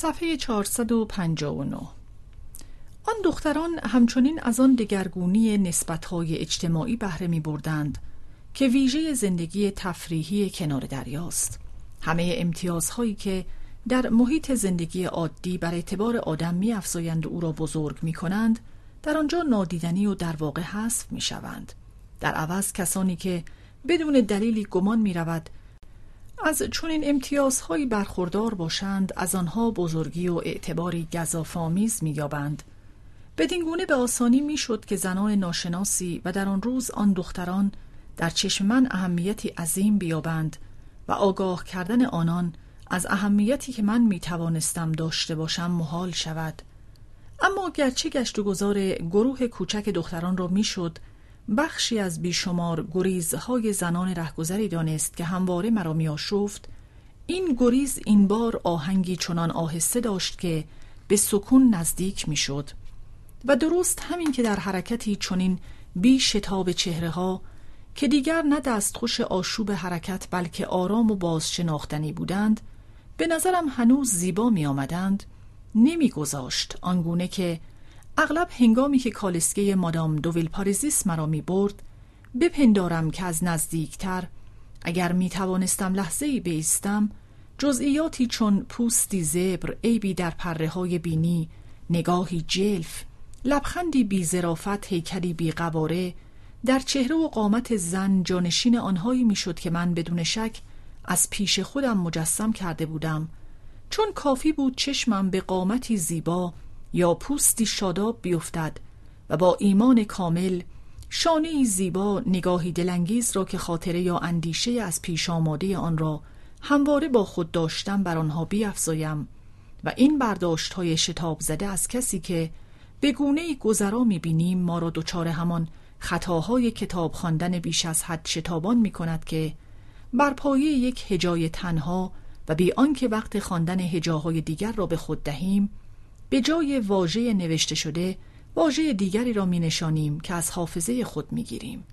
صفحه 459 آن دختران همچنین از آن دگرگونی نسبتهای اجتماعی بهره می بردند که ویژه زندگی تفریحی کنار دریاست. همه امتیازهایی که در محیط زندگی عادی بر اعتبار آدم می افزایند و او را بزرگ می کنند در آنجا نادیدنی و در واقع حذف می شوند در عوض کسانی که بدون دلیلی گمان می رود از چنین امتیازهایی برخوردار باشند از آنها بزرگی و اعتباری گذافآمیز مییابند. بدین گونه به آسانی می‌شد که زنان ناشناسی و در آن روز آن دختران در چشم من اهمیتی عظیم بیابند و آگاه کردن آنان از اهمیتی که من می توانستم داشته باشم محال شود. اما گرچه گشت و گذار گروه کوچک دختران را می‌شد بخشی از بیشمار گریزهای زنان رهگذری دانست که همواره مرا میآشفت. این گریز این بار آهنگی چنان آهسته داشت که به سکون نزدیک می‌شد و درست همین که در حرکتی چنین بی شتاب چهره ها که دیگر نه دستخوش آشوب حرکت بلکه آرام و بازشناختنی بودند به نظرم هنوز زیبا می آمدند نمیگذاشت آنگونه که اغلب هنگامی که کالسکه مادام دوویل پاریزیس مرا می برد بپندارم که از نزدیکتر اگر می توانستم لحظه ای بیستم جزئیاتی چون پوستی زبر عیبی در پره های بینی نگاهی جلف لبخندی بی زرافت هیکلی بی قواره در چهره و قامت زن جانشین آنهایی می‌شد که من بدون شک از پیش خودم مجسم کرده بودم. چون کافی بود چشمم به قامتی زیبا یا پوستی شاداب بیفتد و با ایمان کامل شانه زیبا نگاهی دلانگیز را که خاطره یا اندیشه از پیش آماده آن را همواره با خود داشتم بر آنها بیافزایم و این برداشت های شتاب زده از کسی که به گونه گذرا می‌بینیم ما را دچار همان خطاهای کتاب خواندن بیش از حد شتابان می کند که بر پایه یک هجای تنها و بی آنکه وقت خواندن هجاهای دیگر را به خود دهیم به جای واژه نوشته شده واژه دیگری را می نشانیم که از حافظه خود می گیریم.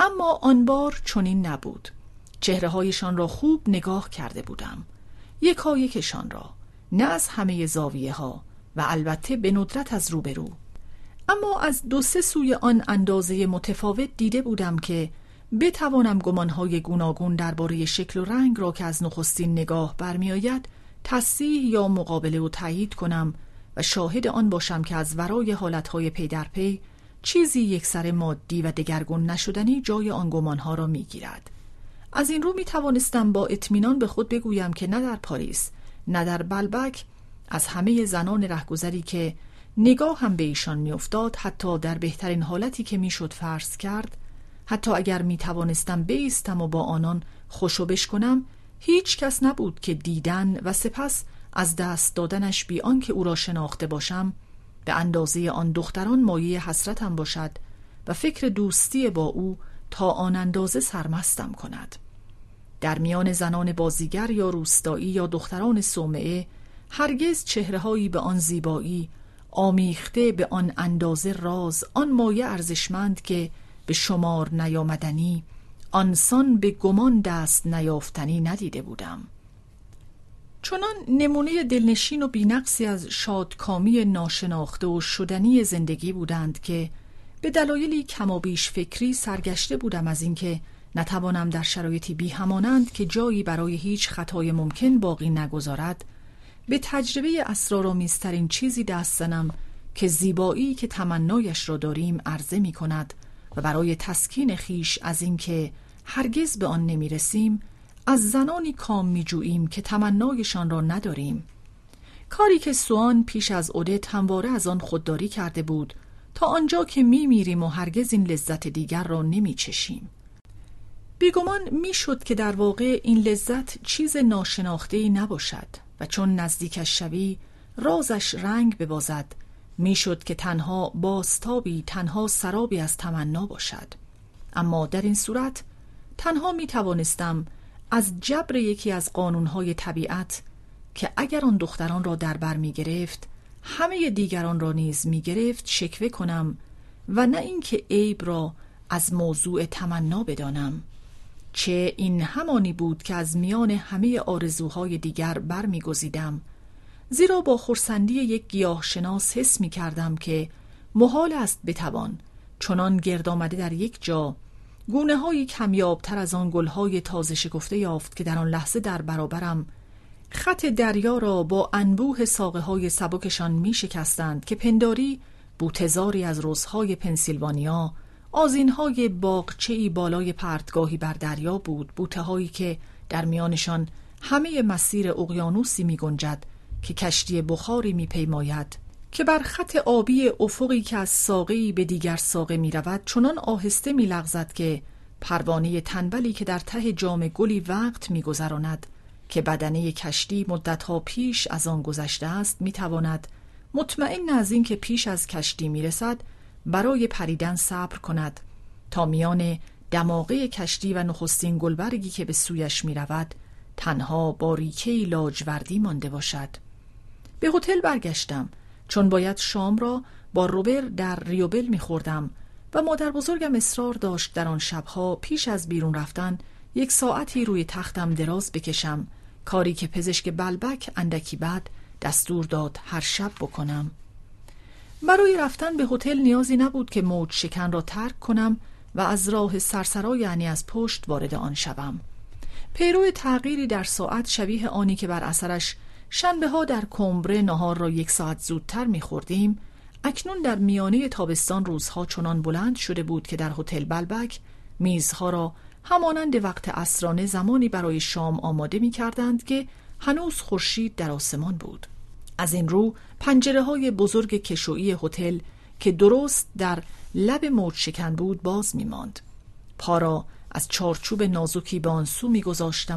اما آن بار چنین نبود. چهره هایشان را خوب نگاه کرده بودم. یکا یکشان را نه از همه زاویه ها و البته به ندرت از روبرو. اما از دو سه سوی آن اندازه متفاوت دیده بودم که بتوانم گمانهای گوناگون درباره شکل و رنگ را که از نخستین نگاه برمیآید تصحیح یا مقابله و تایید کنم و شاهد آن باشم که از ورای حالتهای پی در پی چیزی یکسر مادی و دگرگون نشدنی جای آن گمانها را می‌گیرد. از این رو می توانستم با اطمینان به خود بگویم که نه در پاریس نه در بلبک از همه زنان رهگذری که نگاهم به ایشان میافتاد حتی در بهترین حالتی که می‌شد فرض کرد حتی اگر می توانستم بیستم و با آنان خوشو کنم هیچ کس نبود که دیدن و سپس از دست دادنش بی آنکه او را شناخته باشم به اندازه آن دختران مایه حسرتم باشد و فکر دوستی با او تا آن اندازه سرمستم کند. در میان زنان بازیگر یا روستایی یا دختران صومعه هرگز چهرههایی به آن زیبایی آمیخته به آن اندازه راز آن مایه ارزشمند که به شمار نیامدنی آنسان به گمان دست نیافتنی ندیده بودم. چنان نمونه دلنشین و بینقصی از شادکامی ناشناخته و شدنی زندگی بودند که به دلایلی کم و بیش فکری سرگشته بودم از اینکه نتوانم در شرایطی بی همانند که جایی برای هیچ خطای ممکن باقی نگذارد به تجربه اسرارآمیزترین چیزی دست زنم که زیبایی که تمنایش را داریم عرضه می کند و برای تسکین خیش از اینکه هرگز به آن نمی رسیم از زنانی کام می جوییم که تمنایشان را نداریم. کاری که سوان پیش از اودت همواره از آن خودداری کرده بود تا آنجا که می میریم و هرگز این لذت دیگر را نمی چشیم بیگمان می شد که در واقع این لذت چیز ناشناخته نباشد و چون نزدیکش شوی رازش رنگ ببازد. می‌شد که تنها باستابی تنها سرابی از تمنا باشد. اما در این صورت تنها می توانستم از جبر یکی از قانونهای طبیعت که اگر آن دختران را در بر می گرفت همه دیگران را نیز می گرفت شکوه کنم و نه اینکه عیب را از موضوع تمنا بدانم. چه این همانی بود که از میان همه آرزوهای دیگر برمیگزیدم زیرا با خورسندی یک گیاه شناس حس می کردم که محال است بتوان چنان گرد آمده در یک جا گونه های کمیابتر از آن گل های تازه شکفته یافت که در آن لحظه در برابرم. خط دریا را با انبوه ساقه های سبکشان می شکستند که پنداری بوتزاری از روزهای پنسیلوانیا آزین های باغچه‌ای بالای پرتگاهی بر دریا بود بوته هایی که در میانشان همه مسیر اقیانوسی می گنجد که کشتی بخاری می پیماید که بر خط آبی افقی که از ساقهی به دیگر ساقه می رود چنان آهسته می لغزد که پروانه تنبلی که در ته جام گلی وقت می گذراند که بدنه کشتی مدتها پیش از آن گذشته است می تواند مطمئن از اینکه پیش از کشتی می رسد برای پریدن صبر کند. تا میان دماغه کشتی و نخستین گلبرگی که به سویش می رود تنها باریکه لاجوردی مانده باشد. به هتل برگشتم. چون باید شام را با روبر در ریوبل میخوردم و مادر بزرگم اصرار داشت در آن شبها پیش از بیرون رفتن یک ساعتی روی تختم دراز بکشم کاری که پزشک بلبک اندکی بعد دستور داد هر شب بکنم. برای رفتن به هتل نیازی نبود که موج شکن را ترک کنم و از راه سرسرا یعنی از پشت وارد آن شوم. پیرو تغییری در ساعت شبیه آنی که بر اثرش شنبه ها در کمبره نهار را یک ساعت زودتر میخوردیم. اکنون در میانه تابستان روزها چنان بلند شده بود که در هتل بلبک میزها را همانند وقت اسرانه زمانی برای شام آماده می کردند که هنوز خورشید در آسمان بود. از این رو پنجره های بزرگ کشویی هتل که درست در لب موج شکن بود باز می ماند. پا را از چارچوب نازکی به آن سو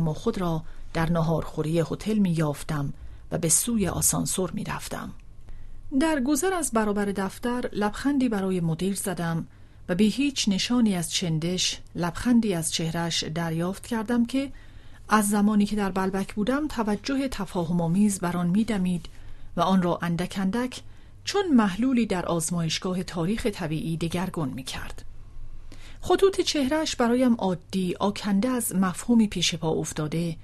و خود را در نهارخوری هتل می یافتم و به سوی آسانسور می رفتم. در گذر از برابر دفتر لبخندی برای مدیر زدم و به هیچ نشانی از چندش لبخندی از چهرش دریافت کردم که از زمانی که در بلبک بودم توجه تفاهم آمیز بر آن میدمید و آن را اندک اندک چون محلولی در آزمایشگاه تاریخ طبیعی دگرگون می کرد. خطوط چهرش برایم عادی آکنده از مفهومی پیش پا افتاده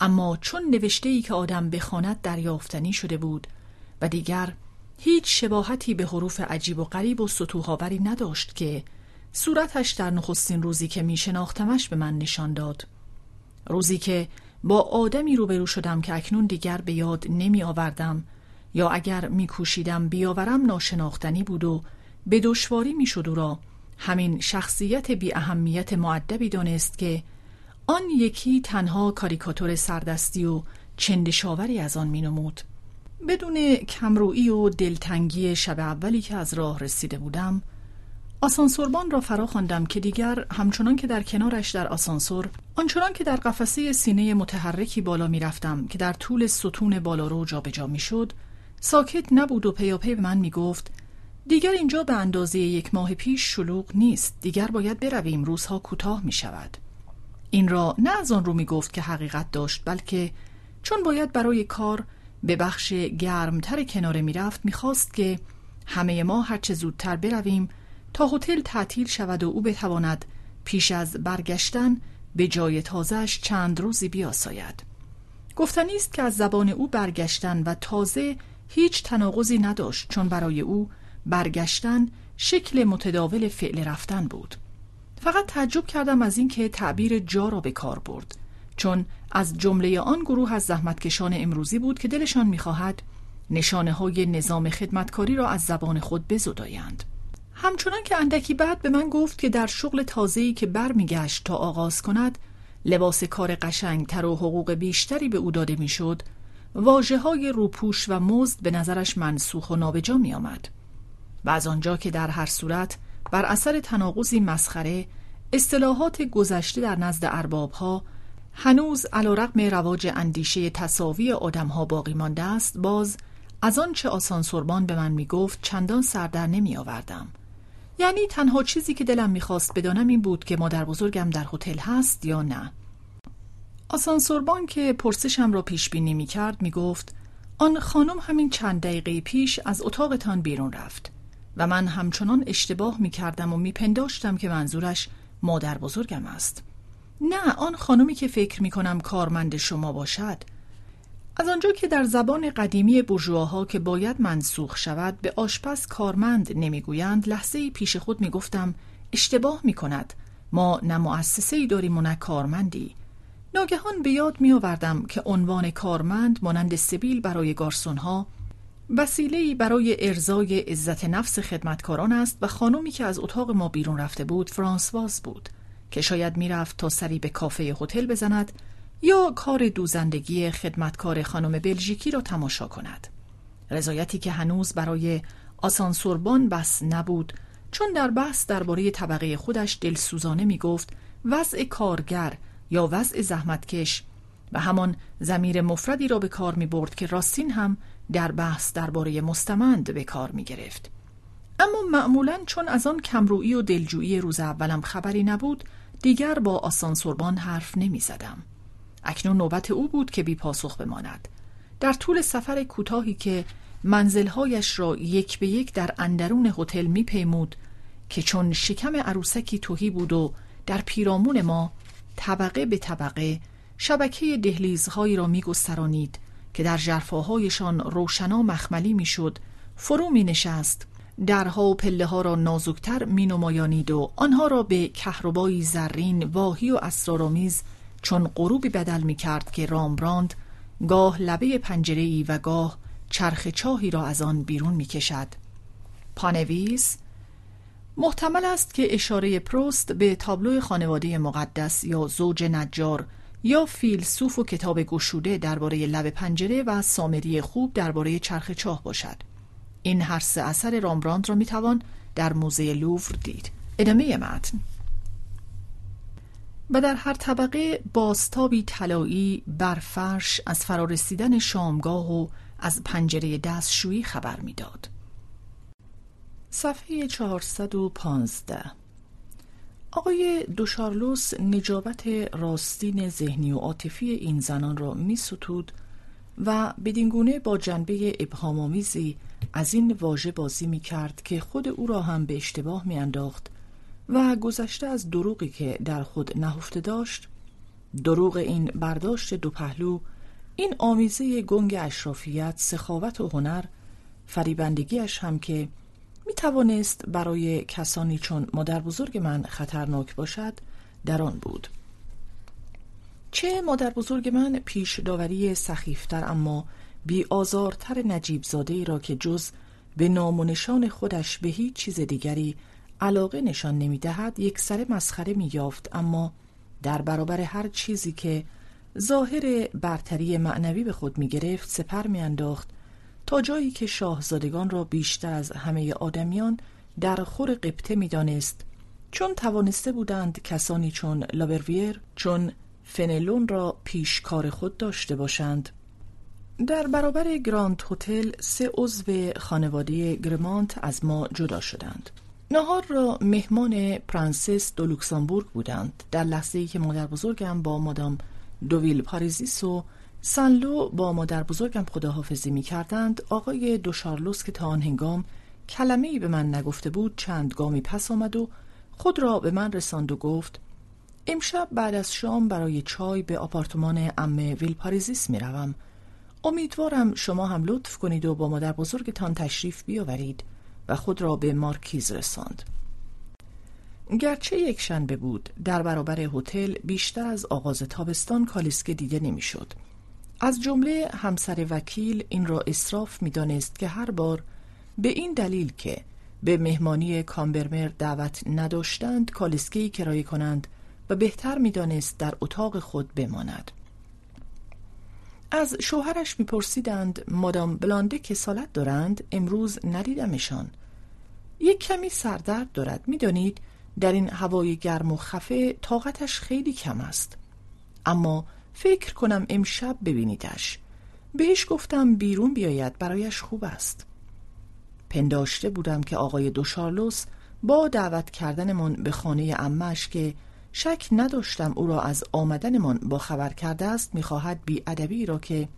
اما چون نوشته ای که آدم بخواند دریافتنی شده بود و دیگر هیچ شباهتی به حروف عجیب و غریب و سطوحاوری نداشت که صورتش در نخستین روزی که می شناختمش به من نشان داد. روزی که با آدمی روبرو شدم که اکنون دیگر به یاد نمی آوردم یا اگر می کوشیدم بیاورم ناشناختنی بود و به دشواری می شد او را همین شخصیت بی اهمیت معدبی دانست که آن یکی تنها کاریکاتور سردستی و چندشاوری از آن مینمود. بدون کمرویی و دلتنگی شب اولی که از راه رسیده بودم آسانسوربان را فرا خواندم که دیگر همچنان که در کنارش در آسانسور آنچنان که در قفسه سینه متحرکی بالا می‌رفتم که در طول ستون بالارو جابجا می‌شد ساکت نبود و پیاپی به من می‌گفت دیگر اینجا به اندازه یک ماه پیش شلوغ نیست دیگر باید برویم روزها کوتاه می شود این را نه از آن رو می گفت که حقیقت داشت بلکه چون باید برای کار به بخش گرمتر کناره می رفت می خواست که همه ما هرچه زودتر برویم تا هتل تعطیل شود و او بتواند پیش از برگشتن به جای تازهش چند روزی بیاساید. گفتنی است که از زبان او برگشتن و تازه هیچ تناقضی نداشت چون برای او برگشتن شکل متداول فعل رفتن بود. فقط تعجب کردم از اینکه تعبیر جا را به کار برد چون از جمله آن گروه از زحمتکشان امروزی بود که دلشان می‌خواهد نشانه های نظام خدمتکاری را از زبان خود بزدایند همچنان که اندکی بعد به من گفت که در شغل تازه‌ای که برمیگشت تا آغاز کند لباس کار قشنگتر و حقوق بیشتری به او داده می‌شد واجه های روپوش و مزد به نظرش منسوخ و نابجا می آمد. و از آنجا که در هر صورت بر اثر تناقضی مسخره اصطلاحات گذشته در نزد اربابها هنوز علیرغم رواج اندیشه تصاوی آدمها باقی مانده است باز از آنچه آسانسوربان به من می‌گفت چندان سردر نمی آوردم یعنی تنها چیزی که دلم می‌خواست بدانم این بود که مادر بزرگم در هتل هست یا نه. آسانسوربان که پرسشم را پیش بینی می کرد می گفت آن خانم همین چند دقیقه پیش از اتاقتان بیرون رفت. و من همچنان اشتباه می کردم و می پنداشتم که منظورش مادر بزرگم است. نه آن خانمی که فکر می کنم کارمند شما باشد. از آنجا که در زبان قدیمی برجواها که باید منسوخ شود به آشپز کارمند نمی‌گویند لحظه پیش خود می‌گفتم اشتباه می کند ما نه مؤسسه داریم و نه کارمندی. ناگهان به یاد می آوردم که عنوان کارمند مانند سبیل برای گارسون ها وسیله برای ارزای عزت نفس خدمتکاران است و خانمی که از اتاق ما بیرون رفته بود فرانسواز بود که شاید می‌رفت تا سری به کافه هتل بزند یا کار دوزندگی خدمتکار خانم بلژیکی را تماشا کند. رضایتی که هنوز برای آسانسوربان بس نبود چون در بحث درباره طبقه خودش دلسوزانه می گفت وضع کارگر یا وضع زحمتکش و همان زمیر مفردی را به کار می برد که راستین هم در بحث درباره مستمند به کار می گرفت. اما معمولا چون از آن کمرویی و دلجویی روز اولم خبری نبود دیگر با آسانسوربان حرف نمی زدم. اکنون نوبت او بود که بی پاسخ بماند. در طول سفر کوتاهی که منزلهایش را یک به یک در اندرون هتل می پیمود که چون شکم عروسکی توهی بود و در پیرامون ما طبقه به طبقه شبکه دهلیزهایی را می گسترانید که در جرفاهایشان روشنا مخملی می شد فرو می نشست درها و پله ها را نازکتر می نمایانید و آنها را به کهربایی زرین واهی و اسرارآمیز چون غروبی بدل می کرد که رامبراند گاه لبه پنجره و گاه چرخ چاهی را از آن بیرون می کشد. پانویس محتمل است که اشاره پروست به تابلو خانواده مقدس یا زوج نجار یا فیلسوف و کتاب گشوده درباره لب پنجره و سامری خوب درباره چرخ چاه باشد. این هر سه اثر رامبراند را می توان در موزه لوور دید. ادامه متن و در هر طبقه باستابی طلایی بر فرش از فرارسیدن شامگاه و از پنجره دستشویی خبر می‌داد. صفحه 415 آقای دوشارلوس نجابت راستین ذهنی و عاطفی این زنان را می ستود و بدینگونه با جنبه ابهامآمیزی از این واژه بازی می کرد که خود او را هم به اشتباه می انداخت و گذشته از دروغی که در خود نهفته داشت دروغ این برداشت دو پهلو این آمیزه گنگ اشرافیت سخاوت و هنر فریبندگیش هم که می توانست برای کسانی چون مادر بزرگ من خطرناک باشد در آن بود. چه مادر بزرگ من پیش داوری سخیفتر اما بی آزارتر نجیب زاده ای را که جز به نام و نشان خودش به هیچ چیز دیگری علاقه نشان نمی دهد یک سر مسخره می یافت اما در برابر هر چیزی که ظاهر برتری معنوی به خود می گرفت سپر می انداخت تا جایی که شاهزادگان را بیشتر از همه آدمیان در خور قبطه می دانست چون توانسته بودند کسانی چون لابرویر چون فنلون را پیش کار خود داشته باشند. در برابر گراند هتل سه عضو خانواده گرمانت از ما جدا شدند. نهار را مهمان پرنسس دو لوکسامبورگ بودند. در لحظه که مادر بزرگم با مادام دوویل پاریزیس و سنلو با مادر بزرگم خداحافظی می کردند آقای دو شارلوس که تا آن هنگام کلمه ای به من نگفته بود چند گامی پس آمد و خود را به من رساند و گفت امشب بعد از شام برای چای به آپارتمان مادام ویل پاریزیس می روم. امیدوارم شما هم لطف کنید و با مادر بزرگتان تشریف بیاورید و خود را به مارکیز رساند. گرچه یک شنبه بود در برابر هتل بیشتر از آغاز تابستان کالسکه دیده نمی‌شد. از جمله همسر وکیل این را اصراف می‌دانست که هر بار به این دلیل که به مهمانی کامبرمر دعوت نداشتند کالسکه کرایه کنند و بهتر می‌دانست در اتاق خود بماند. از شوهرش میپرسیدند مادام بلانده کسالت دارند؟ امروز ندیدمشان. یک کمی سردرد دارد می‌دانید در این هوای گرم و خفه طاقتش خیلی کم است. اما فکر کنم امشب ببینیدش. بهش گفتم بیرون بیاید برایش خوب است. پنداشته بودم که آقای دوشارلوس با دعوت کردنمان به خانه امش که شک نداشتم او را از آمدنمان با خبر کرده است می‌خواهد بی ادبی را که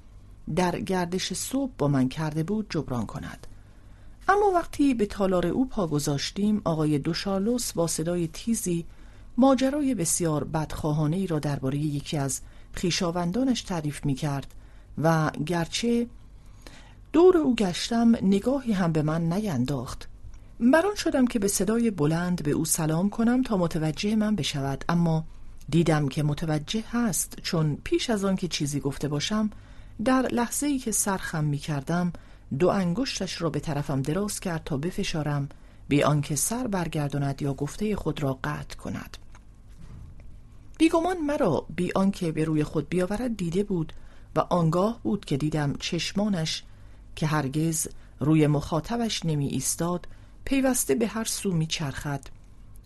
در گردش صبح با من کرده بود جبران کند. اما وقتی به تالار او پا گذاشتیم آقای دوشارلوس با صدای تیزی ماجرای بسیار بدخواهانه ای را درباره یکی از خیشاوندانش تعریف می کرد و گرچه دور او گشتم نگاهی هم به من نینداخت. بران شدم که به صدای بلند به او سلام کنم تا متوجه من بشود. اما دیدم که متوجه هست چون پیش از آن که چیزی گفته باشم در لحظه ای که سرخم می کردم دو انگشتش را به طرفم دراز کرد تا بفشارم بی آنکه سر برگرداند یا گفته خود را قطع کند. بیگمان مرا بی آنکه به روی خود بیاورد دیده بود و آنگاه بود که دیدم چشمانش که هرگز روی مخاطبش نمی ایستاد پیوسته به هر سو می چرخد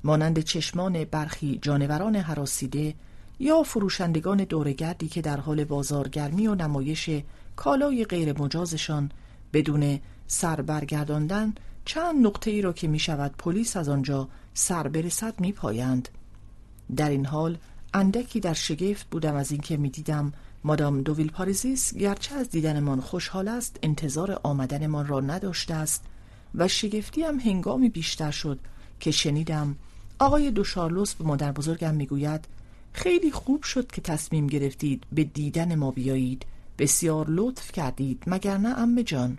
مانند چشمان برخی جانوران حراسیده یا فروشندگان دورگردی که در حال بازارگرمی و نمایش کالای غیر مجازشان بدون سر برگرداندن چند نقطه ای را که می شود پلیس از آنجا سر برسد می پایند. در این حال اندکی در شگفت بودم از اینکه می دیدم مادام دوویل پاریزیس گرچه از دیدنمان خوشحال است انتظار آمدنمان را نداشته است و شگفتی هم هنگامی بیشتر شد که شنیدم آقای دو شارلوس به مادر بزرگم می‌گوید خیلی خوب شد که تصمیم گرفتید به دیدن ما بیایید بسیار لطف کردید مگر نه ام جان؟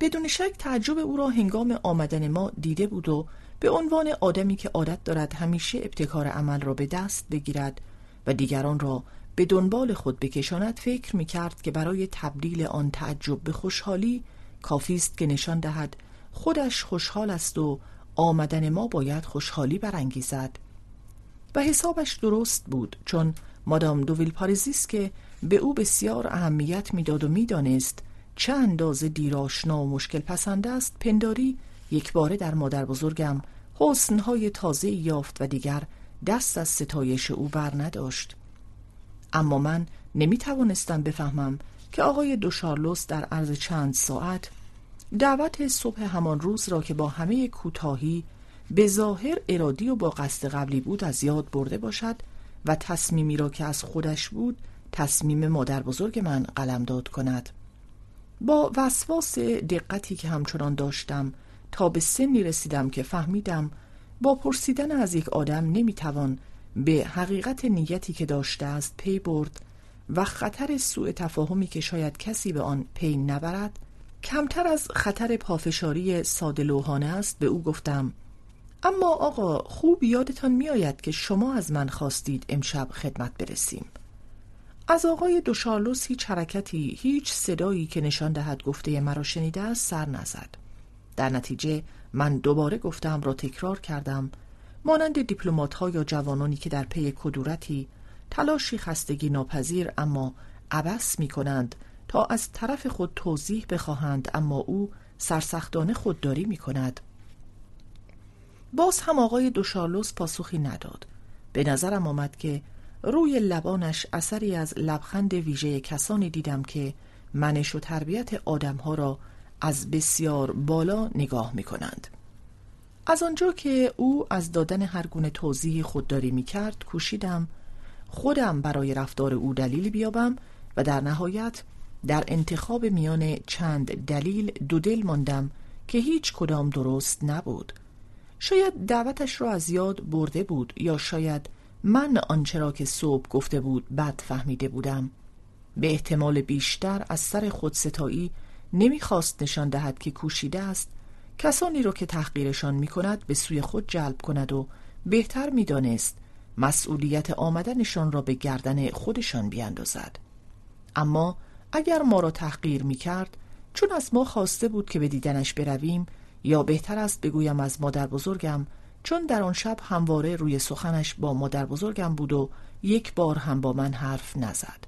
بدون شک تعجب او را هنگام آمدن ما دیده بود و به عنوان آدمی که عادت دارد همیشه ابتکار عمل را به دست بگیرد و دیگران را به دنبال خود بکشاند فکر می کرد که برای تبدیل آن تعجب به خوشحالی کافی است که نشان دهد خودش خوشحال است و آمدن ما باید خوشحالی برانگیزد. و حسابش درست بود چون مادام دوویل پاریزیس که به او بسیار اهمیت می‌داد و می‌دانست چه اندازه دیراشنا و مشکل پسند است پنداری یک باره در مادر بزرگم حسنهای تازه یافت و دیگر دست از ستایش او بر نداشت. اما من نمی توانستم بفهمم که آقای دو شارلوس در عرض چند ساعت دعوت صبح همان روز را که با همه کوتاهی به ظاهر ارادی و با قصد قبلی بود از یاد برده باشد و تصمیمی را که از خودش بود تصمیم مادر بزرگ من قلمداد کند. با وسواس دقتی که همچنان داشتم تا به سنی رسیدم که فهمیدم با پرسیدن از یک آدم نمی‌توان به حقیقت نیتی که داشته است پی برد و خطر سوء تفاهمی که شاید کسی به آن پی نبرد کمتر از خطر پافشاری ساده لوحانه است به او گفتم. اما آقا خوب یادتان میآید که شما از من خواستید امشب خدمت برسیم. از آقای دوشارلوس هیچ حرکتی هیچ صدایی که نشان دهد گفته مرا شنیده است سر نزد. در نتیجه من دوباره گفتم را تکرار کردم مانند دیپلمات ها یا جوانانی که در پی کدورتی تلاشی خستگی ناپذیر اما عبس می کنند تا از طرف خود توضیح بخواهند اما او سرسختانه خودداری می کند باز هم آقای دوشارلوس پاسخی نداد. به نظرم آمد که روی لبانش اثری از لبخند ویژه کسانی دیدم که منش و تربیت آدمها را از بسیار بالا نگاه می کنند. از آنجا که او از دادن هر گونه توضیح خودداری می کرد کوشیدم خودم برای رفتار او دلیل بیابم و در نهایت در انتخاب میان چند دلیل دو دل ماندم که هیچ کدام درست نبود شاید دعوتش را از یاد برده بود یا شاید من آنچه را که صبح گفته بود بد فهمیده بودم به احتمال بیشتر از سر خودستایی نمی‌خواست نشان دهد که کوشیده است. کسانی را که تحقیرشان می کند به سوی خود جلب کند و بهتر می‌دانست مسئولیت آمدنشان را به گردن خودشان بیاندازد. اما اگر ما را تحقیر می کرد چون از ما خواسته بود که به دیدنش برویم یا بهتر است بگویم از مادر بزرگم چون در آن شب همواره روی سخنش با مادر بزرگم بود و یک بار هم با من حرف نزد.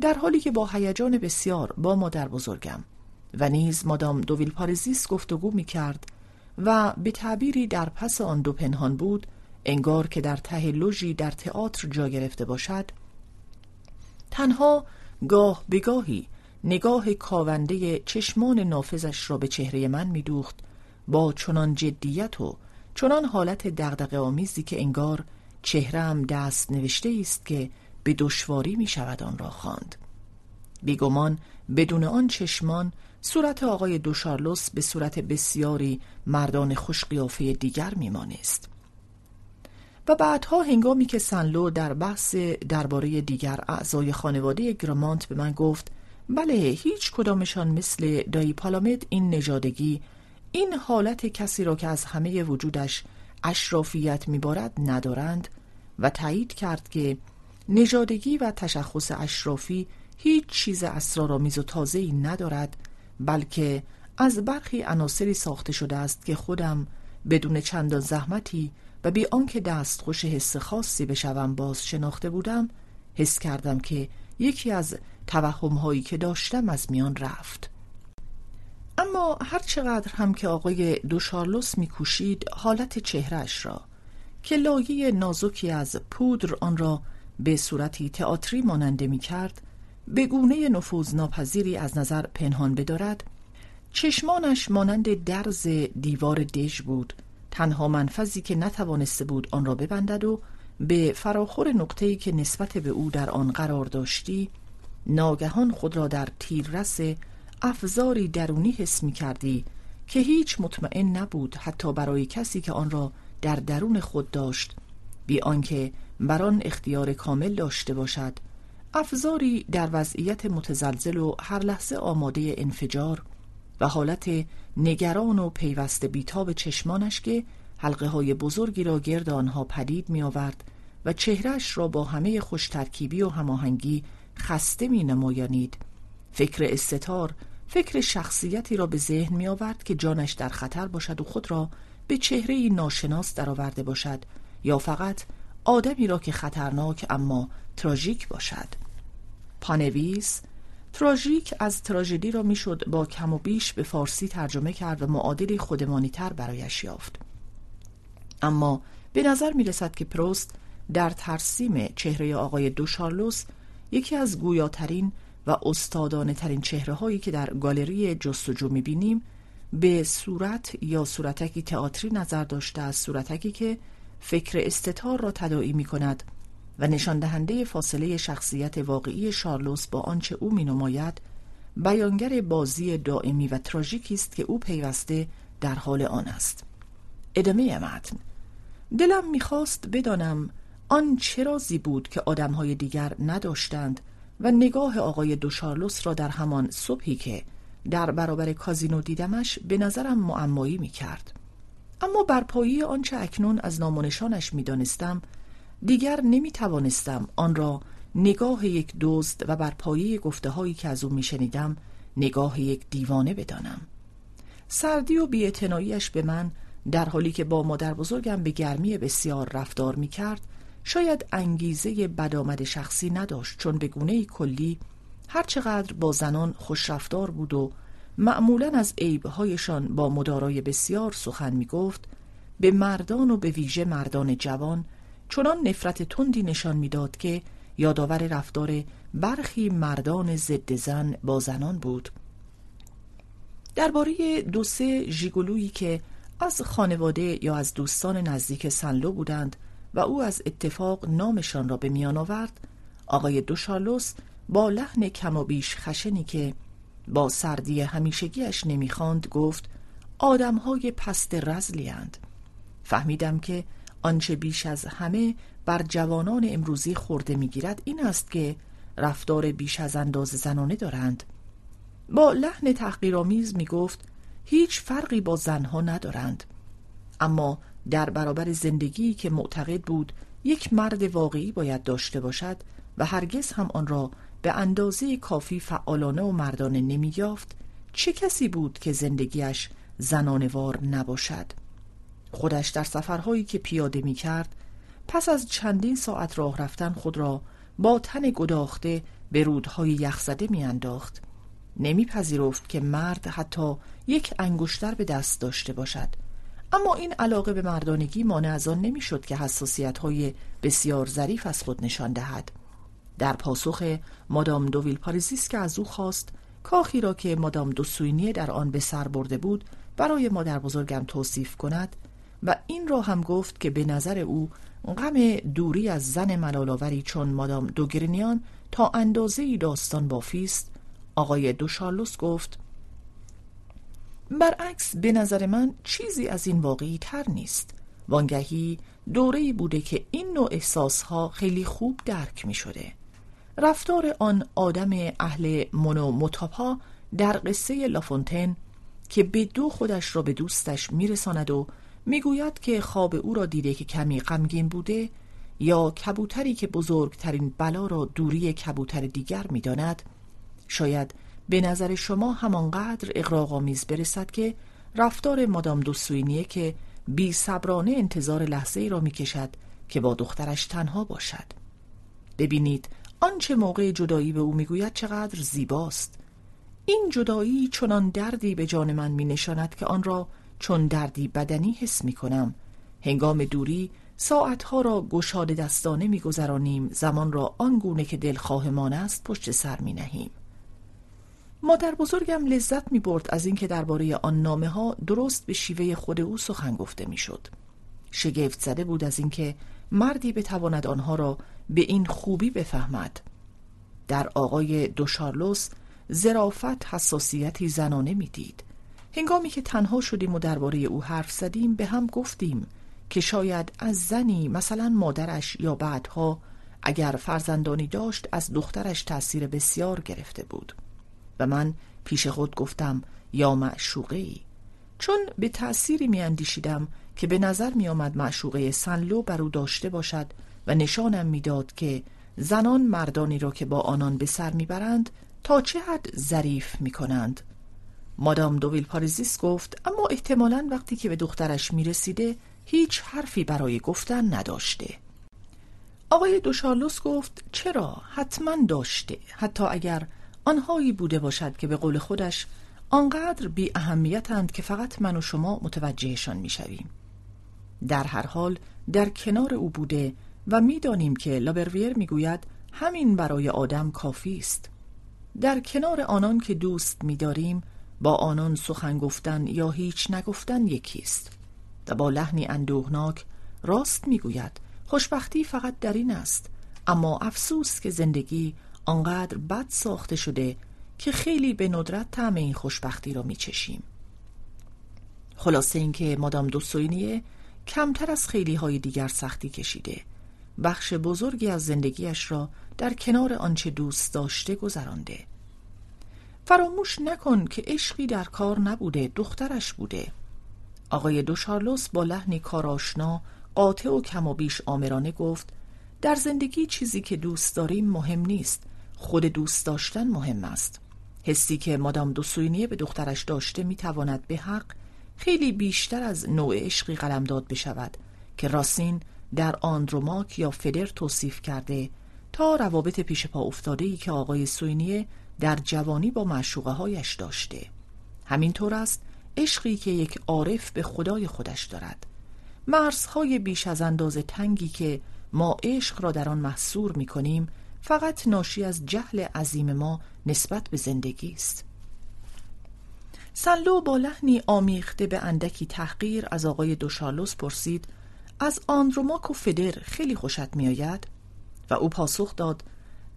در حالی که با هیجان بسیار با مادر بزرگم و نیز مادام دوویل پارزیس گفتگو می کرد و به تعبیری در پس آن دو پنهان بود انگار که در ته لوژی در تئاتر جا گرفته باشد تنها گاه بگاهی نگاه کاونده چشمان نافذش را به چهره من میدوخت با چنان جدیت و چنان حالت دغدغه آمیزی که انگار چهرم دست نوشته است که به دشواری می شود آن را خواند. بیگمان بدون آن چشمان صورت آقای دوشارلوس به صورت بسیاری مردان خوشقیافه دیگر میمانست. و بعدها هنگامی که سنلو در بحث درباره دیگر اعضای خانواده گرامانت به من گفت بله هیچ کدامشان مثل دایی پالامد این نژادگی این حالت کسی را که از همه وجودش اشرافیت میبارد ندارند و تایید کرد که نژادگی و تشخص اشرافی هیچ چیز اسرارآمیز و تازه‌ای ندارد بلکه از برخی عناصری ساخته شده است که خودم بدون چندان زحمتی و بی آنکه دستخوش حس خاصی بشوم باز شناخته بودم حس کردم که یکی از توهم که داشتم از میان رفت. اما هر چقدر هم که آقای دوشارلوس میکوشید حالت چهرش را که لایه نازکی از پودر آن را به صورتی تئاتری ماننده می کرد به گونه نفوذ ناپذیری از نظر پنهان بدارد. چشمانش مانند درز دیوار دژ بود. تنها منفذی که نتوانسته بود آن را ببندد و به فراخور نقطه‌ای که نسبت به او در آن قرار داشتی ناگهان خود را در تیررس افزاری درونی حس می کردی که هیچ مطمئن نبود حتی برای کسی که آن را در درون خود داشت بی آنکه بر آن اختیار کامل داشته باشد. افزاری در وضعیت متزلزل و هر لحظه آماده انفجار و حالت نگران و پیوسته بیتاب چشمانش که حلقه های بزرگی را گرد آنها پدید می آورد و چهرش را با همه خوش ترکیبی و هماهنگی خسته می نمایانید فکر استتار فکر شخصیتی را به ذهن می آورد که جانش در خطر باشد و خود را به چهره ناشناس درآورده باشد یا فقط آدمی را که خطرناک اما تراژیک باشد. پانویس تراژیک از تراژدی را می‌شد با کم و بیش به فارسی ترجمه کرد و معادلی خودمانی تر برایش یافت. اما به نظر می رسد که پروست در ترسیم چهره آقای دوشارلوس یکی از گویاترین و استادانه ترین چهره هایی که در گالری جستجو می بینیم به صورت یا صورتکی تئاتری نظر داشته از صورتکی که فکر استتار را تداعی می کند و نشان دهنده فاصله شخصیت واقعی شارلوس با آنچه او می نماید بیانگر بازی دائمی و تراژیکی است که او پیوسته در حال آن است ادامه متن دلم می‌خواست بدانم آن چه رازی بود که آدمهای دیگر نداشتند و نگاه آقای دوشارلوس را در همان صبحی که در برابر کازینو دیدمش به نظرم معمایی می کرد. اما بر پایی آنچه اکنون از نامونشانش می دانستم دیگر نمی توانستم آن را نگاه یک دزد و بر پایی گفته هایی که از او می شنیدم نگاه یک دیوانه بدانم. سردی و بیعتناییش به من در حالی که با مادر بزرگم به گرمی بسیار رفتار می کرد شاید انگیزه بدآمد شخصی نداشت چون به گونه کلی هرچقدر با زنان خوشرفتار بود و معمولا از عیبهایشان با مدارای بسیار سخن می گفت به مردان و به ویژه مردان جوان چنان نفرت تندی نشان می‌داد که یادآور رفتار برخی مردان ضد زن با زنان بود. درباره دو سه ژیگولویی که از خانواده یا از دوستان نزدیک سنلو بودند و او از اتفاق نامشان را به میان آورد آقای دوشارلوس با لحن کم و بیش خشنی که با سردی همیشگیش نمی‌خواند گفت آدمهای پست رزلی فهمیدم که آنچه بیش از همه بر جوانان امروزی خورده می‌گیرد این است که رفتار بیش از انداز زنانه دارند. با لحن تحقیرآمیز می گفت هیچ فرقی با زنها ندارند. اما در برابر زندگی که معتقد بود یک مرد واقعی باید داشته باشد و هرگز هم آن را به اندازه کافی فعالانه و مردانه نمی یافت چه کسی بود که زندگیش زنانوار نباشد؟ خودش در سفرهایی که پیاده می کرد پس از چندین ساعت راه رفتن خود را با تن گداخته به رودهای یخزده می انداخت نمیپذیرفت که مرد حتی یک انگشتر به دست داشته باشد. اما این علاقه به مردانگی مانع از آن نمی‌شد که حساسیت های بسیار ظریف از خود نشان دهد. در پاسخ مادام دوویل پاریزیس که از او خواست کاخی را که مادام دو سوینیه در آن به سر برده بود برای مادر بزرگم توصیف کند و این را هم گفت که به نظر او غم دوری از زن ملالاوری چون مادام دوگرینیان تا اندازه داستان بافیست آقای دوشارلوس گفت برعکس به نظر من چیزی از این واقعی تر نیست وانگهی دوره‌ای بوده که این نوع احساسها خیلی خوب درک می شده. رفتار آن آدم اهل منو متاپا در قصه لافونتن که به دو خودش را به دوستش میرساند و می‌گوید که خواب او را دیده که کمی غمگین بوده یا کبوتری که بزرگترین بلا را دوری کبوتر دیگر می‌داند شاید به نظر شما همانقدر اقراغامیز برسد که رفتار مادام دوسوینیه که بی صبرانه انتظار لحظه ای را می کشد که با دخترش تنها باشد. ببینید آنچه موقع جدایی به او می‌گوید چقدر زیباست. این جدایی چنان دردی به جان من می نشاند که آن را چون دردی بدنی حس می کنم هنگام دوری ساعتها را گشاده دستانه میگذرانیم زمان را آنگونه که دلخواهمان است پشت سر می نهیم مادر بزرگم لذت می برد از اینکه درباره آن نامه ها درست به شیوه خود او سخن گفته می شد. شگفت زده بود از اینکه مردی بتواند آنها را به این خوبی بفهمد. در آقای دوشارلوس زرافت حساسیتی زنانه می‌دید. هنگامی که تنها شدیم و درباره او حرف زدیم به هم گفتیم که شاید از زنی مثلا مادرش یا بعدها اگر فرزندانی داشت از دخترش تأثیر بسیار گرفته بود. و من پیش خود گفتم یا معشوقه ای چون به تأثیری می اندیشیدم که به نظر می آمد معشوقه سنلو بر او داشته باشد و نشانم می‌داد که زنان مردانی را که با آنان به سر می‌برند تا چه حد ظریف می کنند مادام دویل پاریزیس گفت اما احتمالا وقتی که به دخترش می رسیده هیچ حرفی برای گفتن نداشته آقای دوشارلوس گفت چرا حتما داشته حتی اگر آنهایی بوده باشد که به قول خودش آنقدر بی اهمیتند که فقط من و شما متوجهشان می‌شویم. در هر حال در کنار او بوده و می‌دانیم که لابرویر می‌گوید همین برای آدم کافی است. در کنار آنان که دوست میداریم با آنان سخن گفتن یا هیچ نگفتن یکیست. و با لحنی اندوهناک راست می‌گوید خوشبختی فقط در این است. اما افسوس که زندگی آنقدر بد ساخته شده که خیلی به ندرت طعم این خوشبختی را میچشیم. خلاصه اینکه مادام دوسوینیه کمتر از خیلی های دیگر سختی کشیده. بخش بزرگی از زندگیش را در کنار آنچه دوست داشته گذرانده. فراموش نکن که عشقی در کار نبوده دخترش بوده. آقای دو شارلوس با لحنی کاراشنا قاطع و کم و بیش آمرانه گفت در زندگی چیزی که دوست داریم مهم نیست خود دوست داشتن مهم است. حسی که مادام دوسوینیه به دخترش داشته می‌تواند به حق خیلی بیشتر از نوع عشقی قلمداد بشود که راسین در آندروماک یا فدر توصیف کرده تا روابط پیش پا افتاده ای که آقای سوینیه در جوانی با معشوقه هایش داشته. همینطور است عشقی که یک عارف به خدای خودش دارد. مرزهای بیش از اندازه تنگی که ما عشق را در آن محصور می کنیم فقط ناشی از جهل عظیم ما نسبت به زندگی است. سنلو با لحنی آمیخته به اندکی تحقیر از آقای دوشالوس پرسید از آندروماک و فدر خیلی خوشت میآید؟ و او پاسخ داد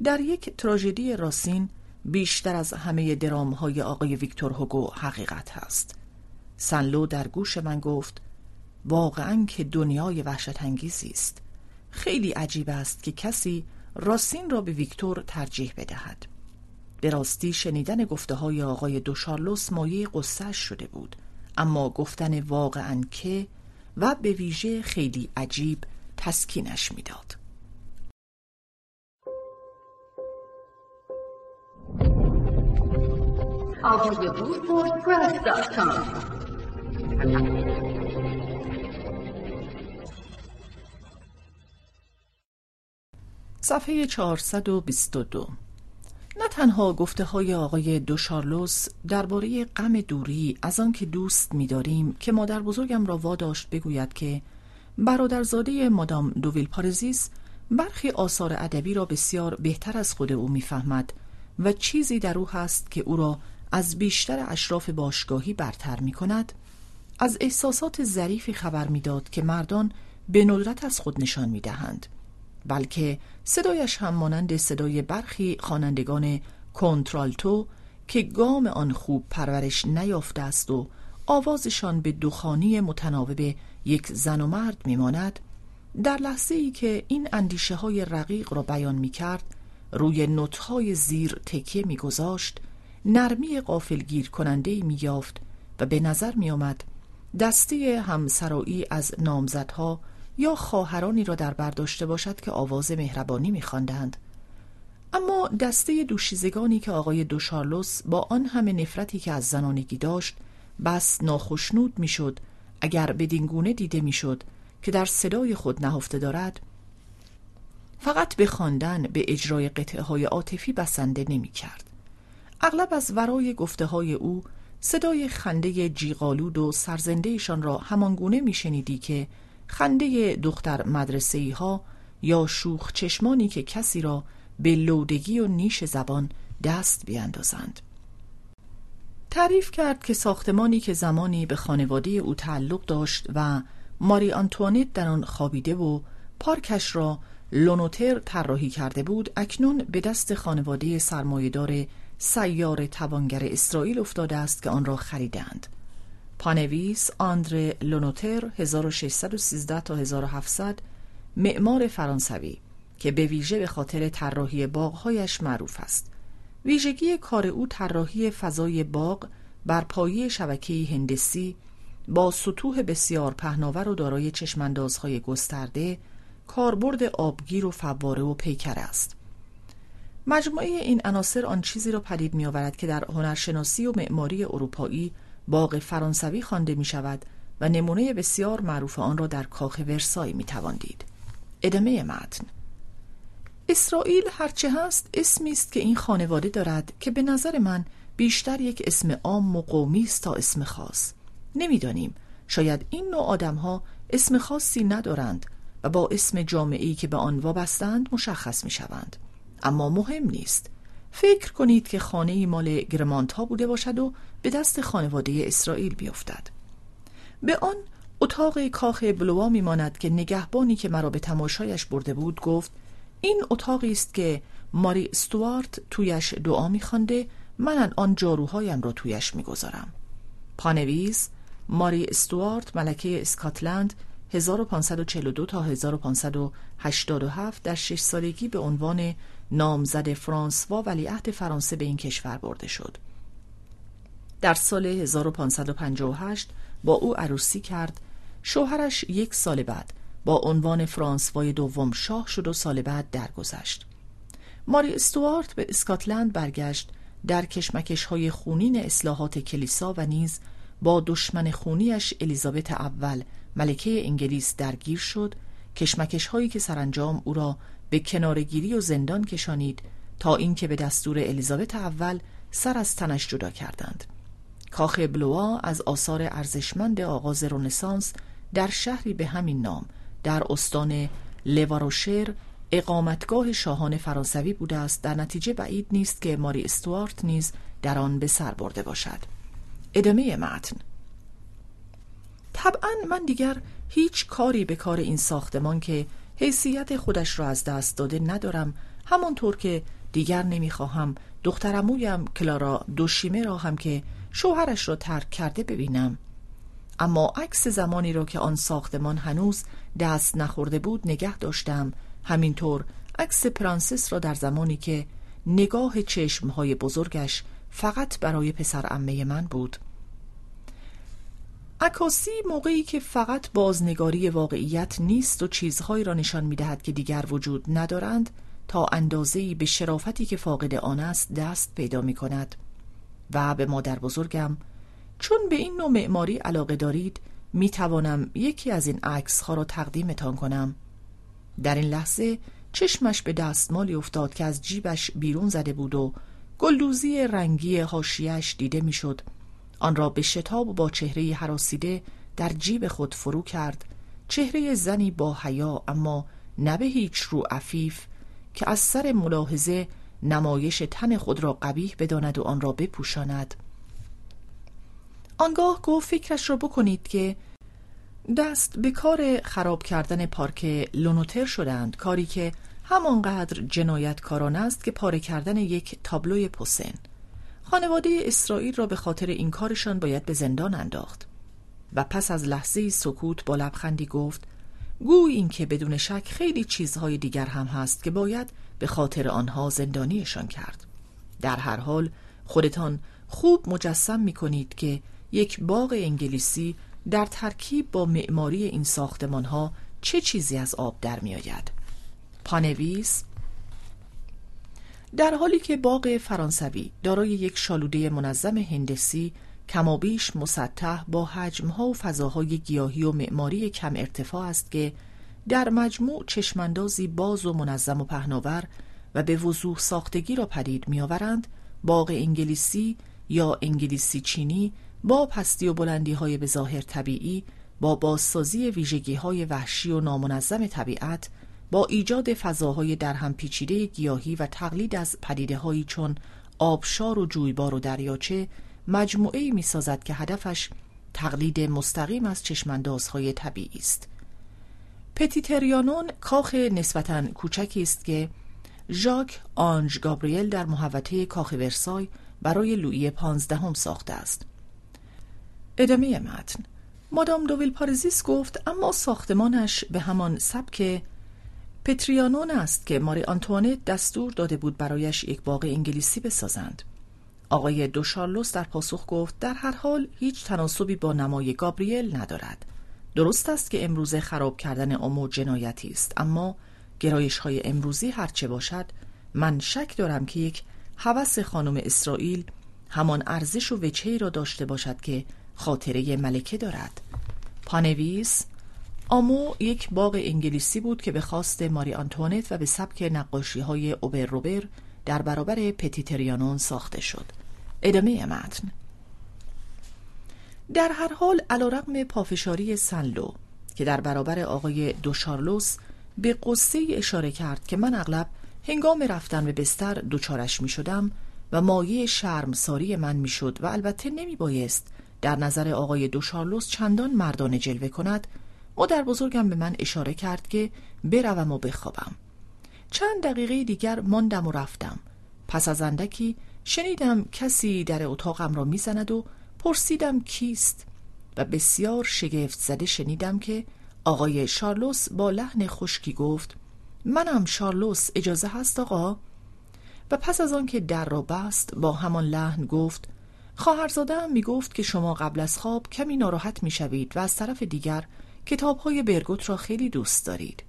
در یک تراژدی راسین بیشتر از همه درام های آقای ویکتور هوگو حقیقت هست. سنلو در گوش من گفت واقعا که دنیای وحشت انگیزی است. خیلی عجیب است که کسی راسین را به ویکتور ترجیح بدهد. به راستی شنیدن گفته های آقای دوشارلوس مایه قصهش شده بود. اما گفتن واقعا که و به ویژه خیلی عجیب تسکینش می‌داد. صفحه 422 نه تنها گفته های آقای دوشارلوس درباره غم دوری از آن که دوست می‌داریم که مادر بزرگم را واداشت بگوید که برادرزاده مادام دوویل پارزیس برخی آثار ادبی را بسیار بهتر از خود او می‌فهمد و چیزی در او هست که او را از بیشتر اشراف باشگاهی برتر می کند از احساسات ظریفی خبر می‌داد که مردان به ندرت از خود نشان می دهند. بلکه صدایش هم مانند صدای برخی خوانندگان کنترالتو که گام آن خوب پرورش نیافته است و آوازشان به دخانی متناوب یک زن و مرد میماند در لحظه ای که این اندیشه های رقیق را بیان می کرد روی نطهای زیر تکیه می گذاشت نرمی قافلگیر کننده می یافت و به نظر می آمد دسته همسرایی از نامزدها یا خواهرانی را در برداشته باشد که آواز مهربانی می خواندند. اما دسته دوشیزگانی که آقای دوشارلوس با آن همه نفرتی که از زنانگی داشت بس ناخشنود می‌شد اگر بدینگونه دیده می‌شد که در صدای خود نهفته دارد فقط به خواندن به اجرای قطعه های عاطفی بسنده نمی کرد. اغلب از ورای گفته های او صدای خنده جیغالود و سرزندهشان را همانگونه میشنیدی که خنده دختر مدرسه ها یا شوخ چشمانی که کسی را به لودگی و نیش زبان دست بیاندازند. تعریف کرد که ساختمانی که زمانی به خانواده او تعلق داشت و ماری آنتوانیت در آن خوابیده و پارکش را لونوتر طراحی کرده بود اکنون به دست خانواده سرمایهدار سیار توانگر اسرائیل افتاده است که آن را خریدند. پانویس آندره لونوتر 1613 تا 1700 معمار فرانسوی که به ویژه به خاطر طراحی باغهایش معروف است. ویژگی کار او طراحی فضای باغ بر پایه شبکه هندسی با سطوح بسیار پهناور و دارای چشماندازهای گسترده کاربرد آبگیر و فواره و پیکر است مجموعه این عناصر آن چیزی را پدید می آورد که در هنرشناسی و معماری اروپایی باغ فرانسوی خوانده می شود و نمونه بسیار معروف آن را در کاخ ورسای می تواندید. ادامه متن. اسرائیل هرچه هست اسمی است که این خانواده دارد که به نظر من بیشتر یک اسم عام و قومی است تا اسم خاص. نمی‌دانیم. شاید این نوع آدم ها اسم خاصی ندارند و با اسم جامعی که به آن وابستند مشخص می شوند اما مهم نیست. فکر کنید که خانه مال گرمانت بوده باشد و به دست خانواده اسرائیل بیفتد. به آن اتاق کاخ بلوا میماند که نگهبانی که مرا به تماشایش برده بود گفت این اتاقی است که ماری استوارت تویش دعا میخوانده من آن جاروهایم را تویش می‌گذارم. پانویز ماری استوارت ملکه اسکاتلند 1542 تا 1587 در شش سالگی به عنوان نامزد فرانسوا ولیعهد فرانسه به این کشور برده شد. در سال 1558 با او عروسی کرد شوهرش یک سال بعد با عنوان فرانسوای دوم شاه شد و سال بعد درگذشت. ماری استوارت به اسکاتلند برگشت در کشمکش های خونین اصلاحات کلیسا و نیز با دشمن خونیش الیزابت اول ملکه انگلیس درگیر شد کشمکش هایی که سرانجام او را به کنارگیری و زندان کشانید تا اینکه به دستور الیزابت اول سر از تنش جدا کردند. کاخ بلوا از آثار ارزشمند آغاز رنسانس در شهری به همین نام در استان لواروشر اقامتگاه شاهان فرانسوی بوده است. در نتیجه بعید نیست که ماری استوارت نیز در آن به سر برده باشد. ادامه متن. طبعا من دیگر هیچ کاری به کار این ساختمان که حیثیت خودش را از دست داده ندارم. همانطور که دیگر نمی‌خواهم دخترمویم کلارا دوشیمه را هم که شوهرش را ترک کرده ببینم. اما عکس زمانی را که آن ساختمان هنوز دست نخورده بود نگه داشتم. همینطور عکس پرنسس را در زمانی که نگاه چشمهای بزرگش فقط برای پسر امه من بود. عکاسی موقعی که فقط بازنگاری واقعیت نیست و چیزهایی را نشان می‌دهد که دیگر وجود ندارند تا اندازه‌ای به شرافتی که فاقد آن است دست پیدا می کند و به مادر بزرگم چون به این نوع معماری علاقه دارید می توانم یکی از این عکس ها را تقدیمتان کنم. در این لحظه چشمش به دستمالی افتاد که از جیبش بیرون زده بود و گلدوزی رنگی هاشیش دیده می‌شد. آن را به شتاب با چهره حراسیده در جیب خود فرو کرد. چهره زنی با حیا اما نه به هیچ رو عفیف که از سر ملاحظه نمایش تن خود را قبیح بداند و آن را بپوشاند. آنگاه گفت فکرش را بکنید که دست به کار خراب کردن پارک لونوتر شدند کاری که همانقدر جنایتکارانه است که پاره کردن یک تابلوی پوسن خانواده اسرائیل را به خاطر این کارشان باید به زندان انداخت. و پس از لحظه سکوت با لبخندی گفت گوی اینکه بدون شک خیلی چیزهای دیگر هم هست که باید به خاطر آنها زندانیشان کرد. در هر حال خودتان خوب مجسم می کنید که یک باغ انگلیسی در ترکیب با معماری این ساختمان ها چه چیزی از آب در می آید پانویس در حالی که باغ فرانسوی دارای یک شالوده منظم هندسی کمابیش مسطح با حجمها و فضاهای گیاهی و معماری کم ارتفاع است که در مجموع چشماندازی باز و منظم و پهناور و به وضوح ساختگی را پدید میآورند باغ انگلیسی یا انگلیسی چینی با پستی و بلندی های به ظاهر طبیعی با بازسازی ویژگی های وحشی و نامنظم طبیعت با ایجاد فضاهای در هم پیچیده گیاهی و تقلید از پدیده هایی چون آبشار و جویبار و دریاچه مجموعه می سازد که هدفش تقلید مستقیم از چشماندازهای طبیعی است. پتیتریانون کاخ نسبتا کوچکی است که ژاک آنج گابریل در محوطه کاخ ورسای برای لویی پانزدهم ساخته است. ادامه متن مادام دوویل پارزیس گفت اما ساختمانش به همان سبک پتریانون است که ماری آنتوانت دستور داده بود برایش یک باغ انگلیسی بسازند. آقای دو شارلوس در پاسخ گفت در هر حال هیچ تناسبی با نمای گابریل ندارد. درست است که امروزه خراب کردن امور جنایتی است اما گرایش های امروزی هرچه باشد من شک دارم که یک هوس خانم اسرائیل همان ارزش و وجهی را داشته باشد که خاطره ملکه دارد پانویس آمو یک باغ انگلیسی بود که به خواست ماری آنتوانت و به سبک نقاشی های اوبر روبر در برابر پتیتریانون ساخته شد. ادامه متن. در هر حال علیرغم پافشاری سنلو که در برابر آقای دوشارلوس به قصه اشاره کرد که من اغلب هنگام رفتن به بستر دوچارش می شدم و مایه شرمساری من می شد و البته نمی بایست در نظر آقای دوشارلوس چندان مردانه جلوه کند در بزرگم به من اشاره کرد که بروم و بخوابم. چند دقیقه دیگر ماندم و رفتم. پس از اندکی شنیدم کسی در اتاقم را می‌زند و پرسیدم کیست و بسیار شگفت زده شنیدم که آقای شارلوس با لحن خشکی گفت منم شارلوس اجازه هست آقا؟ و پس از آن که در را بست با همان لحن گفت خواهرزاده هم می گفت که شما قبل از خواب کمی ناراحت می شوید و از طرف دیگر کتاب های برگوت را خیلی دوست دارید.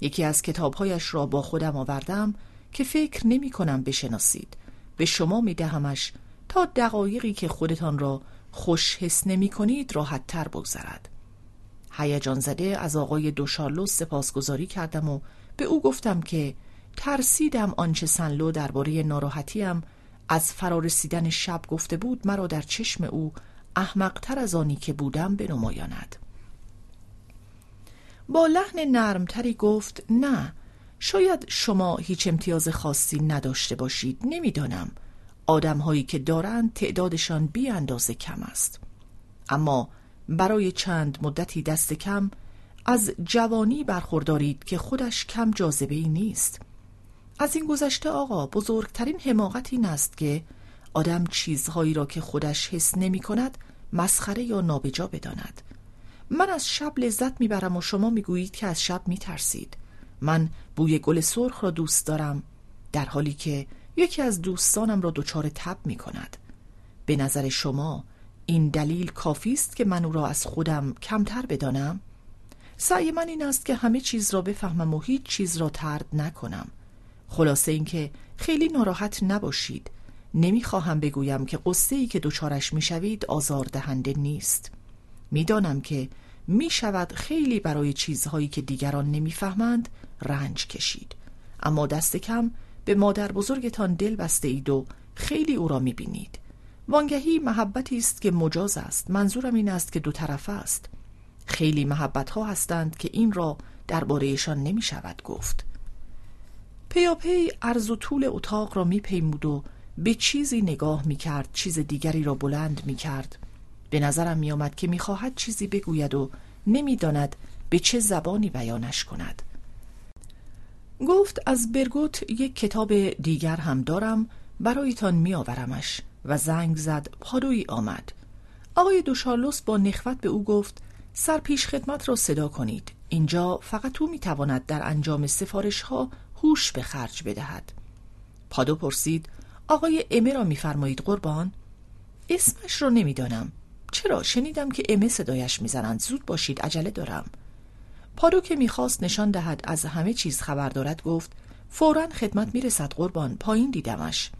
یکی از کتابهایش را با خودم آوردم که فکر نمی کنم بشناسید. به شما می دهمش تا دقایقی که خودتان را خوش حس نمی کنید راحت تر بگذرد. هیجان زده از آقای دوشارلوس سپاسگزاری کردم و به او گفتم که ترسیدم آنچه سنلو درباره ناراحتیم از فرارسیدن شب گفته بود مرا در چشم او احمقتر از آنی که بودم بنمایاند. با لحن نرمتری گفت نه شاید شما هیچ امتیاز خاصی نداشته باشید نمی‌دانم. آدم هایی که دارند تعدادشان بی اندازه کم است. اما برای چند مدتی دست کم از جوانی برخوردارید که خودش کم جاذبه ای نیست. از این گذشته آقا بزرگترین حماقت این است که آدم چیزهایی را که خودش حس نمی کند مسخره یا نابجا بداند. من از شب لذت می‌برم و شما می‌گویید که از شب میترسید. من بوی گل سرخ را دوست دارم در حالی که یکی از دوستانم را دچار تب می کند به نظر شما این دلیل کافی است که من او را از خودم کمتر بدانم؟ سعی من این است که همه چیز را بفهمم و هیچ چیز را ترد نکنم. خلاصه اینکه خیلی ناراحت نباشید. نمی‌خواهم بگویم که قصه ای که دچارش می‌شوید آزاردهنده نیست. می‌دانم که می شود خیلی برای چیزهایی که دیگران نمی‌فهمند رنج کشید. اما دست کم به مادر بزرگتان دل بسته اید و خیلی او را می بینید وانگهی محبتی است که مجاز است. منظورم این است که دو طرفه است. خیلی محبت ها هستند که این را دربارهشان نمی شود گفت پیاپی عرض و طول اتاق را می پیمود و به چیزی نگاه می کرد چیز دیگری را بلند می کرد به نظرم می آمد که می خواهد چیزی بگوید و نمی‌داند به چه زبانی بیانش کند. گفت از برگوت یک کتاب دیگر هم دارم برایتان میآورمش. و زنگ زد پادوی آمد. آقای دوشارلوس با نخوت به او گفت سرپیش خدمت را صدا کنید. اینجا فقط او می‌تواند در انجام سفارش ها هوش به خرج بدهد. پادو پرسید آقای امه را میفرمایید قربان؟ اسمش را نمی‌دانم. چرا؟ شنیدم که امه صدایش می‌زنند. زود باشید عجله دارم. پادو که می‌خواست نشان دهد از همه چیز خبر دارد گفت فورا خدمت می‌رسد قربان. پایین دیدمش.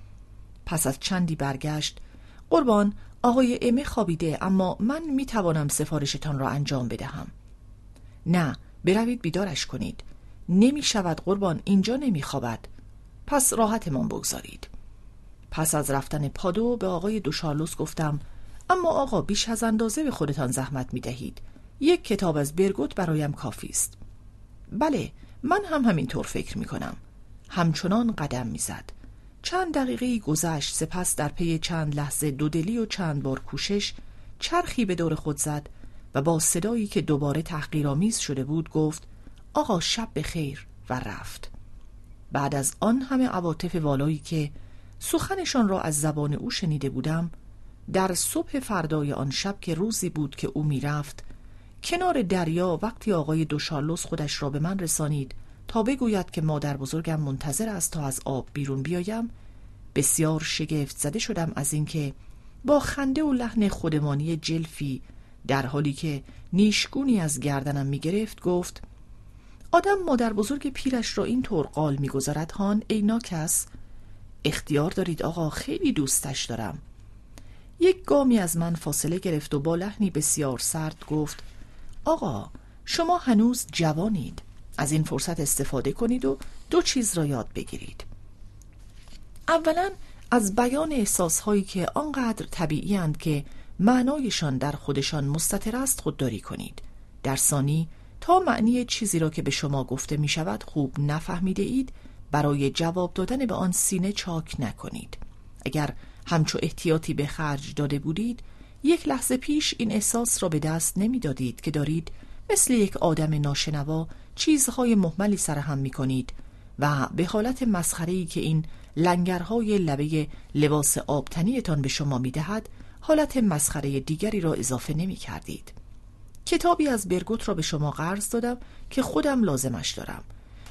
پس از چندی برگشت. قربان آقای امه خوابیده اما من می‌توانم سفارشتان را انجام بدهم. نه بروید بیدارش کنید. نمی شود قربان اینجا نمی خوابد پس راحتمان بگذارید. پس از رفتن پادو به آقای دوشارلوس گفتم اما آقا بیش از اندازه به خودتان زحمت می دهید یک کتاب از برگوت برایم کافی است. بله من هم همینطور فکر می کنم همچنان قدم می‌زد. چند دقیقه گذشت سپس در پی چند لحظه دودلی و چند بار کوشش چرخی به دور خود زد و با صدایی که دوباره تحقیرآمیز شده بود گفت آقا شب به خیر و رفت. بعد از آن همه عواطف والایی که سخنشان را از زبان او شنیده بودم در صبح فردای آن شب که روزی بود که او می‌رفت کنار دریا وقتی آقای دوشارلوس خودش را به من رسانید تا بگوید که مادر بزرگم منتظر است تا از آب بیرون بیایم بسیار شگفت زده شدم از اینکه با خنده و لحن خودمانی جلفی در حالی که نیشگونی از گردنم می گرفت گفت آدم مادر بزرگ پیرش را این طور قال می‌گذارد هان ای ناکس اختیار دارید آقا خیلی دوستش دارم. یک گامی از من فاصله گرفت و با لحنی بسیار سرد گفت آقا شما هنوز جوانید. از این فرصت استفاده کنید و دو چیز را یاد بگیرید. اولا از بیان احساسهایی که آنقدر طبیعی که معنایشان در خودشان مستطر است خودداری کنید. در ثانی تا معنی چیزی را که به شما گفته می شود خوب نفهمیده اید برای جواب دادن به آن سینه چاک نکنید. اگر همچو احتیاطی به خرج داده بودید یک لحظه پیش این احساس را به دست نمی‌دادید که دارید مثل یک آدم ناشنوا چیزهای محملی سرهم می کنید و به حالت مسخری که این لنگرهای لبه لباس آبتنیتان به شما می دهد حالت مسخره دیگری را اضافه نمی کردید. کتابی از برگوت را به شما قرض دادم که خودم لازمش دارم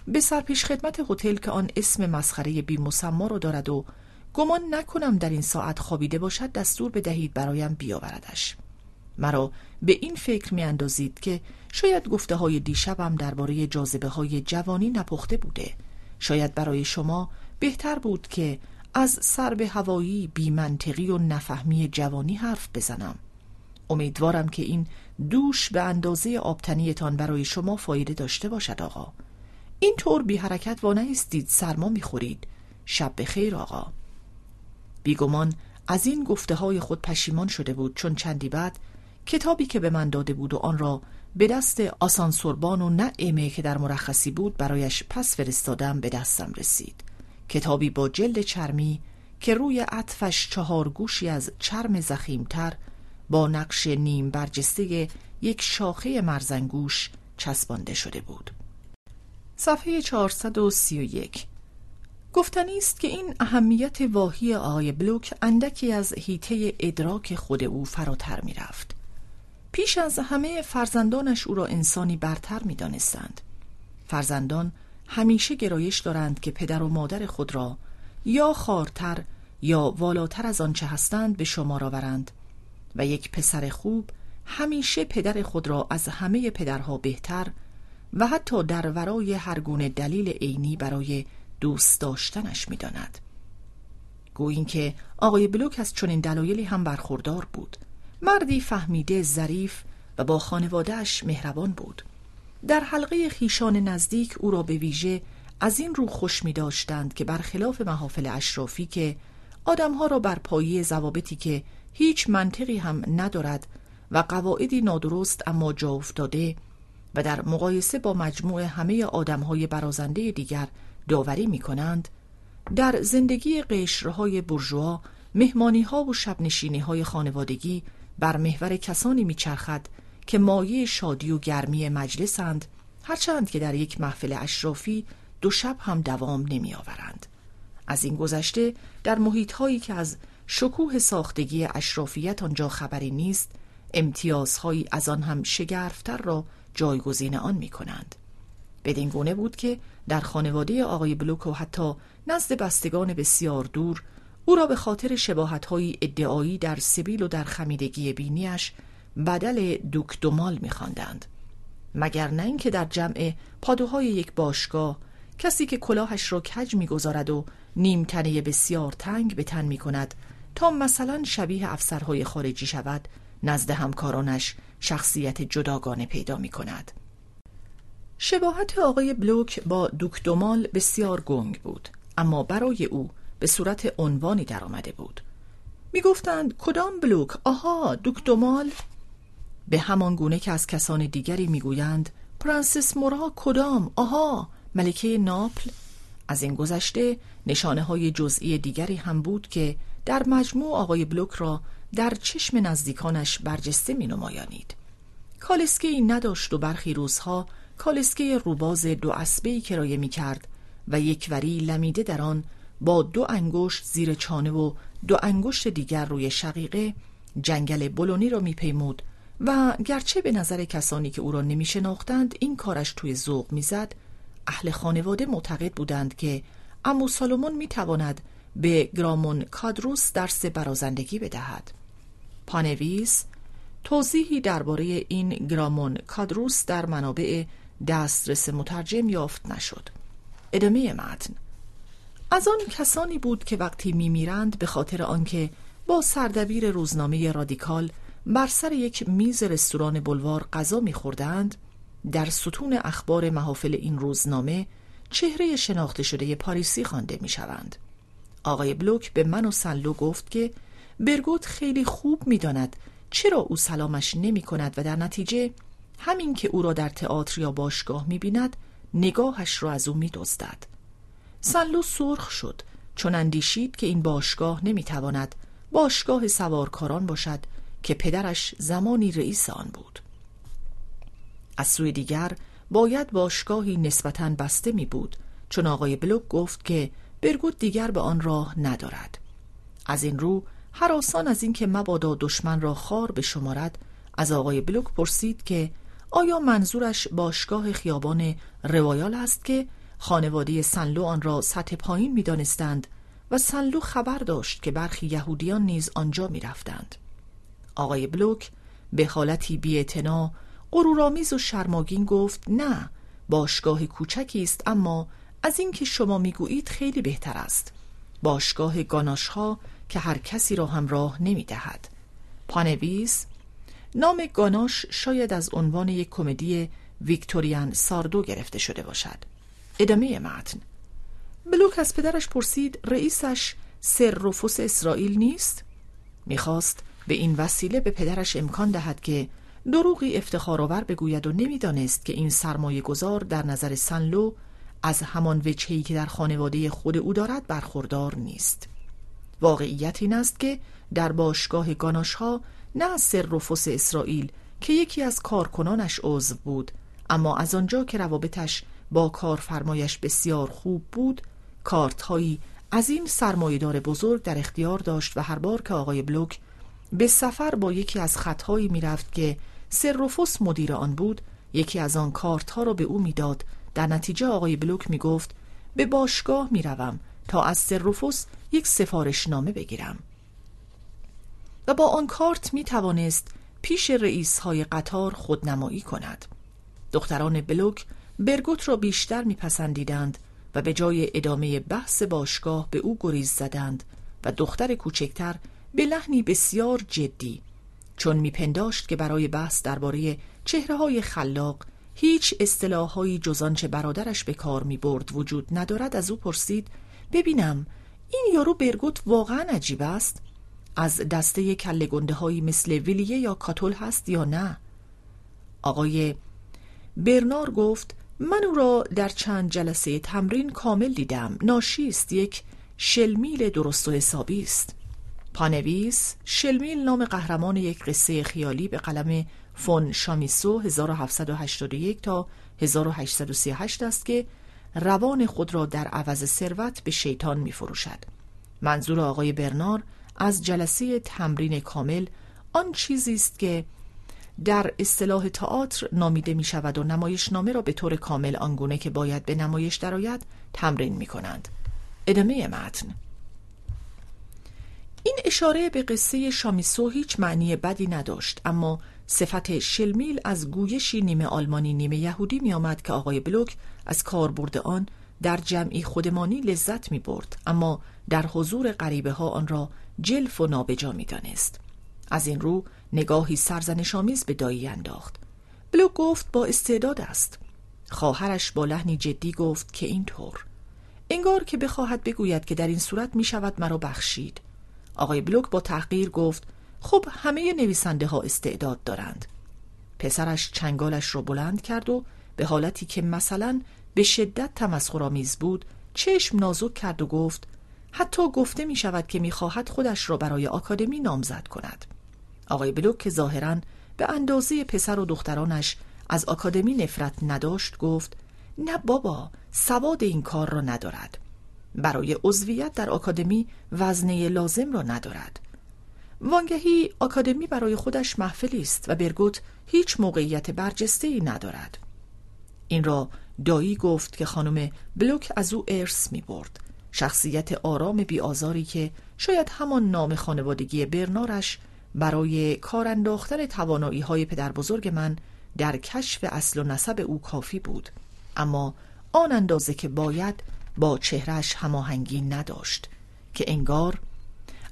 به سرپیش خدمت هتل که آن اسم مسخره بی مسما را دارد و گمان نکنم در این ساعت خوابیده باشد دستور بدهید برایم بیاوردش. مرا به این فکر می اندازید که شاید گفته های دیشبم درباره جاذبه های جوانی نپخته بوده. شاید برای شما بهتر بود که از سر به هوایی بی منطقی و نفهمی جوانی حرف بزنم. امیدوارم که این دوش به اندازه آبتنیتان برای شما فایده داشته باشد آقا. این طور بی حرکت و نیستید سرما می‌خورید. شب به خیر آقا. بیگمان از این گفته های خود پشیمان شده بود چون چندی بعد کتابی که به من داده بود و آن را به دست آسانسوربان و نه ایمه که در مرخصی بود برایش پس فرستادم به دستم رسید. کتابی با جلد چرمی که روی عطفش چهار گوشی از چرم زخیمتر با نقش نیم برجسته یک شاخه مرزنگوش چسبانده شده بود. صفحه 431 گفتنی است که این اهمیت واهی آقای بلوک اندکی از هیته ادراک خود او فراتر می رفت. پیش از همه فرزندانش او را انسانی برتر می دانستند. فرزندان همیشه گرایش دارند که پدر و مادر خود را یا خارتر یا والاتر از آنچه هستند به شما آورند و یک پسر خوب همیشه پدر خود را از همه پدرها بهتر و حتی در ورای هر گونه دلیل عینی برای دوست داشتنش می‌داند. گویین که آقای بلوک از چنین دلایلی هم برخوردار بود مردی فهمیده ظریف و با خانوادهش مهربان بود در حلقه خیشان نزدیک او را به ویژه از این رو خوش می داشتند که برخلاف محافل اشرافی که آدمها را بر پایی ضوابطی که هیچ منطقی هم ندارد و قواعدی نادرست اما جا افتاده و در مقایسه با مجموع همه آدمهای برازنده دیگر داوری می کنند در زندگی قشرهای برجوا مهمانی ها و شبنشینی های خانوادگی بر محور کسانی میچرخد که مایه شادی و گرمی مجلسند هرچند که در یک محفل اشرافی دو شب هم دوام نمی آورند. از این گذشته در محیط هایی که از شکوه ساختگی اشرافیت آنجا خبری نیست امتیازهایی از آن هم شگرفتر را جایگزین آن می کنند. بدین گونه بود که در خانواده آقای بلوک و حتی نزد بستگان بسیار دور او را به خاطر شباهتهایی ادعایی در سبیل و در خمیدگی بینیش بدل دوک دومال میخواندند مگر نه اینکه در جمع پادوهای یک باشگاه کسی که کلاهش را کج می‌گذارد و نیمتنه بسیار تنگ به تن می کند تا مثلا شبیه افسرهای خارجی شود نزد همکارانش شخصیت جداگانه پیدا می کند. شباهت آقای بلوک با دوک دومال بسیار گنگ بود اما برای او به صورت عنوانی درآمده بود. می گفتند کدام بلوک؟ آها دوک دومال؟ به همان گونه که از کسان دیگری می‌گویند پرنسس مورا کدام؟ آها ملکه ناپل؟ از این گذشته نشانه های جزئی دیگری هم بود که در مجموع آقای بلوک را در چشم نزدیکانش برجسته می نمایانید. کالسکه ای نداشت و برخی روزها کالسکه روباز دو اسبه کرایه می کرد و یک وری لمیده در آن با دو انگشت زیر چانه و دو انگشت دیگر روی شقیقه جنگل بلونی را میپیمود و گرچه به نظر کسانی که او را نمی شناختند این کارش توی ذوق می‌زد اهل خانواده معتقد بودند که امو سالومون می تواند به گرامون کادروس درس برازندگی بدهد. پانویس توضیحی درباره این گرامون کادروس در منابع دسترس مترجم یافت نشد. ادامه متن. از آن کسانی بود که وقتی میمیرند به خاطر آنکه با سردبیر روزنامه رادیکال بر سر یک میز رستوران بلوار غذا میخوردند در ستون اخبار محافل این روزنامه چهره شناخته شده پاریسی خوانده می‌شوند. آقای بلوک به من و سنلو گفت که برگوت خیلی خوب می‌داند چرا او سلامش نمی کند و در نتیجه همین که او را در تئاتر یا باشگاه می بیند نگاهش را از او می دزدد. سنلو سرخ شد چون اندیشید که این باشگاه نمی تواند باشگاه سوارکاران باشد که پدرش زمانی رئیس آن بود. از سوی دیگر باید باشگاهی نسبتاً بسته می بود چون آقای بلوک گفت که برگوت دیگر به آن راه ندارد. از این رو آسان از اینکه مبادا دشمن را خار به شمارد از آقای بلوک پرسید که آیا منظورش باشگاه خیابان روایال است که خانواده سنلو آن را سطح پایین می دانستند و سنلو خبر داشت که برخی یهودیان نیز آنجا می رفتند. آقای بلوک به حالتی بیاعتنا غرورآمیز و شرماگین گفت نه باشگاه کوچکی است اما از اینکه شما می‌گویید خیلی بهتر است باشگاه گاناش ها که هر کسی را هم راه نمی دهد پانویس نام گاناش شاید از عنوان یک کمدی ویکتوریان ساردو گرفته شده باشد. ادامه متن. بلوک از پدرش پرسید رئیسش سر روفوس اسرائیل نیست؟ می‌خواست به این وسیله به پدرش امکان دهد که دروغی افتخارآور بگوید و نمی‌دانست که این سرمایه گذار در نظر سنلو از همان وجهی که در خانواده خود او دارد برخوردار نیست. واقعیت این است که در باشگاه گاناش ها نه سر رفوس اسرائیل که یکی از کارکنانش عضو بود اما از آنجا که روابطش با کارفرمایش بسیار خوب بود کارت هایی از این سرمایهدار بزرگ در اختیار داشت و هر بار که آقای بلوک به سفر با یکی از خطهایی می‌رفت که سرروفوس مدیر آن بود یکی از آن کارت ها را به او می‌داد. در نتیجه آقای بلوک می گفت به باشگاه می روم تا از سرروفوس یک سفارشنامه بگیرم. و با آن کارت می توانست پیش رئیس های قطار خودنمایی کند. دختران بلوک برگوت را بیشتر میپسندیدند و به جای ادامه بحث باشگاه به او گریز زدند و دختر کوچکتر به لحنی بسیار جدی چون میپنداشت که برای بحث درباره چهره های خلاق هیچ اصطلاحهایی جز آنچه برادرش به کار می برد وجود ندارد از او پرسید ببینم این یارو برگوت واقعا عجیب است؟ از دسته کله گنده هایی مثل ویلیه یا کاتول هست یا نه؟ آقای برنار گفت من او را در چند جلسه تمرین کامل دیدم. ناشیست یک شلمیل درست و حسابی است. پانویس شلمیل نام قهرمان یک قصه خیالی به قلم فون شامیسو 1781 تا 1838 است که روان خود را در عوض ثروت به شیطان می فروشد. منظور آقای برنار از جلسه تمرین کامل آن چیزی است که در اصطلاح تئاتر نامیده می شود و نمایشنامه را به طور کامل آنگونه که باید به نمایش درآید تمرین می کنند. ادامه متن این اشاره به قصه شامیسو هیچ معنی بدی نداشت اما صفت شلمیل از گویشی نیمه آلمانی نیمه یهودی می آمد که آقای بلوک از کاربرد آن در جمعی خودمانی لذت می برد اما در حضور غریبه ها آن را جلف و نابجا می دانست. از این رو نگاهی سرزنشآمیز به دایی انداخت. بلوک گفت با استعداد است. خواهرش با لحنی جدی گفت که اینطور. انگار که بخواهد بگوید که در این صورت می شود مرا بخشید. آقای بلوک با تحقیر گفت خب همه نویسنده ها استعداد دارند. پسرش چنگالش را بلند کرد و به حالتی که مثلا به شدت تمسخرآمیز بود چشم نازک کرد و گفت حتی گفته می شود که می خواهد خودش را برای آکادمی نامزد کند. آقای بلوک که ظاهرا به اندازه پسر و دخترانش از آکادمی نفرت نداشت گفت نه بابا سواد این کار را ندارد. برای عضویت در آکادمی وزنه لازم را ندارد. وانگهی آکادمی برای خودش محفلی است و برگوت هیچ موقعیت برجسته ای ندارد. این را دایی گفت که خانم بلوک از او ارث می برد شخصیت آرام بیآزاری که شاید همان نام خانوادگی برنارش برای کار انداختن توانایی های پدر بزرگ من در کشف اصل و نسب او کافی بود. اما آن اندازه که باید با چهرش هماهنگی نداشت که انگار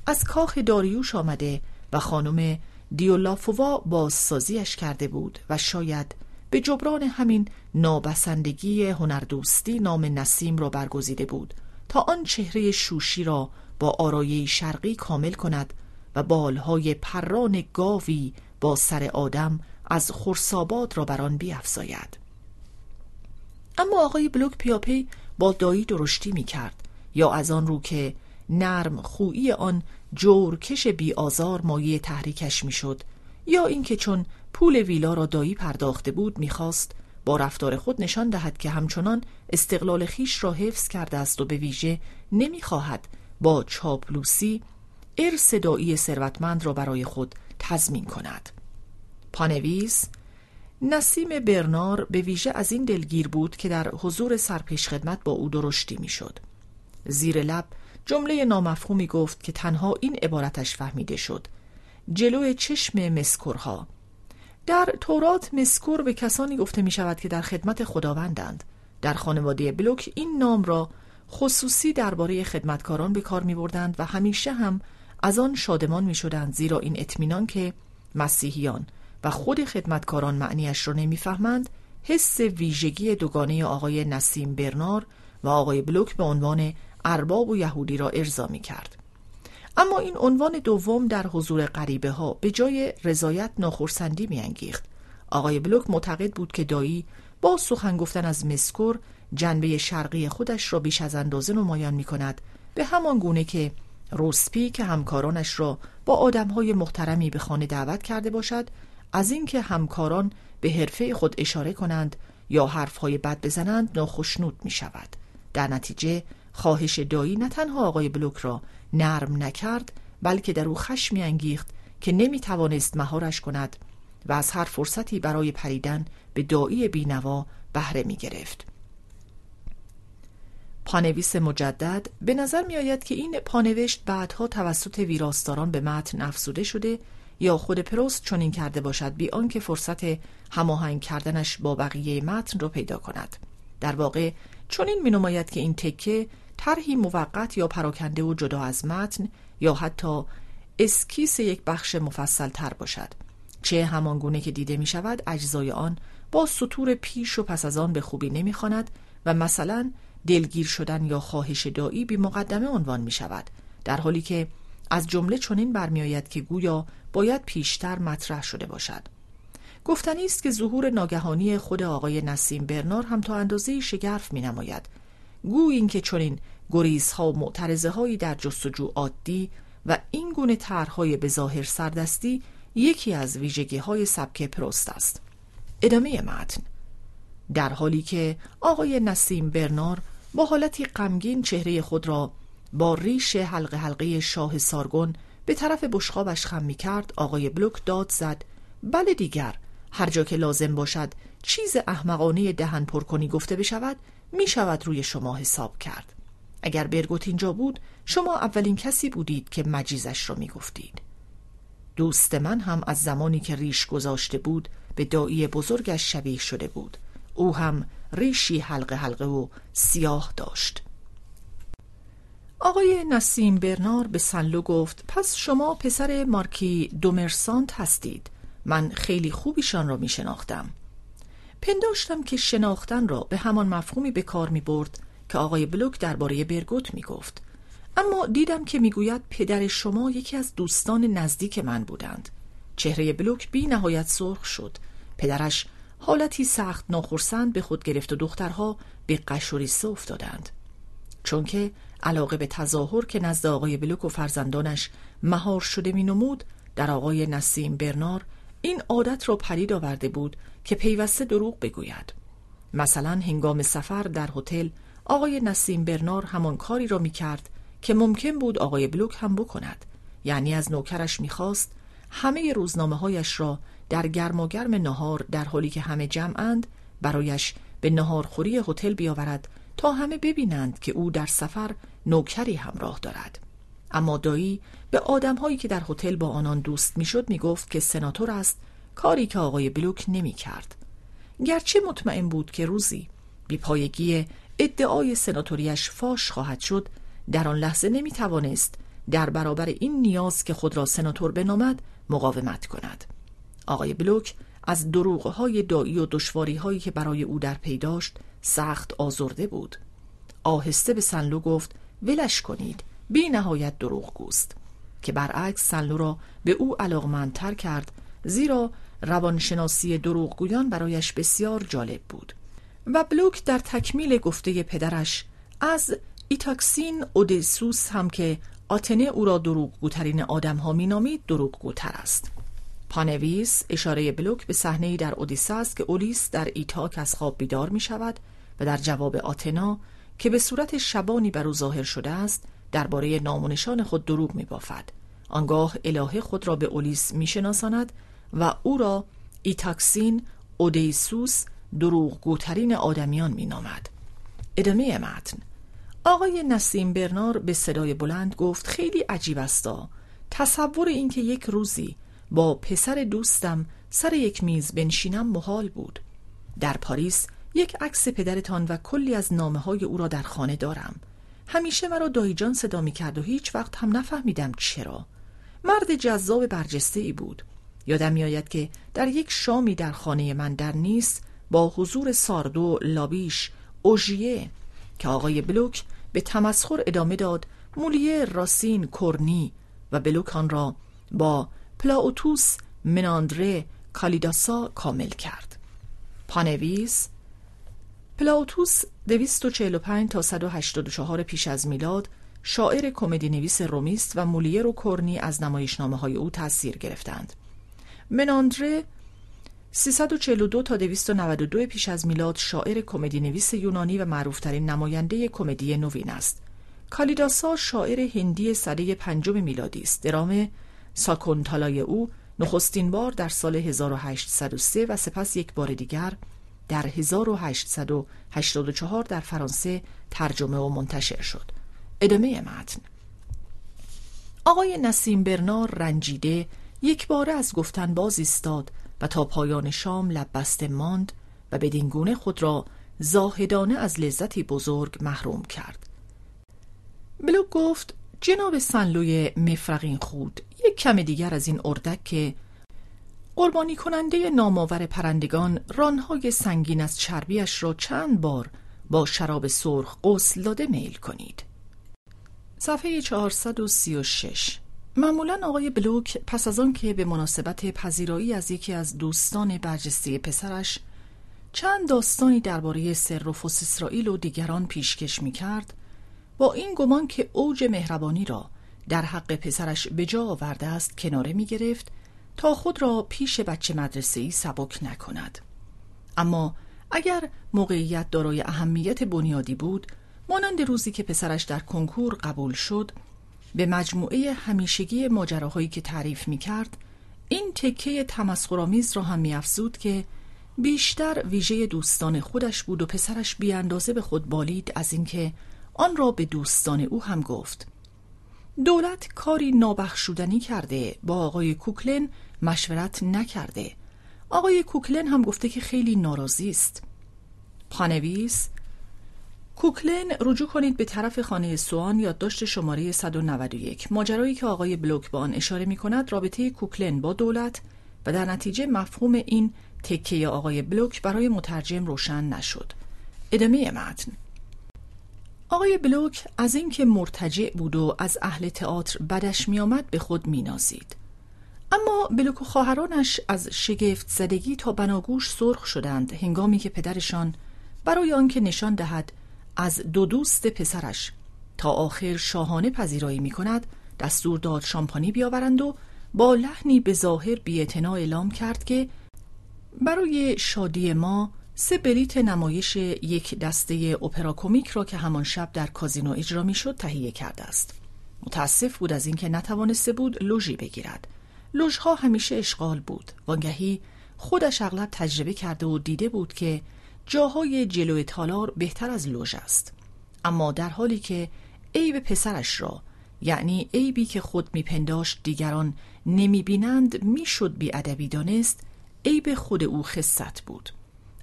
از کاخ داریوش آمده و خانم دیولافوا بازسازیش کرده بود و شاید به جبران همین نابسندگی هنردوستی نام نسیم را برگزیده بود. تا آن چهره شوشی را با آرایه شرقی کامل کند و بالهای پران گاوی با سر آدم از خرساباد را بر آن بیافزاید اما آقای بلوک پیاپی با دایی درشتی می کرد یا از آن رو که نرم خویی آن جورکش بی آزار مایه تحریکش می‌شد یا اینکه چون پول ویلا را دایی پرداخته بود می‌خواست با رفتار خود نشان دهد که همچنان استقلال خیش را حفظ کرده است و به ویژه نمی‌خواهد با چاپلوسی ارث دایی ثروتمند را برای خود تضمین کند پانویس نسیم برنار به ویژه از این دلگیر بود که در حضور سرپیش خدمت با او درشتی می‌شد. زیر لب جمله نامفهومی گفت که تنها این عبارتش فهمیده شد جلو چشم مسکورها در تورات مسکور به کسانی گفته می شود که در خدمت خداوندند در خانواده بلوک این نام را خصوصی درباره خدمتکاران به کار می بردند و همیشه هم از آن شادمان می شدند زیرا این اطمینان که مسیحیان و خود خدمتکاران معنیش را نمی‌فهمند حس ویژگی دوگانه آقای نسیم برنار و آقای بلوک به عنوان ارباب و یهودی را ارضا می کرد. اما این عنوان دوم در حضور غریبه ها به جای رضایت ناخرسندی می انگیخت. آقای بلوک معتقد بود که دایی با سخن گفتن از مسکور جنبه شرقی خودش را بیش از اندازه نمایان می کند به همان گونه که روسپی که همکارانش را با آدمهای محترمی به خانه دعوت کرده باشد از اینکه همکاران به حرفه خود اشاره کنند یا حرفهای بد بزنند ناخشنود می شود. در نتیجه خواهش دایی نه تنها آقای بلوک را نرم نکرد بلکه در او خشمی انگیخت که نمی توانست مهارش کند و از هر فرصتی برای پریدن به دایی بینوا بهره می گرفت. پانویس مجدد به نظر می آید که این پانوشت بعدها توسط ویراستاران به متن افزوده شده یا خود پروست چنین کرده باشد بی آنکه فرصت هماهنگ کردنش با بقیه متن را پیدا کند در واقع چنین می نماید که این تکه طرحی موقت یا پراکنده و جدا از متن یا حتی اسکیس یک بخش مفصل تر باشد چه همان گونه که دیده می شود اجزای آن با سطور پیش و پس از آن به خوبی نمی خاند و مثلا دلگیر شدن یا خواهش دایی بی مقدمه عنوان می شود در حالی که از جمله چنین برمیآید که گویا باید پیشتر مطرح شده باشد. گفتنی است که ظهور ناگهانی خود آقای نسیم برنار هم تا اندازه شگرف می نماید گوی اینکه چنین گریزها و معترضه هایی در جستجو عادی و این گونه طرحهای به ظاهر سردستی یکی از ویژگی های سبک پروست است. ادامه متن در حالی که آقای نسیم برنار با حالتی غمگین چهره خود را با ریش حلقه حلقه شاه سارگون به طرف بشقابش خم می کرد آقای بلوک داد زد بله دیگر هر جا که لازم باشد چیز احمقانه دهن پرکنی گفته بشود می شود روی شما حساب کرد. اگر برگوت اینجا بود شما اولین کسی بودید که مجیزش را می گفتید دوست من هم از زمانی که ریش گذاشته بود به دایی بزرگش شبیه شده بود. او هم ریشی حلقه حلقه و سیاه داشت. آقای نسیم برنار به سنلو گفت پس شما پسر مارکی دومرسانت هستید. من خیلی خوبیشان را می شناختم پنداشتم که شناختن را به همان مفهومی به کار می برد که آقای بلوک درباره برگوت می گفت. اما دیدم که می‌گوید پدر شما یکی از دوستان نزدیک من بودند. چهره بلوک بی نهایت سرخ شد. پدرش حالتی سخت ناخرسند به خود گرفت و دخترها به قشوریسه افتادند. چون که علاقه به تظاهر که نزد آقای بلوک و فرزندانش مهار شده می نمود در آقای نسیم برنار این عادت را پرید آورده بود که پیوسته دروغ بگوید. مثلا هنگام سفر در هتل آقای نسیم برنار همان کاری را می کرد که ممکن بود آقای بلوک هم بکند. یعنی از نوکرش می‌خواست همه روزنامه هایش را در گرماگرم نهار در حالی که همه جمعند برایش به نهارخوری هتل بیاورد تا همه ببینند که او در سفر نوکری همراه دارد. اما دایی به آدمهایی که در هتل با آنان دوست می‌شد می‌گفت که سناتور است کاری که آقای بلوک نمی کرد. گرچه مطمئن بود که روزی بیپایگی ادعای سناتوریش فاش خواهد شد در آن لحظه نمی توانست در برابر این نیاز که خود را سناتور بنامد مقاومت کند. آقای بلوک از دروغهای دایی و دشواری هایی که برای او در پی داشت سخت آزرده بود. آهسته به سنلو گفت ولش کنید بی نهایت دروغ گوست که برعکس سنلو را به او علاقمندتر کرد زیرا روانشناسی دروغگویان برایش بسیار جالب بود و بلوک در تکمیل گفته پدرش از ایتاکسین اودیسوس هم که آتنه او را دروغگوترین آدم ها می نامید دروغگوتر است پانویس اشاره بلوک به صحنه در اودیسه است که اولیس در ایتاک از خواب بیدار می شود و در جواب آتنا که به صورت شبانی بر او ظاهر شده است درباره نام خود دروغ می بافد. آنگاه الهه خود را به اولیس می شناساند و او را ایتاکسین اودیسوس دروغگوترین آدمیان می نامد. ادامه متن. آقای نسیم برنار به صدای بلند گفت خیلی عجیب استا تصور اینکه یک روزی با پسر دوستم سر یک میز بنشینم محال بود. در پاریس یک عکس پدرتان و کلی از نامه های او را در خانه دارم. همیشه مرا دایجان صدا می کرد و هیچ وقت هم نفهمیدم چرا. مرد جذاب برجسته ای بود. یادم میآید که در یک شامی در خانه من در نیست با حضور ساردو لابیش اوژیه که آقای بلوک به تمسخر ادامه داد مولیه راسین کورنی و بلوکان را با پلاوتوس مناندره کالیداسا کامل کرد. پانویس پلاوتوس 245 تا 184 پیش از میلاد شاعر کمدی نویس رومیست و مولیر و کورنی از نمایشنامه های او تاثیر گرفتند. مناندره 342 تا 292 پیش از میلاد شاعر کمدی نویس یونانی و معروفترین نماینده کمدی نوین است. کالیداسا شاعر هندی سده پنجم میلادی است. درام ساکونتالای او نخستین بار در سال 1803 و سپس یک بار دیگر در 1884 در فرانسه ترجمه و منتشر شد. ادامه متن آقای نسیم برنار رنجیده یک بار از گفتن باز ایستاد و تا پایان شام لب بسته ماند و به دینگونه خود را زاهدانه از لذتی بزرگ محروم کرد. بلوک گفت جناب سنلوی مفرقین خود یک کم دیگر از این اردک که قربانی کننده نامآور پرندگان رانهای سنگین از چربیش را چند بار با شراب سرخ غسل داده میل کنید. صفحه 436 معمولا آقای بلوک پس از آن که به مناسبت پذیرایی از یکی از دوستان برجسته پسرش چند داستانی درباره سر فس اسرائیل و دیگران پیشکش می کرد با این گمان که اوج مهربانی را در حق پسرش به جا آورده است کناره می گرفت تا خود را پیش بچه مدرسه ای سبک نکند. اما اگر موقعیت دارای اهمیت بنیادی بود مانند روزی که پسرش در کنکور قبول شد به مجموعه همیشگی ماجراهایی که تعریف می کرد این تکه تمسخرآمیز را هم میافزود که بیشتر ویژه دوستان خودش بود و پسرش بیاندازه به خود بالید از اینکه آن را به دوستان او هم گفت. دولت کاری نابخشودنی کرده با آقای کوکلن مشورت نکرده. آقای کوکلن هم گفته که خیلی ناراضی است. پانویس کوکلن رجوع کنید به طرف خانه سوان یادداشت شماره 191 ماجرایی که آقای بلوک با آن اشاره می کند رابطه کوکلن با دولت و در نتیجه مفهوم این تکه آقای بلوک برای مترجم روشن نشد. ادامه متن. آقای بلوک از اینکه مرتجع بود و از اهل تئاتر بدش میآمد به خود مینازید. اما بلوک و خواهرانش از شگفت زدگی تا بناگوش سرخ شدند. هنگامی که پدرشان برای آنکه نشان دهد از دو دوست پسرش. تا آخر شاهانه پذیرایی می کند دستور داد شامپانی بیاورند و با لحنی به ظاهر بیاعتنا اعلام کرد که برای شادی ما سه بلیت نمایش یک دسته اپرا کومیک را که همان شب در کازینو اجرا می‌شد تهیه کرده است. متاسف بود از اینکه نتوانسته بود لوژی بگیرد. لوژها همیشه اشغال بود. وانگهی خودش اغلب تجربه کرده و دیده بود که جاهای جلوی تالار بهتر از لوژ است. اما در حالی که عیب پسرش را یعنی عیبی که خود میپنداشت دیگران نمی‌بینند می‌شد بیادبی دانست عیب خود او خصت بود.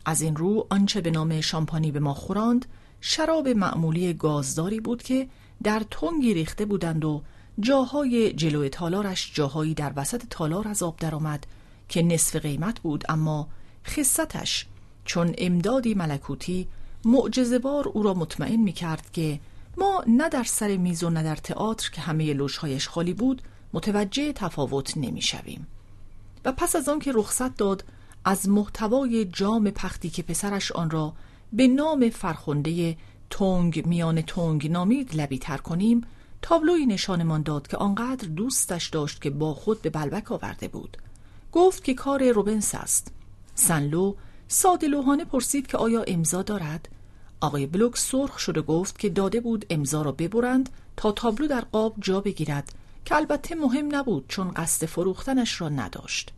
از این رو آنچه به نام شامپانی به ما خوراند شراب معمولی گازداری بود که در تنگی ریخته بودند و جاهای جلوی تالارش جاهایی در وسط تالار از آب درآمد که نصف قیمت بود اما خصتش چون امدادی ملکوتی معجزه‌وار او را مطمئن می کرد که ما نه در سر میز و نه در تئاتر که همه لوژهایش خالی بود متوجه تفاوت نمی شویم. و پس از آن که رخصت داد از محتوای جام پختی که پسرش آن را به نام فرخنده تونگ میان تونگ نامید لبی تر کنیم تابلوی نشانمان داد که آنقدر دوستش داشت که با خود به بلبک آورده بود گفت که کار روبنس است سنلو ساده لوحانه پرسید که آیا امضا دارد؟ آقای بلوک سرخ شده گفت که داده بود امضا را ببرند تا تابلو در قاب جا بگیرد که البته مهم نبود چون قصد فروختنش را نداشت.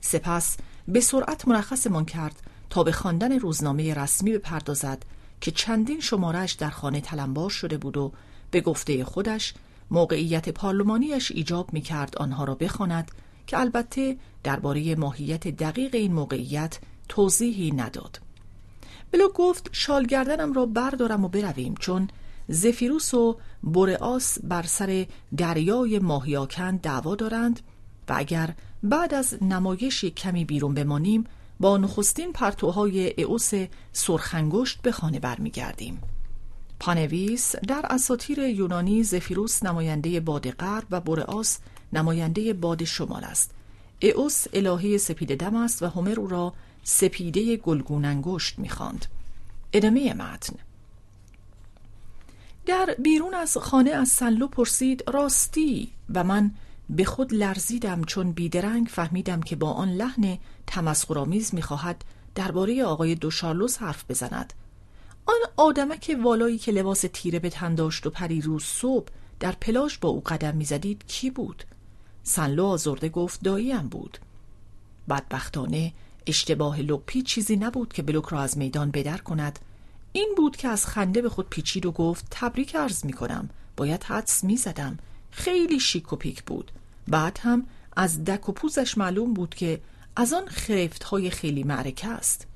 سپس به سرعت مرخصمان کرد تا به خواندن روزنامه رسمی بپردازد که چندین شمارش در خانه تلمبار شده بود و به گفته خودش موقعیت پارلمانیش ایجاب می کرد آنها را بخواند که البته درباره ماهیت دقیق این موقعیت توضیحی نداد. بلو گفت شالگردنم را بردارم و برویم چون زفیروس و بورئاس بر سر دریای ماهیاکن دعوا دارند و اگر بعد از نمایش کمی بیرون بمانیم با نخستین پرتوهای اعوس سرخنگشت به خانه برمیگردیم. پانویس در اساطیر یونانی زفیروس نماینده باد غرب و بورئاس نماینده باد شمال است. اعوس الهه سپید دم است و هومر او را سپیده گلگون انگشت می‌خواند. ادامه متن. در بیرون از خانه از سنلو پرسید راستی؟ و من به خود لرزیدم چون بیدرنگ فهمیدم که با آن لحن تمسخرآمیز می‌خواهد درباره آقای دوشارلوس حرف بزند. آن آدمک والایی که لباس تیره به تن داشت و روز صبح در پلاش با او قدم می‌زدید کی بود؟ سنلو آزرده گفت داییم بود. بدبختانه اشتباه لپی چیزی نبود که بلوک را از میدان بدر کند. این بود که از خنده به خود پیچید و گفت تبریک عرض می کنم. باید حدس می زدم. خیلی شیک و پیک بود. بعد هم از دک و پوزش معلوم بود که از آن خرفت های خیلی معرکه است.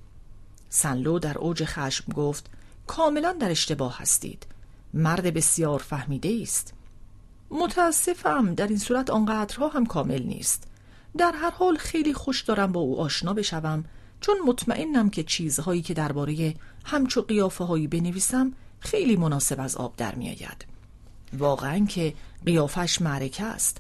سنلو در اوج خشم گفت کاملا در اشتباه هستید. مرد بسیار فهمیده است. متاسفم در این صورت آنقدرها هم کامل نیست. در هر حال خیلی خوش دارم با او آشنا بشوم چون مطمئنم که چیزهایی که درباره همچو قیافه هایی بنویسم خیلی مناسب از آب در میآید. واقعا که قیافش معرکه است.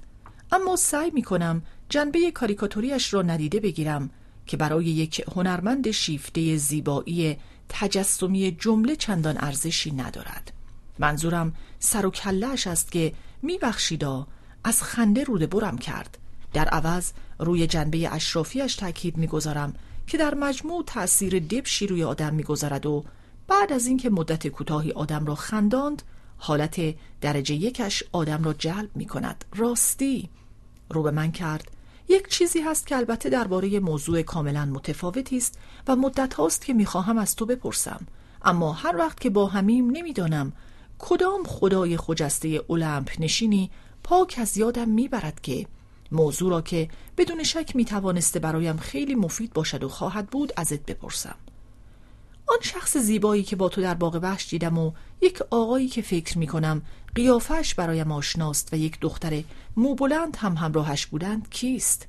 اما سعی می کنم جنبه کاریکاتوریش را ندیده بگیرم که برای یک هنرمند شیفته زیبایی تجسمی جمله چندان ارزشی ندارد. منظورم سر و کلش است که میبخشیدا. از خنده روده برم کرد. در عوض روی جنبه اشرافیش تاکید می‌گذارم که در مجموع تأثیر دبشی روی آدم می‌گذارد و بعد از اینکه مدت کوتاهی آدم را خنداند حالت درجه یکش آدم را جلب می کند راستی! رو به من کرد. یک چیزی هست که البته درباره موضوع کاملا متفاوتی است و مدت هاست که می‌خواهم از تو بپرسم. اما هر وقت که با همیم نمی‌دانم کدام خدای خجسته اولمپ نشینی پاک از یادم می‌برد که؟ موضوع را که بدون شک می‌توانسته برایم خیلی مفید باشد و خواهد بود ازت بپرسم. آن شخص زیبایی که با تو در باغ وحش دیدم و یک آقایی که فکر می کنم قیافش برایم آشناست و یک دختر موبلند هم همراهش بودند کیست؟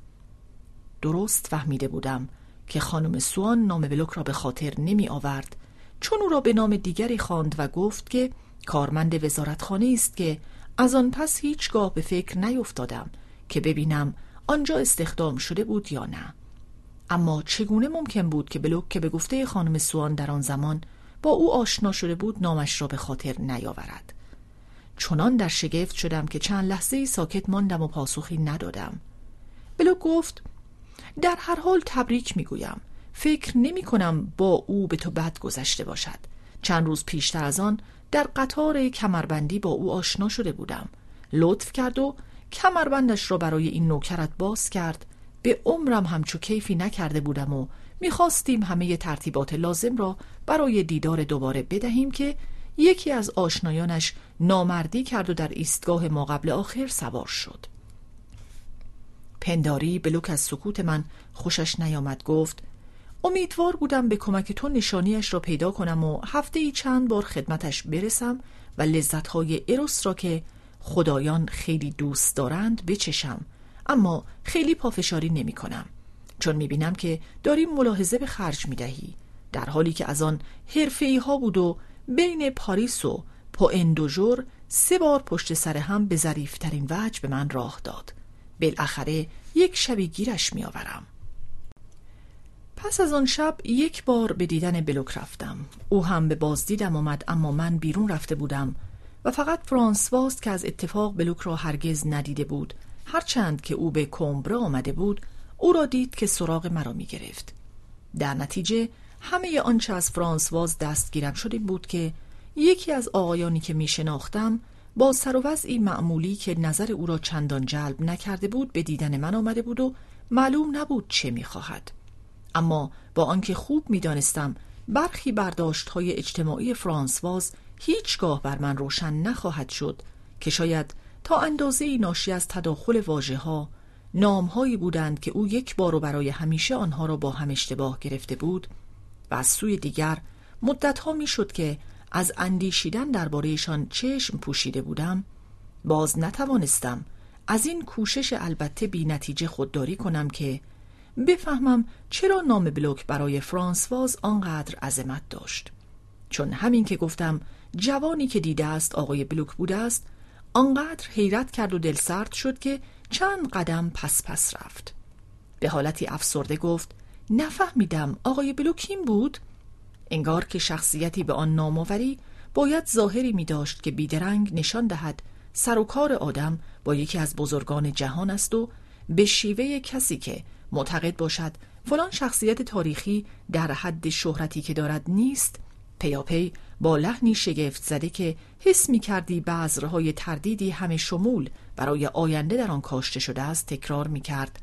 درست فهمیده بودم که خانم سوان نام بلوک را به خاطر نمی آورد چون او را به نام دیگری خواند و گفت که کارمند وزارتخانه است که از آن پس هیچگاه به فکر نیفتادم که ببینم آنجا استخدام شده بود یا نه. اما چگونه ممکن بود که بلوک که به گفته خانم سوان در آن زمان با او آشنا شده بود نامش را به خاطر نیاورد. چنان در شگفت شدم که چند لحظه ساکت ماندم و پاسخی ندادم. بلوک گفت در هر حال تبریک می‌گویم. فکر نمی کنم با او به تو بد گذشته باشد. چند روز پیشتر از آن در قطار کمربندی با او آشنا شده بودم. لطف کرد و کمربندش را برای این نوکرت باز کرد. به عمرم همچو کیفی نکرده بودم و می‌خواستیم همه ترتیبات لازم را برای دیدار دوباره بدهیم که یکی از آشنایانش نامردی کرد و در ایستگاه ما قبل آخر سوار شد. پنداری بلوک از سکوت من خوشش نیامد گفت امیدوار بودم به کمک تو نشانیش را پیدا کنم و هفته ای چند بار خدمتش برسم و لذتهای اروس را که خدایان خیلی دوست دارند بچشم. اما خیلی پافشاری نمی کنم چون می بینم که داریم ملاحظه به خرج می دهی در حالی که از آن حرفه ها بود و بین پاریس و پواندوژور سه بار پشت سر هم به ظریفترین وجه به من راه داد. بالاخره یک شبی گیرش می آورم پس از آن شب یک بار به دیدن بلوک رفتم. او هم به بازدیدم آمد اما من بیرون رفته بودم و فقط فرانسواز که از اتفاق بلوک را هرگز ندیده بود. هرچند که او به کمبرا آمده بود او را دید که سراغ مرا می گرفت در نتیجه همه آنچه از فرانسواز دستگیرم شده بود که یکی از آقایانی که می شناختم با سر و وضعی معمولی که نظر او را چندان جلب نکرده بود به دیدن من آمده بود و معلوم نبود چه می خواهد. اما با آنکه خوب می دانستم برخی برداشت های اجتماعی فرانسواز هیچگاه بر من روشن نخواهد شد که شاید تا اندازه ناشی از تداخل واجه ها نامهایی بودند که او یک بار و برای همیشه آنها را با هم اشتباه گرفته بود و از سوی دیگر مدتها می‌شد که از اندیشیدن دربارهشان چشم پوشیده بودم باز نتوانستم از این کوشش البته بی نتیجه خودداری کنم که بفهمم چرا نام بلوک برای فرانسواز آنقدر عظمت داشت. چون همین که گفتم جوانی که دیده است آقای بلوک بوده است آنقدر حیرت کرد و دلسرد شد که چند قدم پس پس رفت. به حالتی افسرده گفت نفهمیدم آقای بلوکین بود؟ انگار که شخصیتی به آن نامآوری باید ظاهری می داشت که بیدرنگ نشان دهد سر و کار آدم با یکی از بزرگان جهان است و به شیوه کسی که معتقد باشد فلان شخصیت تاریخی در حد شهرتی که دارد نیست پیاپی با لحنی شگفت زده که حس می کردی بذرهای تردیدی همه شمول برای آینده در آن کاشته شده است تکرار می کرد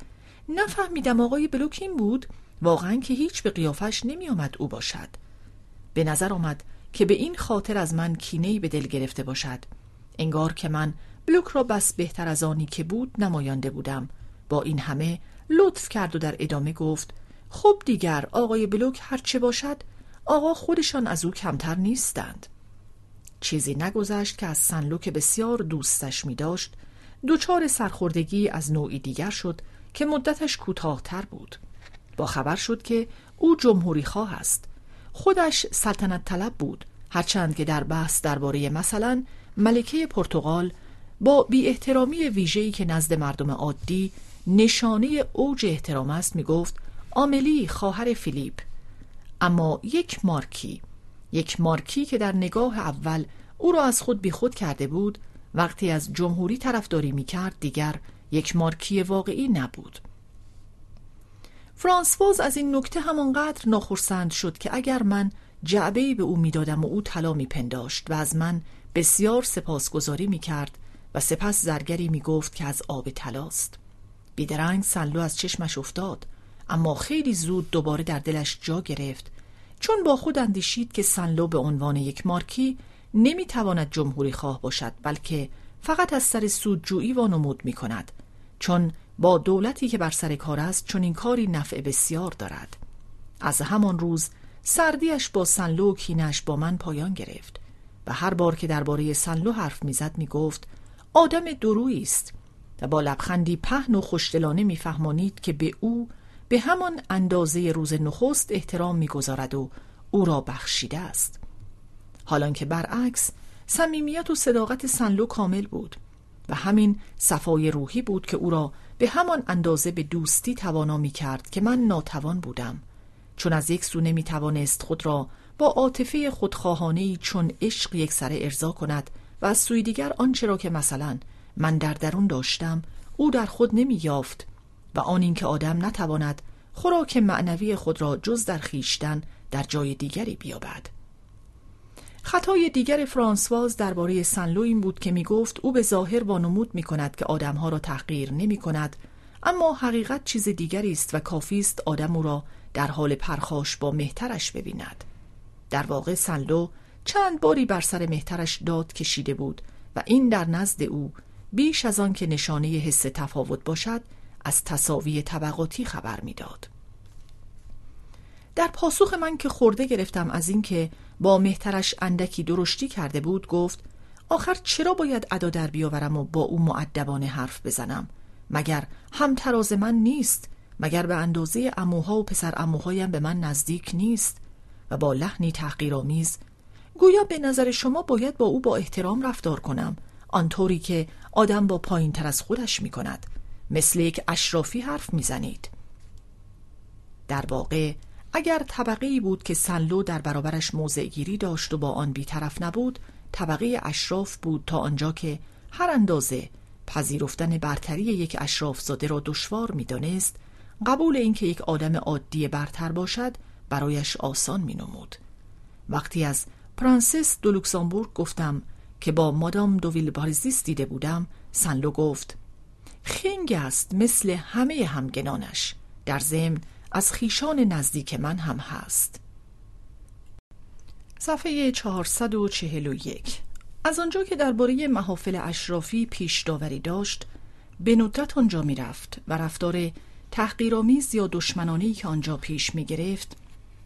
نفهمیدم آقای بلوکین بود؟ واقعا که هیچ به قیافش نمی آمد او باشد. به نظر آمد که به این خاطر از من کینهی به دل گرفته باشد. انگار که من بلوک را بس بهتر از آنی که بود نمایانده بودم. با این همه لطف کرد و در ادامه گفت خب دیگر آقای بلوک هرچه باشد آقا خودشان از او کمتر نیستند. چیزی نگذشت که از سنلو که بسیار دوستش می داشت دوچار سرخوردگی از نوعی دیگر شد که مدتش کوتاهتر بود. با خبر شد که او جمهوری خواه است. خودش سلطنت طلب بود هرچند که در بحث درباره مثلا ملکه پرتغال با بی احترامی ویژه‌ای که نزد مردم عادی نشانه اوج احترام است می گفت آملی خواهر فیلیپ. اما یک مارکی یک مارکی که در نگاه اول او را از خود بیخود کرده بود وقتی از جمهوری طرفداری می کرد دیگر یک مارکی واقعی نبود. فرانسواز از این نکته همانقدر ناخرسند شد که اگر من جعبه‌ای به او می‌دادم و او طلا میپنداشت و از من بسیار سپاسگزاری می‌کرد و سپس زرگری می‌گفت که از آب طلاست. بیدرنگ سنلو از چشمش افتاد. اما خیلی زود دوباره در دلش جا گرفت. چون با خود اندیشید که سنلو به عنوان یک مارکی نمی‌تواند جمهوری خواه باشد بلکه فقط از سر سودجویی وانمود می کند چون با دولتی که بر سر کار است چون این کاری نفع بسیار دارد. از همان روز سردیش با سنلو و کینش با من پایان گرفت. و هر بار که درباره سنلو حرف می‌زد می‌گفت آدم درویی است. و با لبخندی پهن و خوشدلانه میفهمانید که به او به همان اندازه روز نخست احترام می‌گذارد و او را بخشیده است. حالان که برعکس صمیمیت و صداقت سنلو کامل بود و همین صفای روحی بود که او را به همان اندازه به دوستی توانا می کرد که من ناتوان بودم. چون از یک سو نمی توانست خود را با عاطفه خودخواهانه چون عشق یک سره ارضا کند و از سوی دیگر آنچه را که مثلا من در درون داشتم او در خود نمی یافت و آن اینکه آدم نتواند خوراک معنوی خود را جز در خیشتن در جای دیگری بیابد. خطای دیگر فرانسواز درباره سنلو این بود که می گفت او به ظاهر وانمود می کند که آدمها را تحقیر نمی کند اما حقیقت چیز دیگری است و کافی است آدم او را در حال پرخاش با مهترش ببیند. در واقع سنلو چند باری بر سر مهترش داد کشیده بود و این در نزد او بیش از آن که نشانه حس تفاوت باشد از تصاوی طبقاتی خبر می‌داد. در پاسخ من که خورده گرفتم از اینکه با مهترش اندکی درشتی کرده بود گفت آخر چرا باید ادا در بیاورم و با او معدبانه حرف بزنم؟ مگر هم تراز من نیست؟ مگر به اندازه اموها و پسر اموهایم به من نزدیک نیست؟ و با لحنی تحقیرآمیز گویا به نظر شما باید با او با احترام رفتار کنم آنطوری که آدم با پایین تر از خودش می کند مثل یک اشرافی حرف می‌زنید در واقع اگر طبقه بود که سنلو در برابرش موضع گیری داشت و با آن بیطرف نبود طبقه اشراف بود تا آنجا که هر اندازه پذیرفتن برتری یک اشراف زاده را دشوار می‌دانست قبول اینکه یک آدم عادی برتر باشد برایش آسان می نمود. وقتی از پرنسس دو لوکسامبورگ گفتم که با مادام دوویل پاریزیس دیده بودم سنلو گفت خنگ است مثل همه همگنانش. در ضمن از خویشان نزدیک من هم هست. صفحه 441 از آنجا که درباره محافل اشرافی پیش داوری داشت به ندرت آنجا می رفت و رفتار تحقیرآمیز یا دشمنانی که آنجا پیش می گرفت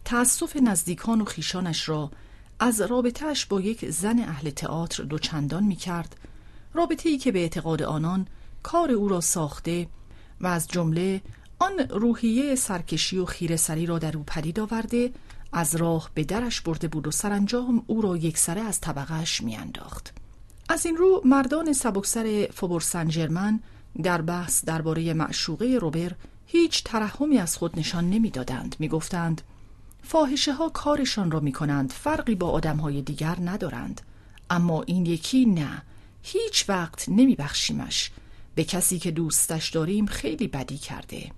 تأسف نزدیکان و خیشانش را از رابطهش با یک زن اهل تئاتر دوچندان می کرد رابطه ای که به اعتقاد آنان کار او را ساخته و از جمله آن روحیه سرکشی و خیره سری را در او پدید آورده از راه به درش برده بود و سرانجام او را یک سره از طبقهش میانداخت. از این رو مردان سبکسر فوبور سن در بحث درباره معشوقه روبر هیچ ترحمی از خود نشان نمی‌دادند می‌گفتند فاحشه ها کارشان را می کنند فرقی با آدم های دیگر ندارند. اما این یکی نه هیچ وقت نمی بخشیمش به کسی که دوستش داریم خیلی بدی کرده.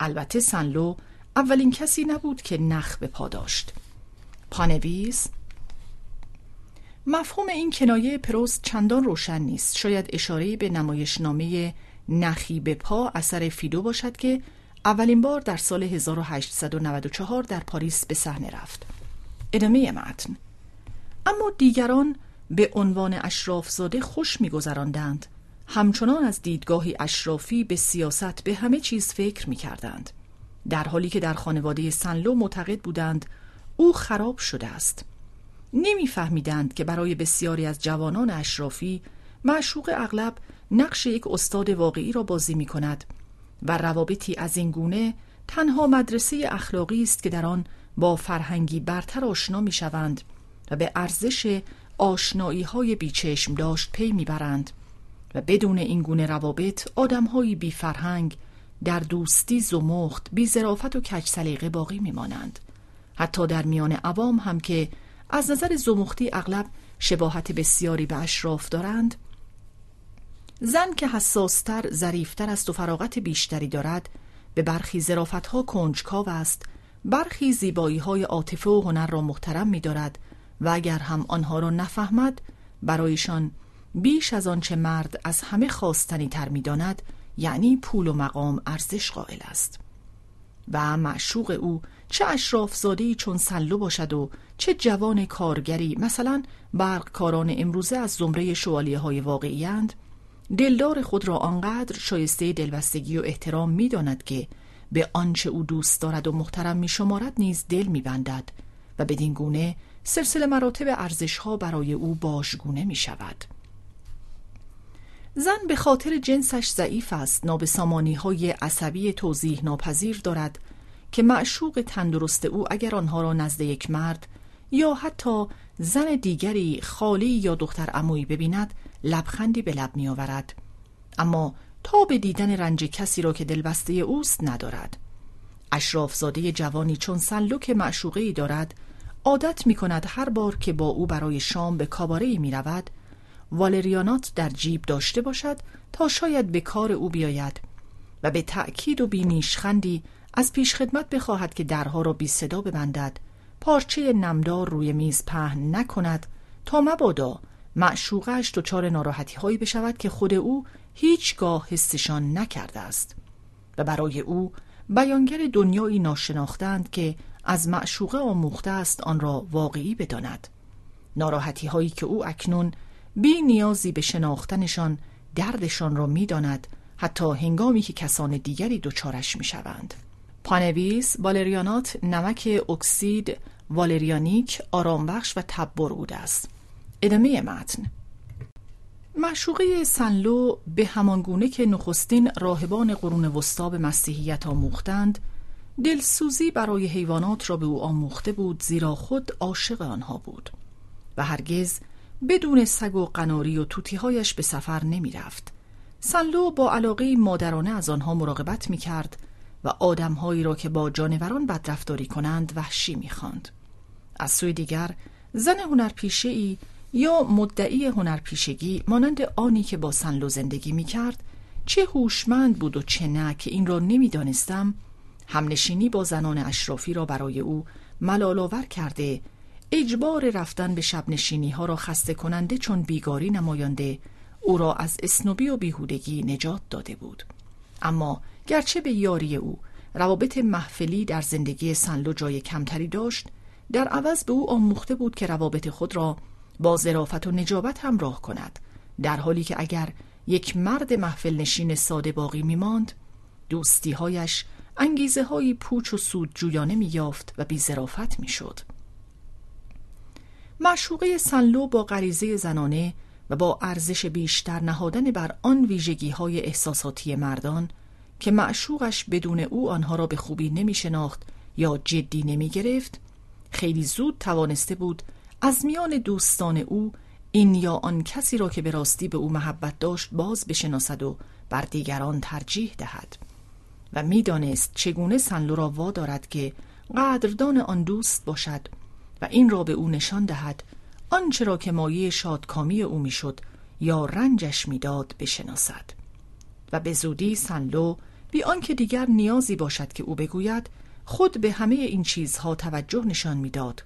البته سنلو اولین کسی نبود که نخ به پا داشت. پانویس مفهوم این کنایه پروست چندان روشن نیست. شاید اشاره به نمایشنامه نخی به پا اثر فیدو باشد که اولین بار در سال 1894 در پاریس به صحنه رفت. ادامه متن. اما دیگران به عنوان اشرافزاده خوش میگذراندند. همچنان از دیدگاهی اشرافی به سیاست به همه چیز فکر می کردند. در حالی که در خانواده سنلو معتقد بودند او خراب شده است. نمیفهمیدند که برای بسیاری از جوانان اشرافی معشوق اغلب نقش یک استاد واقعی را بازی می کند و روابطی از این گونه تنها مدرسه اخلاقی است که در آن با فرهنگی برتر آشنا می شوند و به ارزش آشنایی های بیچشم داشت پی می‌برند و بدون این گونه روابط آدمهایی بی فرهنگ در دوستی زمخت بی زرافت و کج سلیقه باقی میمانند. حتی در میان عوام هم که از نظر زمختی اغلب شباهت بسیاری به اشراف دارند زن که حساستر ظریفتر است و فراغت بیشتری دارد به برخی ها کنجکاو است برخی زیبایی های عاطفه و هنر را محترم می دارد و اگر هم آنها را نفهمد برایشان بیش از آنچه مرد از همه خواستنی تر می داند یعنی پول و مقام ارزش قائل است. و معشوق او چه اشرافزادهی چون سلو باشد و چه جوان کارگری مثلا برقکاران امروزه از زمره شوالیه های واقعی اند دلدار خود را آنقدر شایسته دلبستگی و احترام می داند که به آنچه او دوست دارد و محترم می شمارد نیز دل می بندد و بدین گونه سلسله مراتب ارزش ها برای او باشگونه می شود. زن به خاطر جنسش ضعیف است نابسامانی های عصبی توضیح ناپذیر دارد که معشوق تندرست او اگر آنها را نزد یک مرد یا حتی زن دیگری خالی یا دختر عمویی ببیند لبخندی به لب می آورد. اما تا به دیدن رنج کسی را که دلبسته اوست ندارد اشرافزاده جوانی چون سنلوک معشوقه ای دارد عادت می کند هر بار که با او برای شام به کاباره می رود والریانات در جیب داشته باشد تا شاید به کار او بیاید و به تأکید و بینیشخندی از پیش خدمت بخواهد که درها را بی صدا ببندد پارچه نمدار روی میز پهن نکند تا مبادا معشوقش دچار ناراحتی هایی بشود که خود او هیچگاه حسشان نکرده است. و برای او بیانگر دنیایی ناشناختند که از معشوقه آموخته است آن را واقعی بداند. ناراحتی هایی که او اکنون بی نیازی به شناختنشان دردشان را می‌داند حتی هنگامی که کسان دیگری دچارش می‌شوند. پانویس والریانات نمک اکسید والریانیک آرامبخش و تبر است. ادامه متن معشوقه سنلو به همانگونه که نخستین راهبان قرون وسطا به مسیحیت آموختند دلسوزی برای حیوانات را به او آموخته بود زیرا خود عاشق آنها بود و هرگز بدون سگ و قناری و توتیهایش به سفر نمی رفت. سنلو با علاقه مادرانه از آنها مراقبت می کرد و آدمهایی را که با جانوران بدرفتاری کنند وحشی می خاند. از سوی دیگر زن هنرپیشه ای یا مدعی هنرپیشگی مانند آنی که با سنلو زندگی می کرد چه هوشمند بود و چه نه که این را نمی‌دانستم. همنشینی با زنان اشرافی را برای او ملالاور کرده اجبار رفتن به شب نشینی ها را خسته کننده چون بیگاری نمایانده او را از اسنوبی و بیهودگی نجات داده بود. اما گرچه به یاری او روابط محفلی در زندگی سنلو جای کمتری داشت در عوض به او آموخته بود که روابط خود را با ظرافت و نجابت همراه کند در حالی که اگر یک مرد محفل نشین ساده باقی میماند دوستیهایش انگیزه های پوچ و سود جویانه می یافت و بی ظرافت می شد. معشوقه سنلو با غریزه زنانه و با ارزش بیشتر نهادن بر آن ویژگی های احساساتی مردان که معشوقش بدون او آنها را به خوبی نمی شناخت یا جدی نمی گرفت خیلی زود توانسته بود از میان دوستان او این یا آن کسی را که به راستی به او محبت داشت باز بشناسد و بر دیگران ترجیح دهد. و می‌دانست چگونه سنلو را وادارد که قدردان آن دوست باشد و این را به او نشان دهد آنچه را که مایه شادکامی او می‌شد یا رنجش می‌داد بشناسد. و به زودی سنلو بی آنکه دیگر نیازی باشد که او بگوید خود به همه این چیزها توجه نشان می‌داد.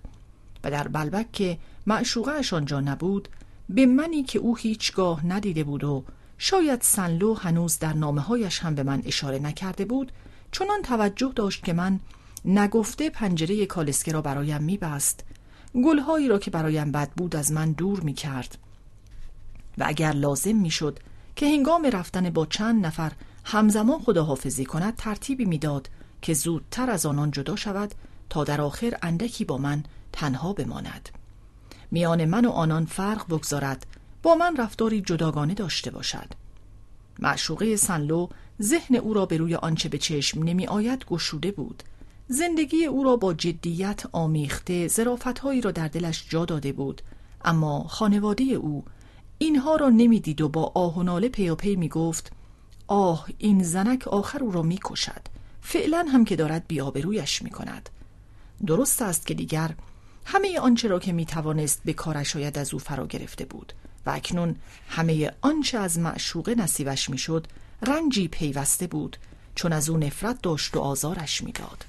در بلبک که معشوقهش آنجا نبود به منی که او هیچگاه ندیده بود و شاید سنلو هنوز در نامه هایش هم به من اشاره نکرده بود چنان توجه داشت که من نگفته پنجره کالسکه را برایم میبست. گلهایی را که برایم بد بود از من دور می‌کرد. و اگر لازم می‌شد که هنگام رفتن با چند نفر همزمان خداحافظی کند ترتیبی می‌داد که زودتر از آنان جدا شود تا در آخر اندکی با من تنها بماند. میان من و آنان فرق بگذارد با من رفتاری جداگانه داشته باشد. معشوقه سنلو ذهن او را به روی آنچه به چشم نمی آید گشوده بود. زندگی او را با جدیت آمیخته زرافتهایی را در دلش جا داده بود. اما خانواده او اینها را نمی‌دید و با آه و ناله پی می گفت آه این زنک آخر او را می کشد فعلا هم که دارد بیابرویش می کند درست است که دیگر همه آنچه را که می توانست به کارش شاید از او فرا گرفته بود و اکنون همه آنچه از معشوقه نصیبش می‌شد رنجی پیوسته بود چون از او نفرت داشت و آزارش می‌داد.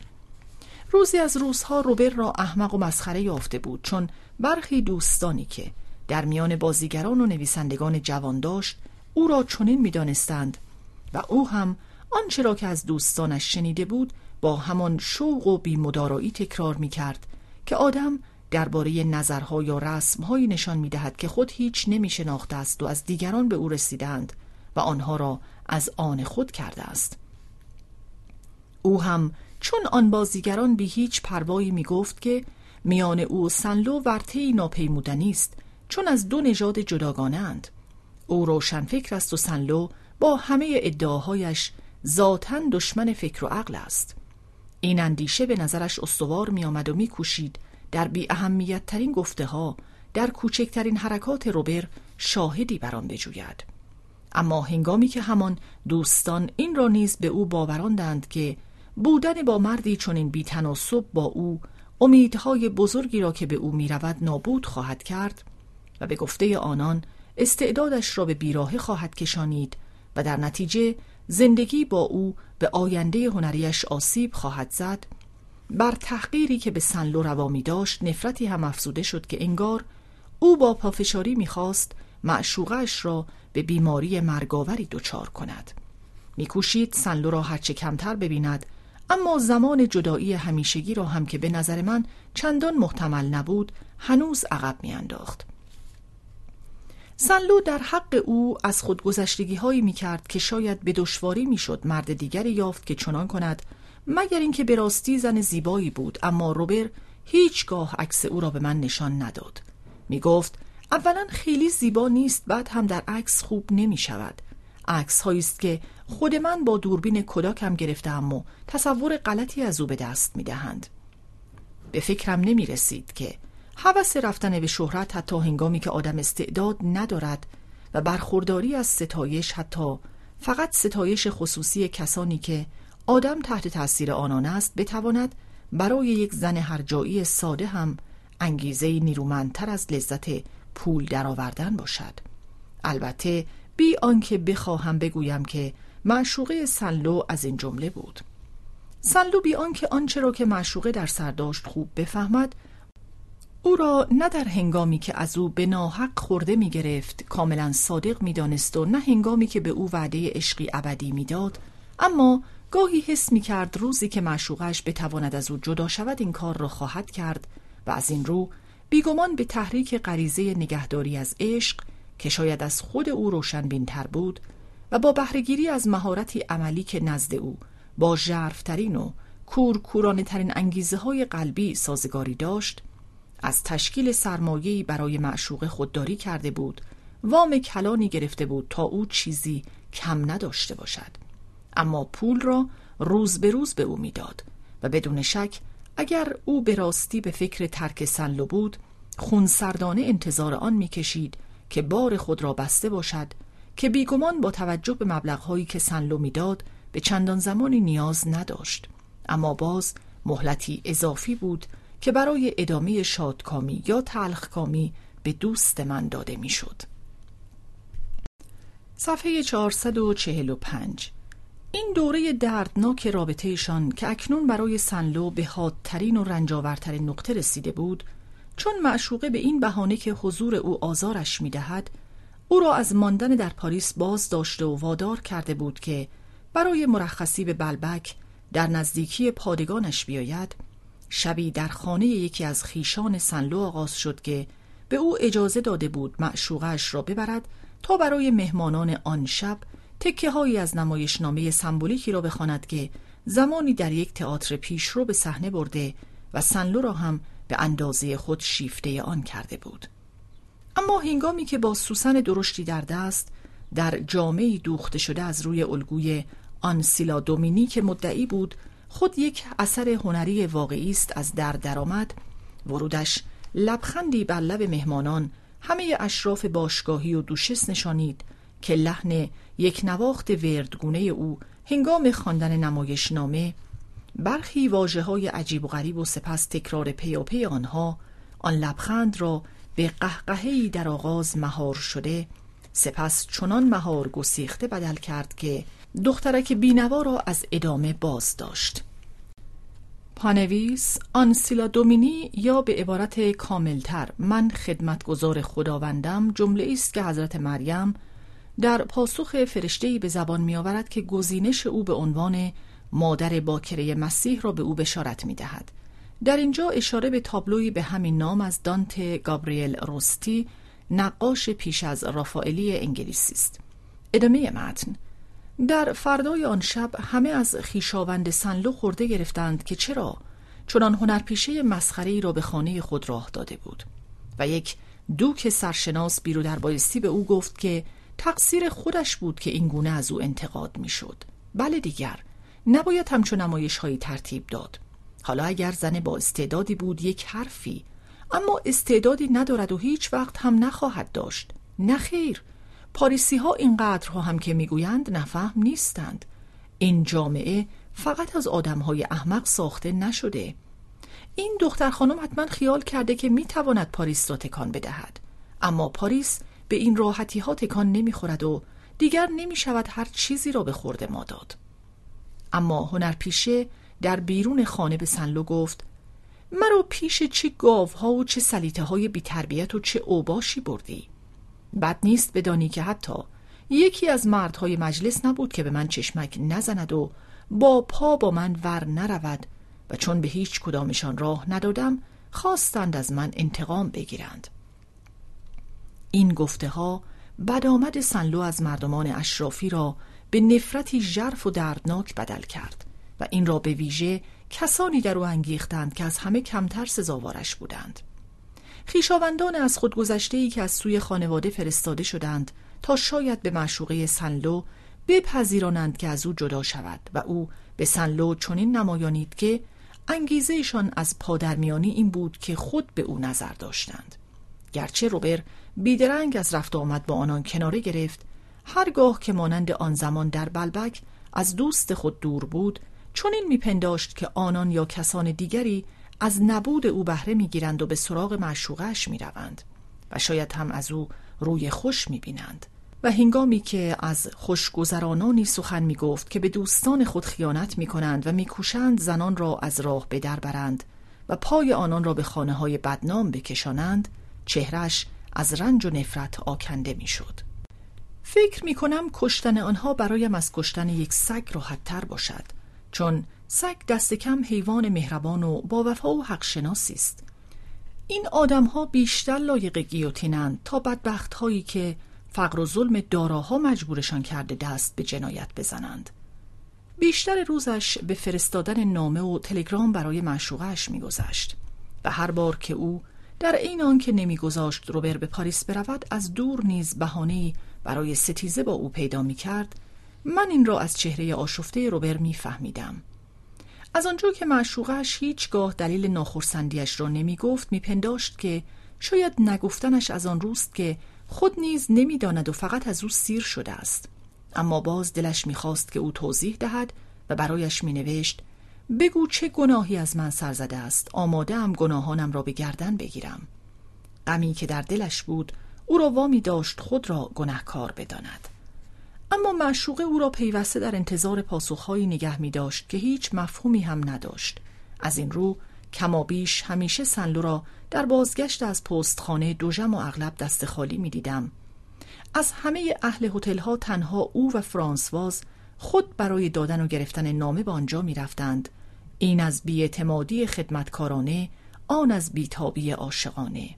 روزی از روزها روبر را احمق و مسخره یافته بود چون برخی دوستانی که در میان بازیگران و نویسندگان جوان داشت او را چنین می‌دانستند و او هم آنچه را که از دوستانش شنیده بود با همان شوق و بیمدارایی تکرار می کرد که آدم درباره نظرها یا رسمهایی نشان می دهد که خود هیچ نمی شناخته است و از دیگران به او رسیدند و آنها را از آن خود کرده است. او هم چون آن بازیگران بی هیچ پروایی می گفت که میان او و سنلو ورطه ناپیمودنی است چون از دو نژاد جداگانه او روشن فکر است و سنلو با همه ادعاهایش ذاتا دشمن فکر و عقل است. این اندیشه به نظرش استوار می آمد و می کوشید در بی اهمیت ترین گفته ها در کوچکترین حرکات روبر شاهدی بران بجوید. اما هنگامی که همان دوستان این را نیز به او باوراندند که بودن با مردی چنین بیتناسب با او امیدهای بزرگی را که به او می‌رود نابود خواهد کرد و به گفته آنان استعدادش را به بیراهه خواهد کشانید و در نتیجه زندگی با او به آینده هنریش آسیب خواهد زد. بر تحقیری که به سنلو روا می داشت نفرتی هم افزوده شد که انگار او با پافشاری می‌خواست معشوقش را به بیماری مرگاوری دچار کند. میکوشید سنلو را هرچه کمتر ببیند اما زمان جدایی همیشگی را هم که به نظر من چندان محتمل نبود هنوز عقب میانداخت سنلو در حق او از خودگذشتگی هایی می کرد که شاید به دشواری می شد مرد دیگری یافت که چنان کند مگر اینکه به راستی زن زیبایی بود اما روبر هیچگاه عکس او را به من نشان نداد می گفت اولا خیلی زیبا نیست بعد هم در عکس خوب نمی شود عکس هایی است که خود من با دوربین کداکم گرفتم و تصور غلطی از او به دست می دهند. به فکرم نمی رسید که هوس رفتن به شهرت حتی هنگامی که آدم استعداد ندارد و برخورداری از ستایش حتی فقط ستایش خصوصی کسانی که آدم تحت تاثیر آنان است بتواند برای یک زن هرجایی ساده هم انگیزه نیرومندتر از لذت پول درآوردن باشد. البته بی آنکه بخواهم بگویم که معشوقه سنلو از این جمله بود. سنلو بی آنکه آنچه را که معشوقه در سر داشت خوب بفهمد او را نه در هنگامی که از او به ناحق خورده می گرفت کاملا صادق می دانست و نه هنگامی که به او وعده عشقی ابدی می‌داد اما گاهی حس می کرد روزی که معشوقش بتواند از او جدا شود این کار را خواهد کرد و از این رو بیگمان به تحریک غریزه نگهداری از عشق که شاید از خود او روشن بینتر بود و با بهرهگیری از مهارتی عملی که نزد او با ژرفترین و کورکورانه ترین انگیزه های قلبی سازگاری داشت از تشکیل سرمایه‌ای برای معشوق خودداری کرده بود. وام کلانی گرفته بود تا او چیزی کم نداشته باشد. اما پول را روز به روز به او می‌داد و بدون شک اگر او به راستی به فکر ترک سنلو بود خونسردانه انتظار آن می‌کشید که بار خود را بسته باشد که بیگمان با توجه به مبلغهایی که سنلو می‌داد به چندان زمانی نیاز نداشت. اما باز مهلتی اضافی بود که برای ادامه شادکامی یا تلخکامی به دوست من داده می‌شد. صفحه 445 این دوره دردناک رابطهشان که اکنون برای سنلو به حادترین و رنجاورترین نقطه رسیده بود چون معشوقه به این بهانه که حضور او آزارش می‌دهد او را از ماندن در پاریس باز داشته و وادار کرده بود که برای مرخصی به بلبک در نزدیکی پادگانش بیاید شبی در خانه یکی از خیشان سنلو آغاز شد که به او اجازه داده بود معشوقش را ببرد تا برای مهمانان آن شب تکه هایی از نمایشنامه سمبولیکی را بخواند که زمانی در یک تئاتر پیش رو به صحنه برده و سنلو را هم به اندازه خود شیفته آن کرده بود. اما هنگامی که با سوسن درشتی در دست در جامعی دوخته شده از روی الگوی آنسیلا دومینی که مدعی بود خود یک اثر هنری واقعی است از در درآمد. ورودش لبخندی بر لب مهمانان همه اشراف باشگاهی و دوشس نشانید که لحن یک نواخت وردگونه او هنگام خواندن نمایشنامه برخی واجه های عجیب و غریب و سپس تکرار پیاپی آنها آن لبخند را به قهقهی در آغاز مهار شده سپس چنان مهار گسیخته بدل کرد که دخترک بینوا را از ادامه باز داشت پانویس آنسیلا دومینی یا به عبارت کاملتر من خدمتگزار خداوندم جمله است که حضرت مریم در پاسخ فرشتهی به زبان می آورد که گزینش او به عنوان مادر باکره مسیح را به او بشارت می دهد. در اینجا اشاره به تابلوی به همین نام از دانت گابریل روستی نقاش پیش از رافائلی انگلیسی است. ادامه متن در فردای آن شب همه از خیشاوند سنلو خورده گرفتند که چرا؟ چنان هنرپیشه مسخره را به خانه خود راه داده بود. و یک دوک سرشناس بیرو در بایستی به او گفت که تقصیر خودش بود که این گونه از او انتقاد می‌شد. بله دیگر نباید همچو نمایش هایی ترتیب داد. حالا اگر زن با استعدادی بود یک حرفی. اما استعدادی ندارد و هیچ وقت هم نخواهد داشت. نخیر پاریسی ها اینقدرها هم که می‌گویند نفهم نیستند. این جامعه فقط از آدم های احمق ساخته نشده. این دختر خانم حتما خیال کرده که می‌تواند پاریس را تکان بدهد. اما پاریس به این راحتی ها تکان نمی‌خورد و دیگر نمی شود هر چیزی را به خورد ما داد. اما هنرپیشه در بیرون خانه به سنلو گفت مرا پیش چه گاوها و چه سلیته های بیتربیت و چه اوباشی بردی؟ بد نیست بدانی که حتی یکی از مردهای مجلس نبود که به من چشمک نزند و با پا با من ور نرود و چون به هیچ کدامشان راه ندادم خواستند از من انتقام بگیرند. این گفته ها بدآمد سنلو از مردمان اشرافی را به نفرتی ژرف و دردناک بدل کرد و این را به ویژه کسانی در او انگیختند که از همه کمتر سزاوارش بودند. خیشاوندان از خودگذشته که از سوی خانواده فرستاده شدند تا شاید به معشوقه سنلو بپذیرانند که از او جدا شود و او به سنلو چنین نمایانید که انگیزهشان از پادرمیانی این بود که خود به او نظر داشتند. گرچه روبر بیدرنگ از رفت آمد با آنان کناره گرفت هرگاه که مانند آن زمان در بلبک از دوست خود دور بود چون این میپنداشت که آنان یا کسان دیگری از نبود او بهره می‌گیرند و به سراغ معشوقش می‌روند و شاید هم از او روی خوش می‌بینند و هنگامی که از خوشگذرانانی سخن می گفت که به دوستان خود خیانت می کنند و میکوشند زنان را از راه به در برند و پای آنان را به خانه های بدنام بکشانند چهرش از رنج و نفرت آکنده می شد. فکر می کنم کشتن آنها برایم از کشتن یک سگ راحت تر باشد چون سگ دست کم حیوان مهربان و با وفا و حق شناسی است. این آدم ها بیشتر لایق گیوتینند تا بدبخت هایی که فقر و ظلم داراها مجبورشان کرده دست به جنایت بزنند. بیشتر روزش به فرستادن نامه و تلگرام برای معشوقش میگذشت و هر بار که او در این آن که نمیگذاشت روبر به پاریس برود از دور نیز بهانه‌ای برای ستیزه با او پیدا می کرد من این را از چهره آشفته روبر می فهمیدم. از آنجا که معشوقش هیچگاه دلیل ناخرسندیش را نمی گفت می پنداشت که شاید نگفتنش از آن روست که خود نیز نمی‌داند و فقط از او سیر شده است. اما باز دلش می‌خواست که او توضیح دهد و برایش مینوشت بگو چه گناهی از من سر زده است آماده ام گناهانم را به گردن بگیرم. غمی که در دلش بود او را وامی داشت خود را گناهکار بداند. اما معشوقه او را پیوسته در انتظار پاسخهایی نگه می داشت که هیچ مفهومی هم نداشت از این رو کمابیش همیشه سنلو را در بازگشت از پستخانه دوژم و اغلب دست خالی می دیدم. از همه اهل هتل ها تنها او و فرانسواز خود برای دادن و گرفتن نامه به آنجا می رفتند. این از بیاعتمادی خدمتکارانه آن از بیتابی عاشقانه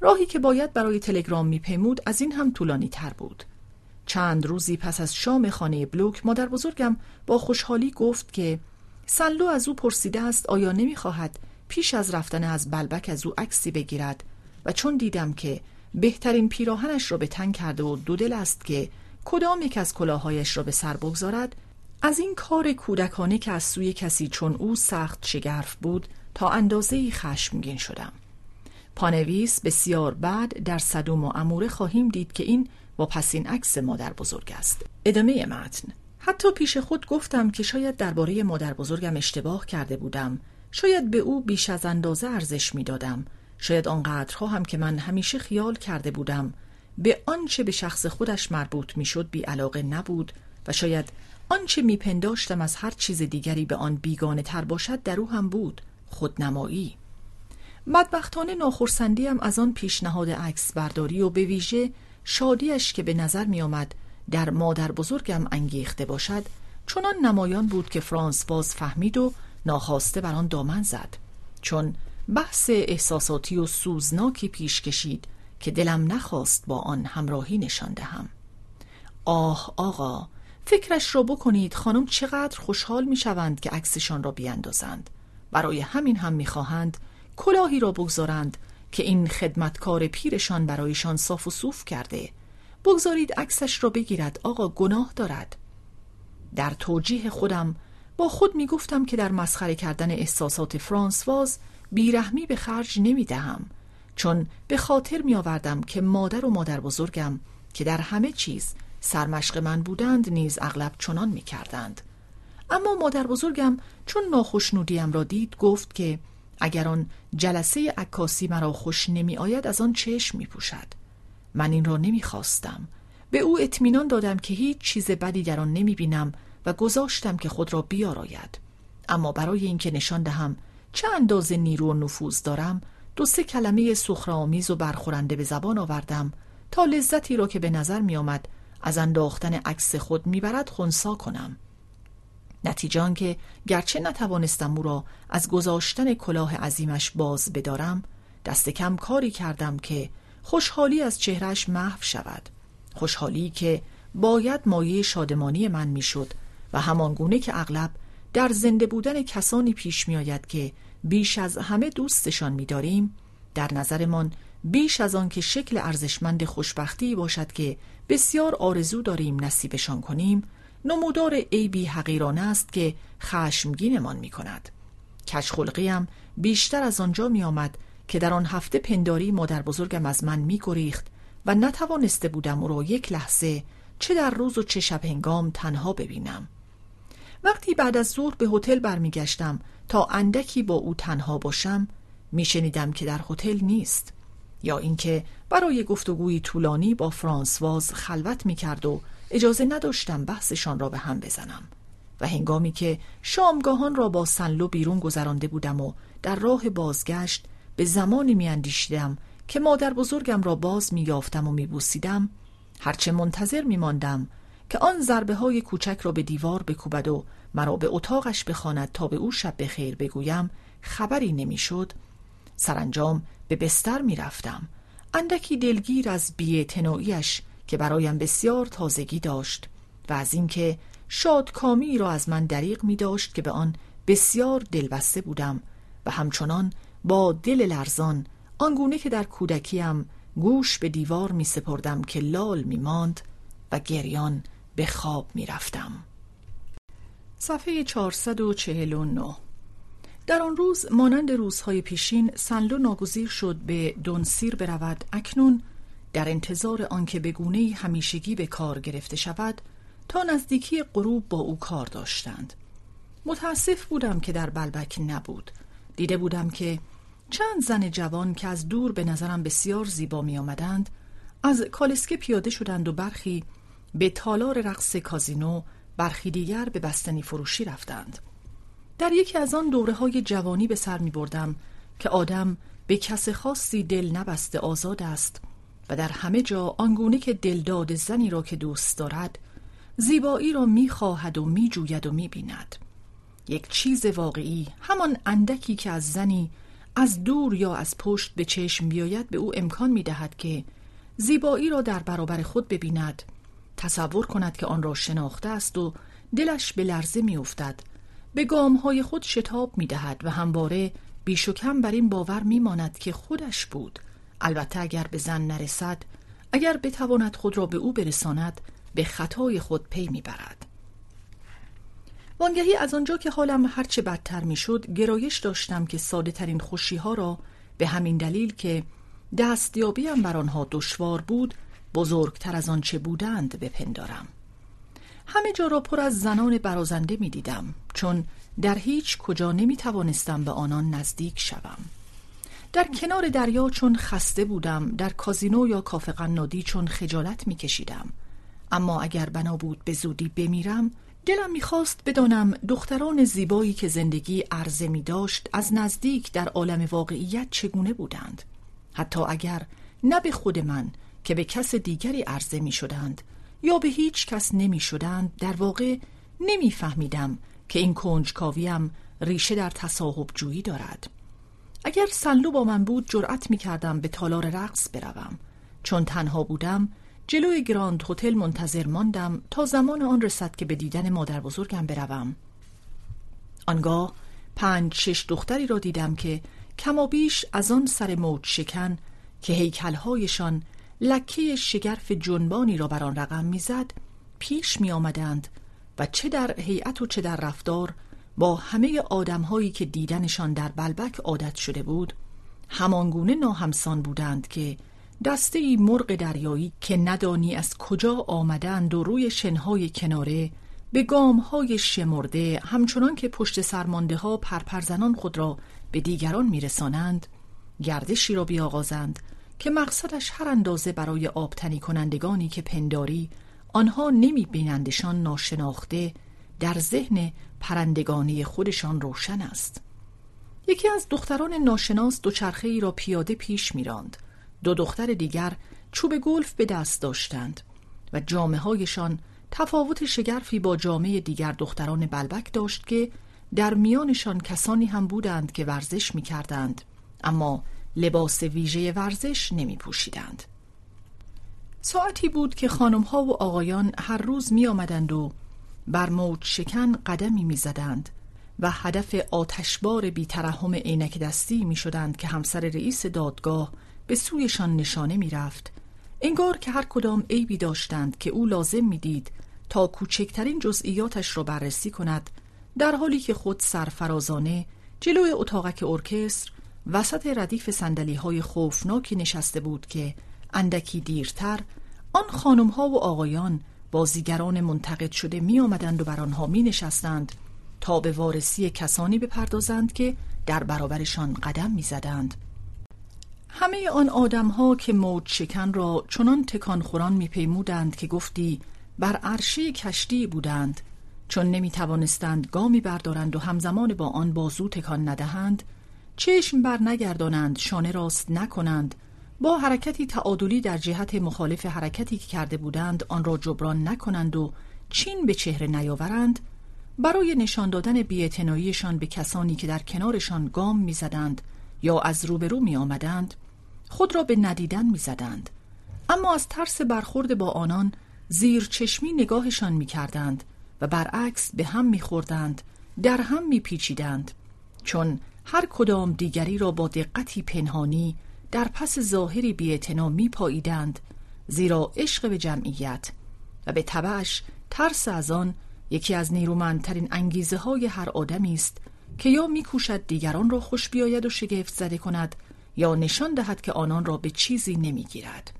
راهی که باید برای تلگرام میپیمود از این هم طولانی تر بود چند روزی پس از شام خانه بلوک مادر بزرگم با خوشحالی گفت که سنلو از او پرسیده است آیا نمی‌خواهد پیش از رفتن از بلبک از او عکسی بگیرد؟ و چون دیدم که بهترین پیراهنش را به تن کرده و دو دل است که کدام یک از کلاهایش را به سر بگذارد از این کار کودکانه که از سوی کسی چون او سخت شگرف بود تا اندازه خشمگین شدم. پانویس بسیار بعد در صدوم و اموره خواهیم دید که این با پسین عکس مادر بزرگ است. ادامه متن. حتی پیش خود گفتم که شاید درباره مادر بزرگم اشتباه کرده بودم. شاید به او بیش از اندازه ارزش می‌دادم. شاید آنقدرها هم که من همیشه خیال کرده بودم. به آنچه به شخص خودش مربوط می‌شد بی علاقه نبود و شاید آنچه میپنداشتم از هر چیز دیگری به آن بیگانه تر باشد در او هم بود خودنمایی. بدبختانه ناخرسندیم از آن پیشنهاد عکس برداری و به ویژه شادیش که به نظر می آمد در مادر بزرگم انگیخته باشد چنان نمایان بود که فرانس باز فهمید و ناخواسته بر آن دامن زد. چون بحث احساساتی و سوزناکی پیش کشید که دلم نخواست با آن همراهی نشان دهم. آه آقا فکرش را بکنید خانم چقدر خوشحال می شوند که عکسشان را بیاندازند. برای همین هم می‌خواهند کلاهی را بگذارند که این خدمتکار پیرشان برایشان صاف و صوف کرده بگذارید عکسش را بگیرد آقا گناه دارد در توجیه خودم با خود می گفتم که در مسخره کردن احساسات فرانسواز بیرحمی به خرج نمی دهم چون به خاطر می آوردم که مادر و مادر بزرگم که در همه چیز سرمشق من بودند نیز اغلب چنان می کردند. اما مادر بزرگم چون ناخشنودیم را دید گفت که اگر آن جلسه عکاسی مرا خوش نمی آید از آن چشم می پوشد. من این را نمی خواستم. به او اطمینان دادم که هیچ چیز بدی در آن نمی بینم و گذاشتم که خود را بیاراید. اما برای اینکه نشان دهم چه اندازه نیرو و نفوذ دارم دو سه کلمه سخرآمیز و برخورنده به زبان آوردم تا لذتی را که به نظر می آمد از انداختن عکس خود می‌برد خونسا کنم نتیجه که گرچه نتوانستم او را از گذاشتن کلاه عظیمش باز بدارم دست کم کاری کردم که خوشحالی از چهرش محو شود. خوشحالی که باید مایه شادمانی من می‌شد و همانگونه که اغلب در زنده بودن کسانی پیش میآید که بیش از همه دوستشان میداریم در نظرمان بیش از آن که شکل ارزشمند خوشبختی باشد که بسیار آرزو داریم نصیبشان کنیم نمودار عیبی حقیرانه است که خشمگینمان می کند کشخلقیم بیشتر از آنجا می آمد که در آن هفته پنداری مادر بزرگم از من می گریخت و نتوانسته بودم او را یک لحظه چه در روز و چه شب هنگام تنها ببینم. وقتی بعد از ظهر به هتل برمیگشتم تا اندکی با او تنها باشم میشنیدم که در هتل نیست یا اینکه برای گفتگوی طولانی با فرانسواز خلوت می کرد و اجازه نداشتم بحثشان را به هم بزنم و هنگامی که شامگاهان را با سنلو بیرون گذرانده بودم و در راه بازگشت به زمانی می اندیشیدم که مادر بزرگم را باز می یافتم و می بوسیدم هرچه منتظر می ماندم که آن ضربه های کوچک را به دیوار بکوبد و مرا به اتاقش بخواند تا به او شب بخیر بگویم خبری نمی‌شد. سرانجام به بستر می رفتم اندکی دلگیر از بیعتنائیش که برایم بسیار تازگی داشت و از اینکه شادکامی را از من دریغ می داشت که به آن بسیار دلبسته بودم و همچنان با دل لرزان آنگونه که در کودکیم گوش به دیوار می سپردم که لال می ماند و گریان به خواب می رفتم. صفحه 449 در آن روز مانند روزهای پیشین سنلو ناگزیر شد به دونسیر برود اکنون در انتظار آنکه به گونه همیشگی به کار گرفته شود تا نزدیکی غروب با او کار داشتند. متاسف بودم که در بلبک نبود. دیده بودم که چند زن جوان که از دور به نظرم بسیار زیبا می آمدند از کالسکه پیاده شدند و برخی به تالار رقص کازینو برخی دیگر به بستنی فروشی رفتند. در یکی از آن دوره های جوانی به سر می بردم که آدم به کس خاصی دل نبسته آزاد است و در همه جا آنگونه که دلداد زنی را که دوست دارد زیبایی را می خواهد و می جوید و می بیند. یک چیز واقعی همان اندکی که از زنی از دور یا از پشت به چشم بیاید به او امکان می دهد که زیبایی را در برابر خود ببیند تصور کند که آن را شناخته است و دلش به لرزه می افتد به های خود شتاب می دهد و همواره بیش و کم بر این باور می ماند که خودش بود البته اگر به زن نرسد اگر بتواند خود را به او برساند به خطای خود پی می برد وانگهی از آنجا که حالم هرچه بدتر می شد گرایش داشتم که ساده ترین خوشی ها را به همین دلیل که دستیابیم بر آنها دشوار بود بزرگتر از آنچه بودند بپندارم همه جا را پر از زنان برازنده می دیدم چون در هیچ کجا نمی توانستم به آنان نزدیک شوم. در کنار دریا چون خسته بودم در کازینو یا کافه قنادی چون خجالت می کشیدم. اما اگر بنا بود به زودی بمیرم دلم می‌خواست بدانم دختران زیبایی که زندگی عرضه می داشت از نزدیک در عالم واقعیت چگونه بودند حتی اگر نه به خود من که به کس دیگری عرضه می شدند یا به هیچ کس نمی شدند در واقع نمی فهمیدم که این کنجکاویم ریشه در تصاحب جویی دارد اگر سلو با من بود جرأت می کردم به تالار رقص بروم. چون تنها بودم جلوی گراند هتل منتظر ماندم تا زمان آن رسد که به دیدن مادر بزرگم بروم. آنگاه پنج شش دختری را دیدم که کمابیش از آن سر موج شکن که هیکلهایشان لکه شگرف جنبانی را بر آن رقم می‌زد پیش می آمدند و چه در هیئت و چه در رفتار با همه آدمهایی که دیدنشان در بلبک عادت شده بود همانگونه ناهمسان بودند که دسته ای مرغ دریایی که ندانی از کجا آمدند و روی شنهای کناره به گامهای شمرده همچنان که پشت سرمانده ها پرپرزنان خود را به دیگران میرسانند گردشی را بیاغازند که مقصدش هر اندازه برای آبتنی کنندگانی که پنداری آنها نمی بینندشان ناشناخته در ذهن پرندگانی خودشان روشن است یکی از دختران ناشناس دوچرخه ای را پیاده پیش میراند دو دختر دیگر چوب گلف به دست داشتند و جامعه هایشان تفاوت شگرفی با جامعه دیگر دختران بلبک داشت که در میانشان کسانی هم بودند که ورزش می کردند اما لباس ویژه ورزش نمی پوشیدند. ساعتی بود که خانم ها و آقایان هر روز می آمدند و بر موج شکن قدمی می زدند و هدف آتشبار بیترحم عینک دستی می شدند که همسر رئیس دادگاه به سویشان نشانه می رفت انگار که هر کدام عیبی داشتند که او لازم می دید تا کوچکترین جزئیاتش را بررسی کند در حالی که خود سرفرازانه جلوی اتاقک ارکستر وسط ردیف سندلی های خوفناکی نشسته بود که اندکی دیرتر آن خانم ها و آقایان بازیگران منتقد شده می آمدند و بر آنها می نشستند تا به وارسی کسانی بپردازند که در برابرشان قدم می زدند. همه آن آدم ها که موج شکن را چنان تکان خوران می پیمودند که گفتی بر عرشه کشتی بودند چون نمی توانستند گامی بردارند و همزمان با آن بازو تکان ندهند چشم بر نگردانند شانه راست نکنند با حرکتی تعادلی در جهت مخالف حرکتی که کرده بودند آن را جبران نکنند و چین به چهره نیاورند. برای نشان دادن بیاعتناییشان به کسانی که در کنارشان گام می‌زدند یا از روبرو می آمدند خود را به ندیدن می‌زدند. اما از ترس برخورد با آنان زیر چشمی نگاهشان می کردند و برعکس به هم می خوردند در هم می پیچیدند چون هر کدام دیگری را با دقتی پنهانی در پس ظاهری بیعتنا می پاییدند زیرا عشق به جمعیت و به طبعش ترس از آن یکی از نیرومندترین انگیزه های هر آدمی است که یا میکوشد دیگران را خوش بیاید و شگفت زده کند یا نشان دهد که آنان را به چیزی نمی‌گیرد.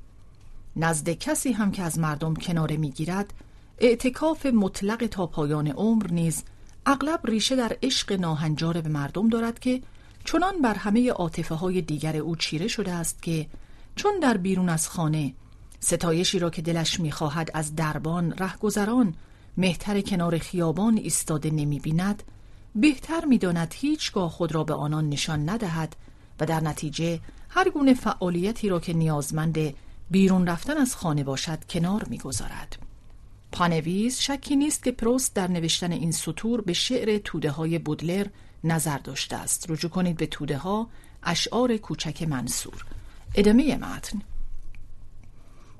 نزد کسی هم که از مردم کناره می‌گیرد اعتکاف مطلق تا پایان عمر نیز اغلب ریشه در عشق ناهنجار به مردم دارد که چنان بر همه عاطفه های دیگر او چیره شده است که چون در بیرون از خانه ستایشی را که دلش می‌خواهد از دربان رهگذران مهتر کنار خیابان ایستاده نمی بیند بهتر می‌داند هیچگاه خود را به آنان نشان ندهد و در نتیجه هر گونه فعالیتی را که نیازمند بیرون رفتن از خانه باشد کنار می‌گذارد. پانویز شکی نیست که پروست در نوشتن این سطور به شعر توده های بودلر نظر داشته است. رجوع کنید به توده ها. اشعار کوچک منصور. ادامه متن.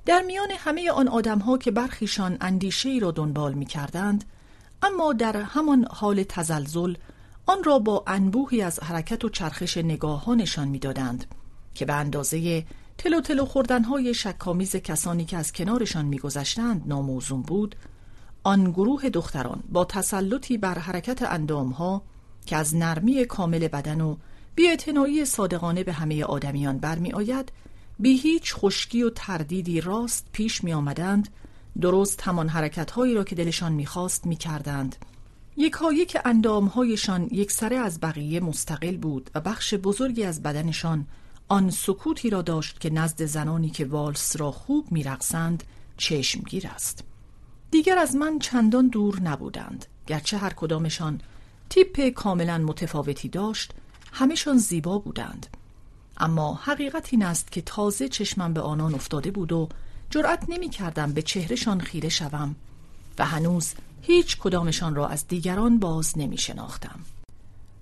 در میان همه آن آدم ها که برخیشان اندیشه ای را دنبال می کردند اما در همان حال تزلزل آن را با انبوهی از حرکت و چرخش نگاه ها نشان می دادند که به اندازه تلو تلو خوردنهای شکامیز کسانی که از کنارشان میگذشتند ناموزون بود آن گروه دختران با تسلطی بر حرکت اندامها که از نرمی کامل بدن و بیاعتنایی صادقانه به همه آدمیان برمی آید بی هیچ خشکی و تردیدی راست پیش می آمدند درست همان حرکتهایی را که دلشان می‌خواست می‌کردند. یکایک اندامهایشان یک سره از بقیه مستقل بود و بخش بزرگی از بدنشان آن سکوتی را داشت که نزد زنانی که والس را خوب میرقصند چشمگیر است. دیگر از من چندان دور نبودند گرچه هر کدامشان تیپ کاملا متفاوتی داشت همشان زیبا بودند اما حقیقت این است که تازه چشمم به آنان افتاده بود و جرأت نمی کردم به چهرهشان خیره شوم و هنوز هیچ کدامشان را از دیگران باز نمی شناختم.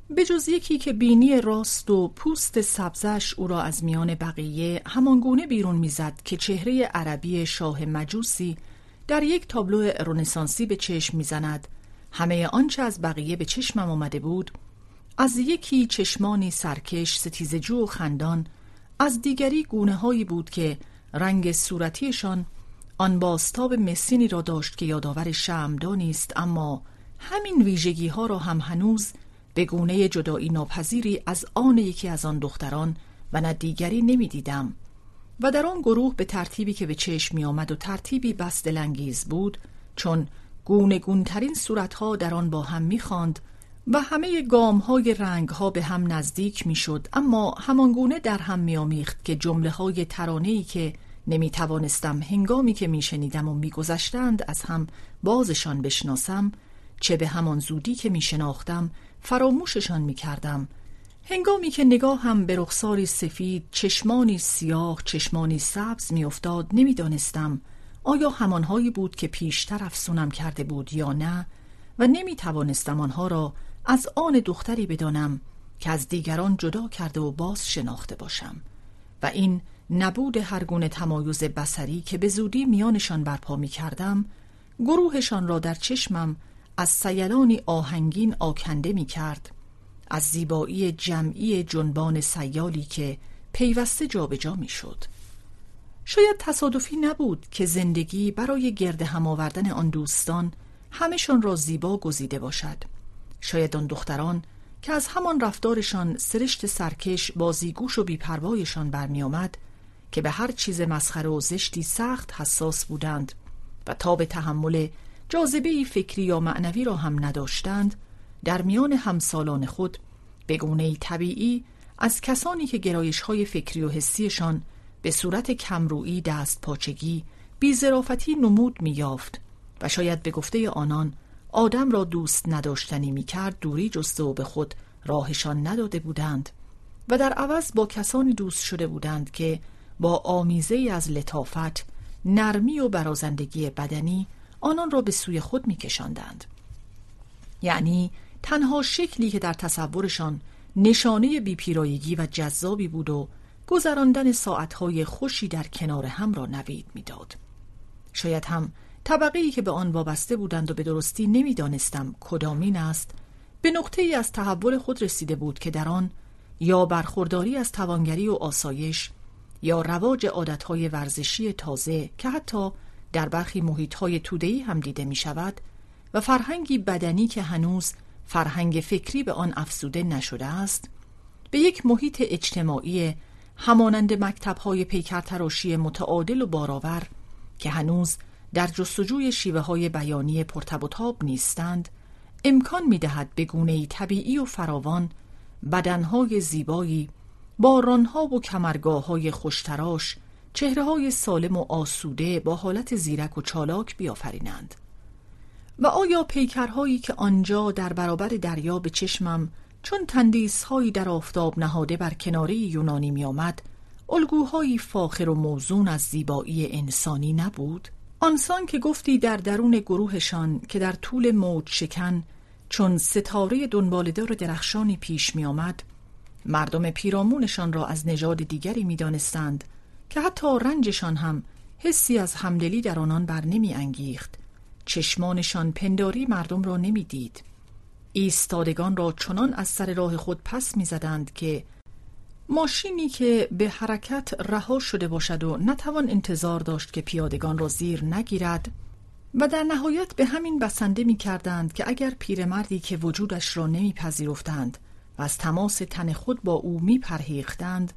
به جز یکی که بینی راست و پوست سبزش او را از میان بقیه همانگونه بیرون می‌زد که چهره عربی شاه مجوسی در یک تابلو رونسانسی به چشم می‌زند همه آنچه از بقیه به چشمم آمده بود. از یکی چشمانی سرکش ستیزجو و خندان از دیگری گونه هایی بود که رنگ صورتیشان آن باستاب مسینی را داشت که یادآور شمدانی است اما همین ویژگی ها را هم هنوز به گونه جدایی ناپذیری از آن یکی از آن دختران و نه دیگری نمی‌دیدم. و در آن گروه به ترتیبی که به چشم می آمد و ترتیبی بس دلانگیز بود چون گونه گونترین صورتها در آن با هم می‌خواند و همه گام های رنگ ها به هم نزدیک می‌شد. اما همانگونه در هم میآمیخت که جمله های ترانه که نمی توانستم هنگامی که میشنیدم و میگذشتند از هم بازشان بشناسم چه به همان زودی که میشناختم فراموششان می‌کردم. هنگامی که نگاه هم به رخساری سفید چشمانی سیاه چشمانی سبز میافتاد نمی‌دانستم آیا همانهایی بود که پیشتر افسونم کرده بود یا نه؟ و نمی توانستم آنها را از آن دختری بدانم که از دیگران جدا کرده و باز شناخته باشم. و این نبود هر گونه تمایز بسری که به زودی میانشان برپا می کردم گروهشان را در چشمم از سیلانی آهنگین آکنده می کرد از زیبایی جمعی جنبان سیالی که پیوسته جابجا می شد شاید تصادفی نبود که زندگی برای گرد هم آوردن آن دوستان همشان را زیبا گزیده باشد. شاید آن دختران که از همان رفتارشان سرشت سرکش بازیگوش و بیپروایشان برمیآمد که به هر چیز مسخره و زشتی سخت حساس بودند و تا به تحمل جاذبه فکری یا معنوی را هم نداشتند در میان همسالان خود به گونه طبیعی از کسانی که گرایش های فکری و حسیشان به صورت کمرویی دست پاچگی بیزرافتی نمود میافت و شاید به گفته آنان آدم را دوست نداشتنی می‌کرد دوری جسته و به خود راهشان نداده بودند و در عوض با کسانی دوست شده بودند که با آمیزه از لطافت نرمی و برازندگی بدنی آنان را به سوی خود میکشاندند. یعنی تنها شکلی که در تصورشان نشانه بیپیرایگی و جذابی بود و گذراندن ساعتهای خوشی در کنار هم را نوید می‌داد. شاید هم طبقه ای که به آن وابسته بودند و به درستی نمی‌دانستم کدامین است به نقطه ای از تحول خود رسیده بود که در آن یا برخورداری از توانگری و آسایش یا رواج عادتهای ورزشی تازه که حتی در برخی محیطهای تودهی هم دیده می شود و فرهنگی بدنی که هنوز فرهنگ فکری به آن افزوده نشده است به یک محیط اجتماعی همانند مکتبهای پیکرتراشی متعادل و بارآور که هنوز در جستجوی شیوه های بیانی پرتب نیستند امکان می دهد به گونه طبیعی و فراوان بدنهای زیبایی بارانها و کمرگاه های خوشتراش چهره های سالم و آسوده با حالت زیرک و چالاک بیافرینند. و آیا پیکرهایی که آنجا در برابر دریا به چشمم چون تندیس هایی در آفتاب نهاده بر کناری یونانی می آمد الگوهایی فاخر و موزون از زیبایی انسانی نبود؟ آنسان که گفتی در درون گروهشان که در طول موج شکن چون ستاره دنبالدار درخشانی پیش می آمد مردم پیرامونشان را از نژاد دیگری می دانستند که حتی رنجشان هم حسی از همدلی در آنان بر نمی انگیخت چشمانشان پنداری مردم را نمی‌دید. ایستادگان را چنان از سر راه خود پس می‌زدند که ماشینی که به حرکت رها شده باشد و نتوان انتظار داشت که پیادگان را زیر نگیرد و در نهایت به همین بسنده می کردند که اگر پیرمردی که وجودش را نمیپذیرفتند و از تماس تن خود با او می پرهیختند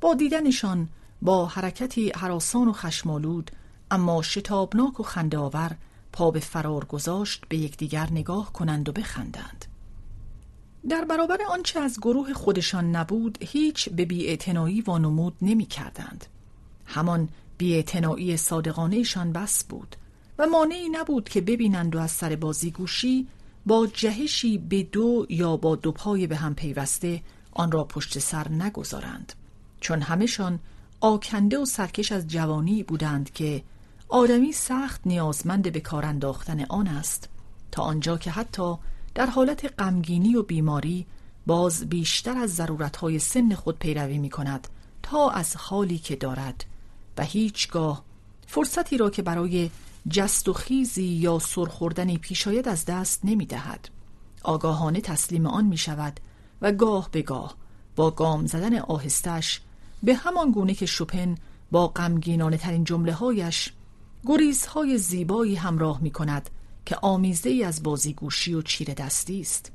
با دیدنشان با حرکتی حراسان و خشمالود اما شتابناک و خندهآور پا به فرار گذاشت به یکدیگر نگاه کنند و بخندند در برابر آنچه از گروه خودشان نبود هیچ به بیاعتنایی وانمود نمی کردند. همان بیاعتنایی صادقانهشان بس بود و مانعی نبود که ببینند و از سر بازی گوشی با جهشی به دو یا با دو پای به هم پیوسته آن را پشت سر نگذارند چون همشان آکنده و سرکش از جوانی بودند که آدمی سخت نیازمند به کار انداختن آن است تا آنجا که حتی در حالت غمگینی و بیماری باز بیشتر از ضرورتهای سن خود پیروی می کند تا از حالی که دارد و هیچگاه فرصتی را که برای جست و خیزی یا سرخوردنی پیشاید از دست نمی دهد. آگاهانه تسلیم آن می شود و گاه به گاه با گام زدن آهستش به همان گونه که شپن با غمگینانه ترین جمله هایش گریزهای زیبایی همراه می کند که آمیزه ای از بازیگوشی و چیر دستی است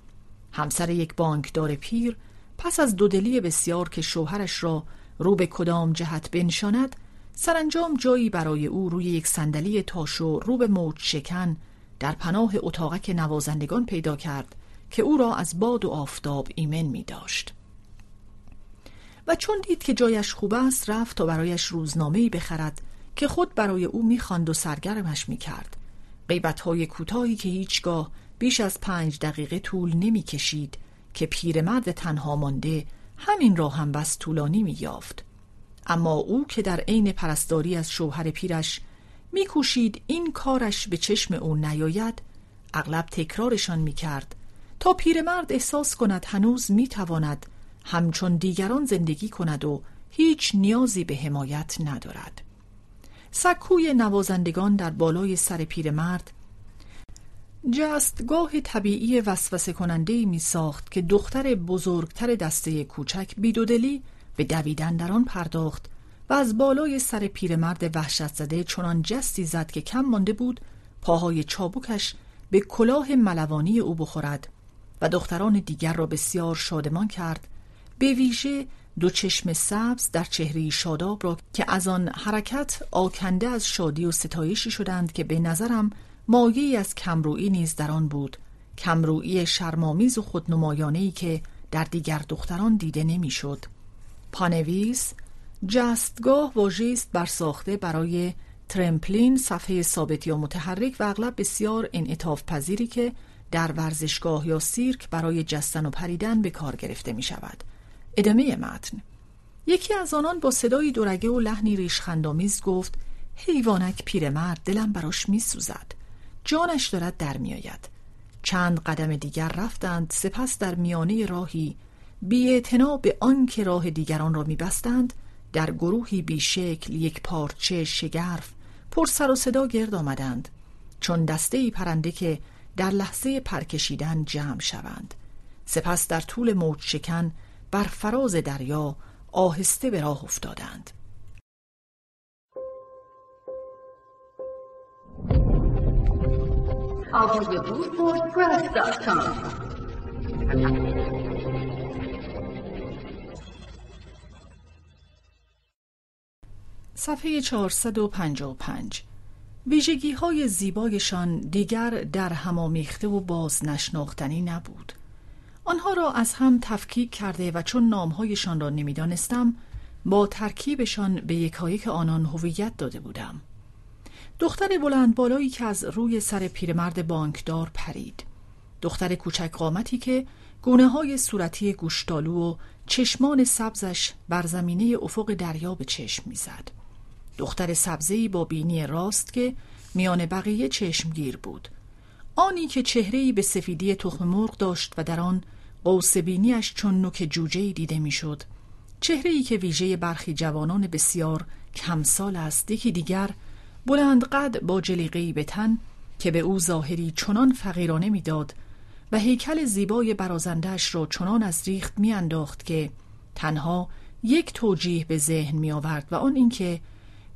همسر یک بانکدار پیر پس از دودلی بسیار که شوهرش را رو به کدام جهت بنشاند سرانجام جایی برای او روی یک صندلی تاش و رو به موج شکن در پناه اتاقک نوازندگان پیدا کرد که او را از باد و آفتاب ایمن می داشت. و چون دید که جایش خوب است رفت تا برایش روزنامه‌ای بخرد که خود برای او می‌خواند و سرگرمش می‌کرد. غیبتهای کوتاهی که هیچگاه بیش از پنج دقیقه طول نمی‌کشید که پیرمرد تنها مانده همین را هم بس طولانی مییافت. اما او که در عین پرستاری از شوهر پیرش میکوشید این کارش به چشم او نیاید اغلب تکرارشان می‌کرد. تا پیرمرد احساس کند هنوز می‌تواند همچون دیگران زندگی کند و هیچ نیازی به حمایت ندارد. سکوی نوازندگان در بالای سر پیرمرد. جستگاه طبیعی وسوسه کننده می ساخت که دختر بزرگتر دسته کوچک بیدودلی به دویدن در آن پرداخت و از بالای سر پیرمرد وحشت زده چنان جستی زد که کم مانده بود پاهای چابکش به کلاه ملوانی او بخورد و دختران دیگر را بسیار شادمان کرد. به ویژه دو چشم سبز در چهره شاداب را که از آن حرکت آکنده از شادی و ستایشی شدند که به نظرم مایه از کمرویی نیز در آن بود کمرویی شرمامیز و خودنمایانهی که در دیگر دختران دیده نمی‌شد. پانویس جستگاه واژه بر برساخته برای ترمپلین صفحه ثابت یا متحرک و اغلب بسیار انعطاف پذیری که در ورزشگاه یا سیرک برای جستن و پریدن به کار گرفته می شود. ادامه متن. یکی از آنان با صدایی دورگه و لحنی ریشخندآمیز گفت حیوانک پیرمرد دلم براش میسوزد. جانش دارد در میآید. چند قدم دیگر رفتند سپس در میانه راهی بی به آنکه راه دیگران را میبستند در گروهی بیشکل یک پارچه شگرف پر سر و صدا گرد آمدند. چون دسته ای پرنده که در لحظه پرکشیدن جمع شوند. سپس در طول موج شکن بر فراز دریا آهسته به راه افتادند. صفحه 455 ویژگی های زیبایشان دیگر در همامیخته و باز نشناختنی نبود. آنها را از هم تفکیک کرده و چون نامهایشان را نمی‌دانستم با ترکیبشان به یکایک آنان هویت داده بودم. دختر بلند بالایی که از روی سر پیرمرد بانکدار پرید. دختر کوچک قامتی که گونه های صورتی گوشتالو و چشمان سبزش بر زمینه افق دریا به چشم می‌زد. دختر سبزی با بینی راست که میان بقیه چشمگیر بود. آنی که چهرهی به سفیدی تخم مرغ داشت و در آن قوس بینیش چون نوک جوجه دیده می‌شد. چهرهی که ویژه برخی جوانان بسیار کمسال است یکی دیگر بلند قد با جلیقه‌ای به تن که به او ظاهری چنان فقیرانه می‌داد و هیکل زیبای برازندهش را چنان از ریخت میانداخت که تنها یک توجیه به ذهن می آورد و آن اینکه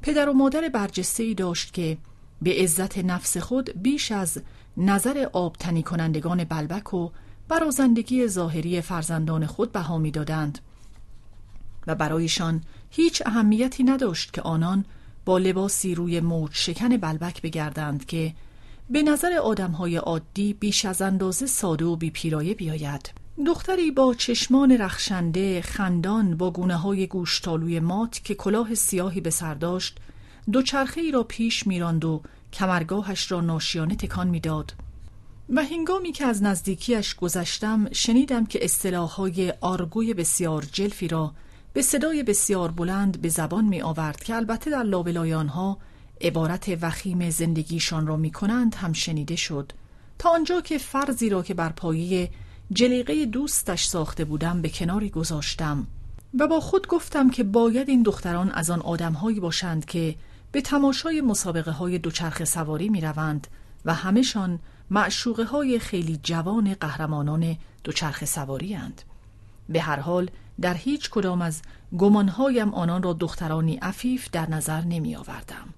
پدر و مادر برجسته ای داشت که به عزت نفس خود بیش از نظر آبتنی کنندگان بلبک و برازندگی ظاهری فرزندان خود بها می‌دادند. و برایشان هیچ اهمیتی نداشت که آنان با لباسی روی موج شکن بلبک بگردند که به نظر آدمهای عادی بیش از اندازه ساده و بیپیرایه بیاید. دختری با چشمان رخشنده خندان با گونه های گوشتالوی مات که کلاه سیاهی به سر داشت دوچرخه ای را پیش میراند و کمرگاهش را ناشیانه تکان می‌داد. و هنگامی که از نزدیکیش گذشتم شنیدم که های آرگوی بسیار جلفی را به صدای بسیار بلند به زبان می آورد که البته در لابلای آنها عبارت وخیم زندگیشان را می کنند هم شنیده شد. تا آنجا که فرضی را که بر پایه جلیقه دوستش ساخته بودم به کناری گذاشتم و با خود گفتم که باید این دختران از آن آدمهایی باشند که به تماشای مسابقه های دوچرخ سواری می روند و همشان معشوقه های خیلی جوان قهرمانان دوچرخ سواری هند. به هر حال در هیچ کدام از گمانهایم آنان را دخترانی عفیف در نظر نمی آوردم.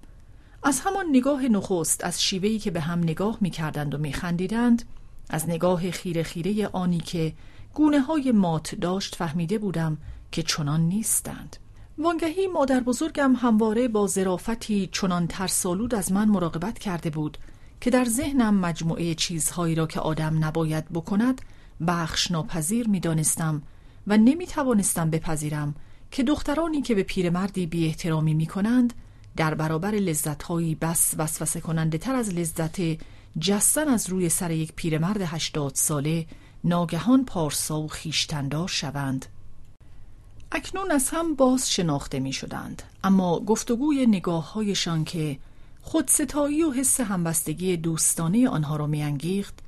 از همان نگاه نخست از شیوهی که به هم نگاه می کردند و می خندیدند از نگاه خیره خیره آنی که گونه های مات داشت فهمیده بودم که چنان نیستند وانگهی مادر بزرگم همواره با ظرافتی چنان ترسالود از من مراقبت کرده بود که در ذهنم مجموعه چیزهایی را که آدم نباید بکند بخش ناپذیر می دانستم و نمی توانستم بپذیرم که دخترانی که به پیرمردی بی احترامی می کنند در برابر لذتهایی بس وسوسه کننده تر از لذت جستن از روی سر یک پیرمرد هشتاد ساله ناگهان پارسا و خیشتندار شوند. اکنون از هم باز شناخته می شدند. اما گفتگوی نگاه هایشان که خودستایی و حس همبستگی دوستانه آنها را میانگیخت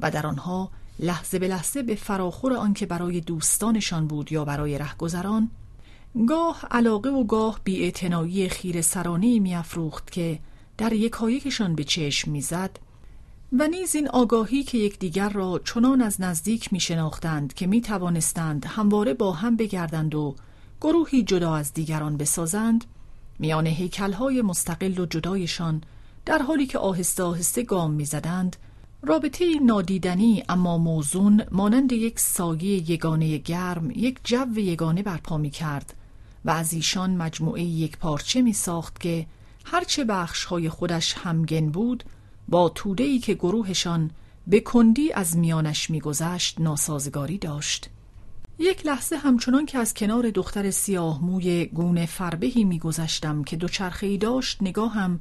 و در آنها لحظه به لحظه به فراخور آنکه برای دوستانشان بود یا برای رهگذران گاه علاقه و گاه بیاعتنایی خیر سرانی میافروخت که در یکایکشان به چشم می‌زد. و نیز این آگاهی که یکدیگر را چنان از نزدیک می شناختند که می توانستند همواره با هم بگردند و گروهی جدا از دیگران بسازند میان هیکلهای مستقل و جدایشان در حالی که آهسته آهسته گام می‌زدند رابطه نادیدنی اما موزون مانند یک سایه یگانه گرم یک جو یگانه برپا می کرد و از ایشان مجموعه یک پارچه می ساخت که هرچه بخشهای خودش همگن بود با توده ای که گروهشان به کندی از میانش میگذشت ناسازگاری داشت. یک لحظه همچنان که از کنار دختر سیاه موی گونه فربهی میگذشتم که دوچرخه ای داشت نگاهم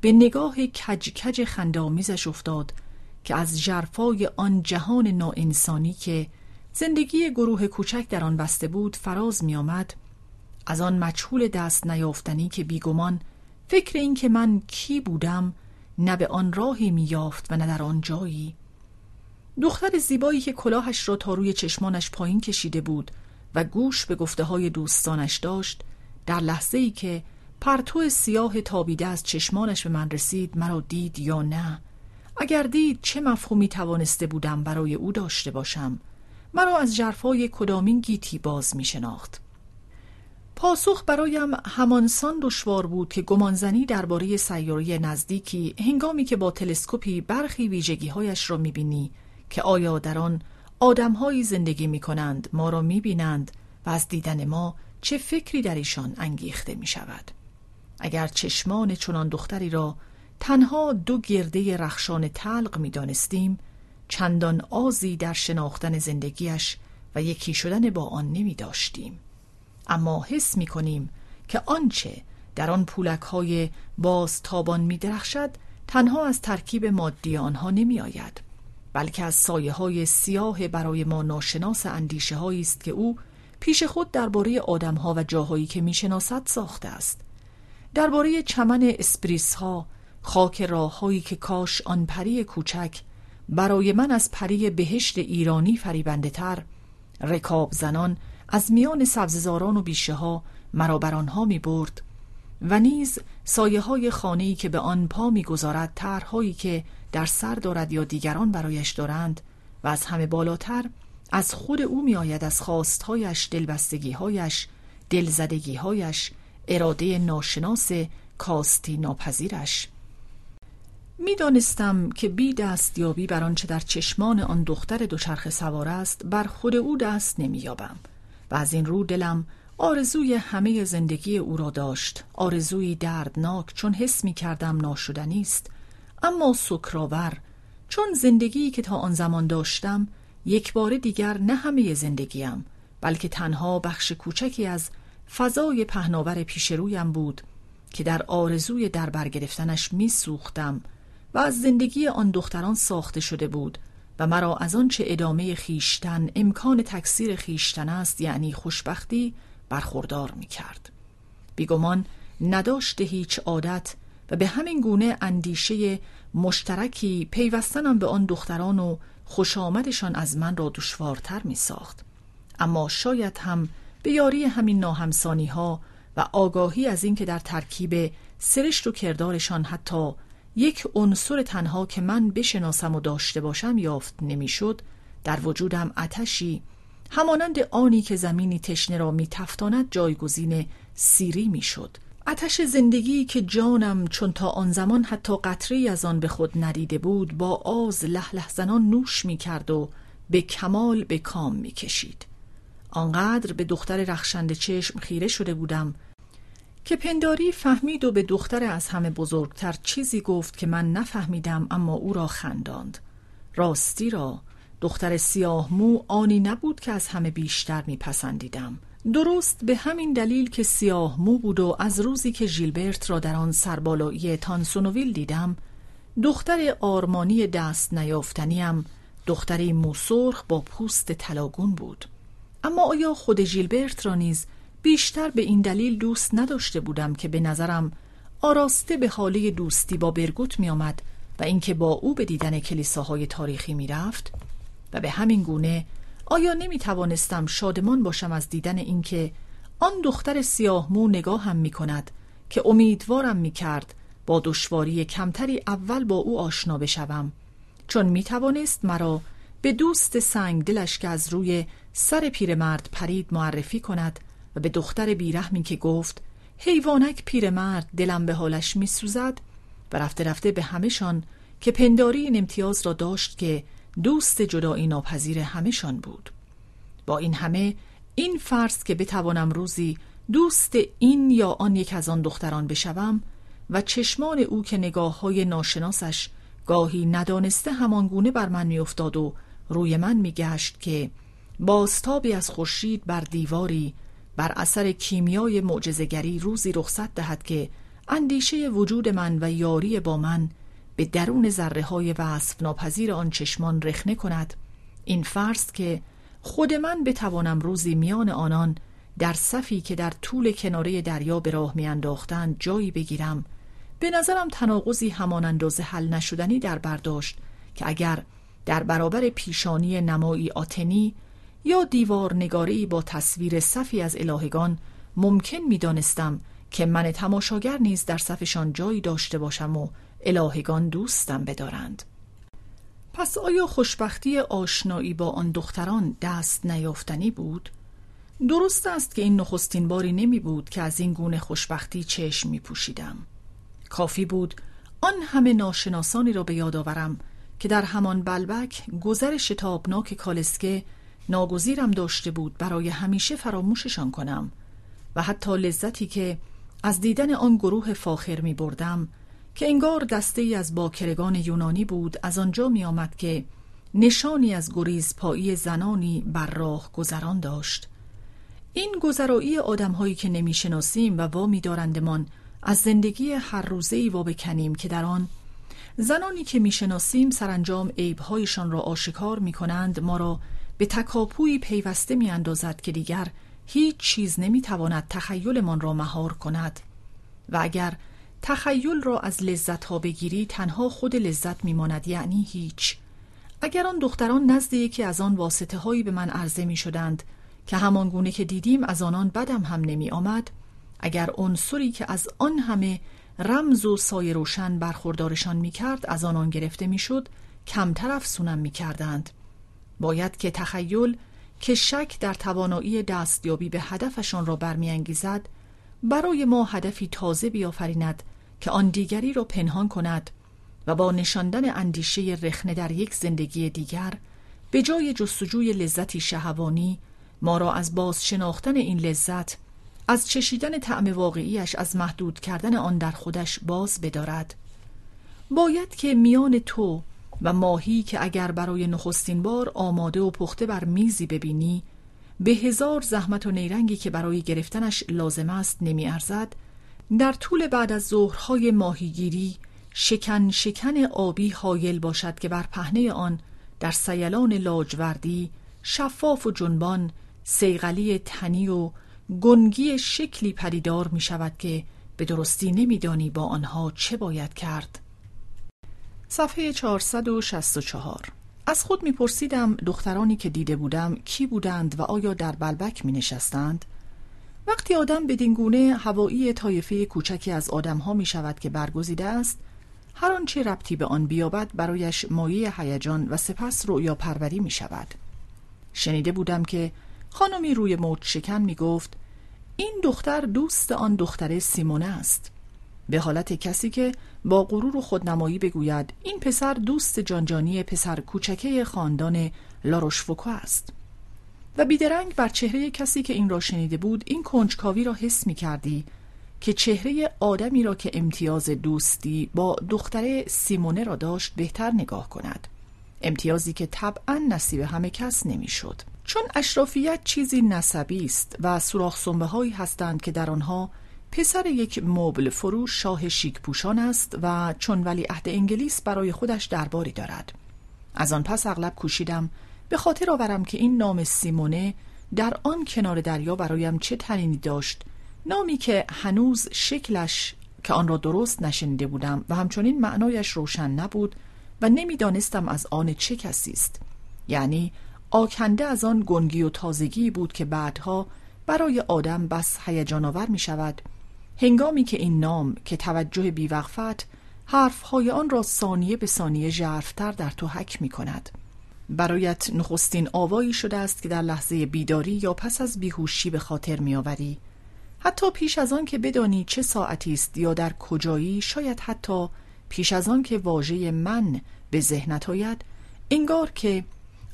به نگاه کج کج خندامیزش افتاد که از جرفای آن جهان ناانسانی که زندگی گروه کوچک در آن بسته بود فراز می آمد از آن مجهول دست نیافتنی که بیگمان فکر این که من کی بودم نه به آن راهی میافت و نه در آن جایی. دختر زیبایی که کلاهش را تا روی چشمانش پایین کشیده بود و گوش به گفته های دوستانش داشت در لحظه ای که پرتو سیاه تابیده از چشمانش به من رسید مرا دید یا نه. اگر دید چه مفهومی توانسته بودم برای او داشته باشم؟ مرا از جرفای کدامین گیتی باز می شناخت پاسخ برایم همانسان دشوار بود که گمانزنی درباره سیاره نزدیکی هنگامی که با تلسکوپی برخی ویژگیهایش را می‌بینی که آیا در آن آدمهایی زندگی می‌کنند ما را می‌بینند و از دیدن ما چه فکری در ایشان انگیخته می شود اگر چشمان چنان دختری را تنها دو گرده رخشان تلق می دانستیم چندان آزی در شناختن زندگیش و یکی شدن با آن نمی داشتیم اما حس می کنیم که آنچه در آن پولک های باز تابان می درخشد تنها از ترکیب مادی آنها نمی آید بلکه از سایه های سیاه برای ما ناشناس اندیشه هایی است که او پیش خود درباره آدم ها و جاهایی که می‌شناسد ساخته است. درباره چمن اسپریس ها خاک راههایی که کاش آن پری کوچک برای من از پری بهشت ایرانی فریبنده تر رکاب زنان از میان سبززاران و بیشه ها مرا بر آنها می برد و نیز سایه های خانه‌ای که به آن پا می‌گذارد طرحهایی که در سر دارد یا دیگران برایش دارند و از همه بالاتر از خود او میآید از خواستهایش دلبستگیهایش دلزدگیهایش اراده ناشناس کاستی ناپذیرش. می‌دانستم که بی دستیابی بر آنچه در چشمان آن دختر دوچرخه سوار است بر خود او دست نمییابم. و از این رو دلم آرزوی همه زندگی او را داشت. آرزوی دردناک چون حس می کردم است. اما سکراور چون زندگی که تا آن زمان داشتم یک بار دیگر نه همه زندگیم بلکه تنها بخش کوچکی از فضای پهناور پیش رویم بود که در آرزوی در برگرفتنش می سوختم و از زندگی آن دختران ساخته شده بود. و مرا از آنچه ادامه خیشتن امکان تکثیر خیشتن است یعنی خوشبختی برخوردار می کرد. بیگمان نداشت هیچ عادت و به همین گونه اندیشه مشترکی پیوستنم به آن دختران و خوش آمدشان از من را دشوارتر می ساخت. اما شاید هم به یاری همین ناهمسانی ها و آگاهی از اینکه در ترکیب سرشت و کردارشان حتی یک عنصر تنها که من بشناسم و داشته باشم یافت نمی‌شد در وجودم اتشی همانند آنی که زمینی تشنه را میتفتاند جایگزین سیری می‌شد اتش زندگی که جانم چون تا آن زمان حتی قطری از آن به خود ندیده بود با آز لح زنان نوش می کرد و به کمال به کام می کشید. آنقدر به دختر رخشند چشم خیره شده بودم که پنداری فهمید و به دختر از همه بزرگتر چیزی گفت که من نفهمیدم اما او را خنداند. راستی را. دختر سیاه مو آنی نبود که از همه بیشتر میپسندیدم. درست به همین دلیل که سیاه مو بود و از روزی که ژیلبرت را در آن سربالایی تانسونویل دیدم دختر آرمانی دست نیافتنیم دختری موسرخ با پوست طلاگون بود. اما آیا خود ژیلبرت را نیز بیشتر به این دلیل دوست نداشته بودم که به نظرم آراسته به حاله دوستی با برگوت می آمد و اینکه با او به دیدن کلیساهای تاریخی می رفت و به همین گونه آیا نمی توانستم شادمان باشم از دیدن اینکه آن دختر سیاه مو نگاه هم می کند که امیدوارم می کرد با دشواری کمتری اول با او آشنا بشوم چون می توانست مرا به دوست سنگ دلش که از روی سر پیرمرد پرید معرفی کند و به دختر بیرحمی که گفت حیوانک پیرمرد دلم به حالش می سوزد و رفته رفته به همهشان که پنداری این امتیاز را داشت که دوست جدایی ناپذیر همهشان بود. با این همه این فرض که بتوانم روزی دوست این یا آن یک از آن دختران بشوم و چشمان او که نگاه های ناشناسش گاهی ندانسته همانگونه بر من میافتاد و روی من میگشت که باستابی از خورشید بر دیواری بر اثر کیمیای معجزگری روزی رخصت دهد که اندیشه وجود من و یاری با من به درون ذره های وصف ناپذیر آن چشمان رخنه کند. این فرض که خود من بتوانم روزی میان آنان در صفی که در طول کناره دریا به راه میانداختند جایی بگیرم. به نظرم تناقضی همان اندازه حل نشدنی در برداشت که اگر در برابر پیشانی نمایی آتنی یا دیوار نگاری با تصویر صفی از الهگان ممکن می دانستم که من تماشاگر نیز در صفشان جایی داشته باشم و الهگان دوستم بدارند پس آیا خوشبختی آشنایی با آن دختران دست نیافتنی بود؟ درست است که این نخستین باری نمی بود که از این گونه خوشبختی چشم می پوشیدم. کافی بود آن همه ناشناسانی را به یاد آورم که در همان بلبک گذر شتابناک کالسکه ناگزیرم داشته بود برای همیشه فراموششان کنم و حتی لذتی که از دیدن آن گروه فاخر می بردم که انگار دسته ای از باکرگان یونانی بود از آنجا می آمد که نشانی از گریز پایی زنانی بر راه گذران داشت. این گذرایی آدمهایی که نمی‌شناسیم و وامی دارندمان از زندگی هر روزه ای بکنیم که در آن زنانی که می‌شناسیم سرانجام عیبهایشان را آشکار می کنند ما را به تکاپوی پیوسته می اندازد که دیگر هیچ چیز نمی تواند تخیلمان را مهار کند. و اگر تخیل را از لذت ها بگیری تنها خود لذت می ماند یعنی هیچ. اگر آن دختران نزد یکی از آن واسطه هایی به من عرضه می شدند که همان گونه که دیدیم از آنان بدم هم نمی آمد اگر عنصری که از آن همه رمز و سایه روشن برخوردارشان می کرد از آنان گرفته می شد کمتر افسونم می کردند باید که تخیل که شک در توانایی دستیابی به هدفشان را برمیانگیزد برای ما هدفی تازه بیافریند که آن دیگری را پنهان کند و با نشاندن اندیشه رخنه در یک زندگی دیگر به جای جستجوی لذتی شهوانی ما را از باز شناختن این لذت از چشیدن طعم واقعیش از محدود کردن آن در خودش باز بدارد. باید که میان تو و ماهی که اگر برای نخستین بار آماده و پخته بر میزی ببینی به هزار زحمت و نیرنگی که برای گرفتنش لازم است نمی ارزد در طول بعد از ظهرهای ماهیگیری شکن شکن آبی حایل باشد که بر پهنه آن در سیلان لاجوردی شفاف و جنبان سیغلی تنی و گنگی شکلی پدیدار می شود که به درستی نمیدانی با آنها چه باید کرد. صفحه 464 از خود میپرسیدم دخترانی که دیده بودم کی بودند و آیا در بلبک می نشستند؟ وقتی آدم به دینگونه هوایی طایفه کوچکی از آدمها می شود که برگزیده است هر آنچه ربطی به آن بیابد برایش مایه هیجان و سپس رؤیا پروری می شود شنیده بودم که خانمی روی موج شکن می گفت این دختر دوست آن دختر سیمونه است. به حالت کسی که با غرور و خودنمایی بگوید این پسر دوست جانجانی پسر کوچکه خاندان لاروشفوکو است و بیدرنگ بر چهره کسی که این را شنیده بود این کنجکاوی را حس می کردی که چهره آدمی را که امتیاز دوستی با دختر سیمونه را داشت بهتر نگاه کند امتیازی که طبعا نصیب همه کس نمی‌شد. چون اشرافیت چیزی نسبی است و سوراخ هایی هستند که در آنها پسر یک مبل فروش شاه شیک پوشان است و چون ولی عهد انگلیس برای خودش درباری دارد. از آن پس اغلب کوشیدم به خاطر آورم که این نام سیمونه در آن کنار دریا برایم چه تنینی داشت نامی که هنوز شکلش که آن را درست نشنیده بودم و همچنین معنایش روشن نبود و نمی‌دانستم از آن چه کسی است. یعنی آکنده از آن گنگی و تازگی بود که بعدها برای آدم بس هیجان آور می شود هنگامی که این نام که توجه بیوقفت حرفهای آن را ثانیه به ثانیه ژرفتر در تو حک می کند برایت نخستین آوایی شده است که در لحظه بیداری یا پس از بیهوشی به خاطر میآوری. حتی پیش از آن که بدانی چه ساعتی است یا در کجایی شاید حتی پیش از آن که واژه من به ذهنت آید انگار که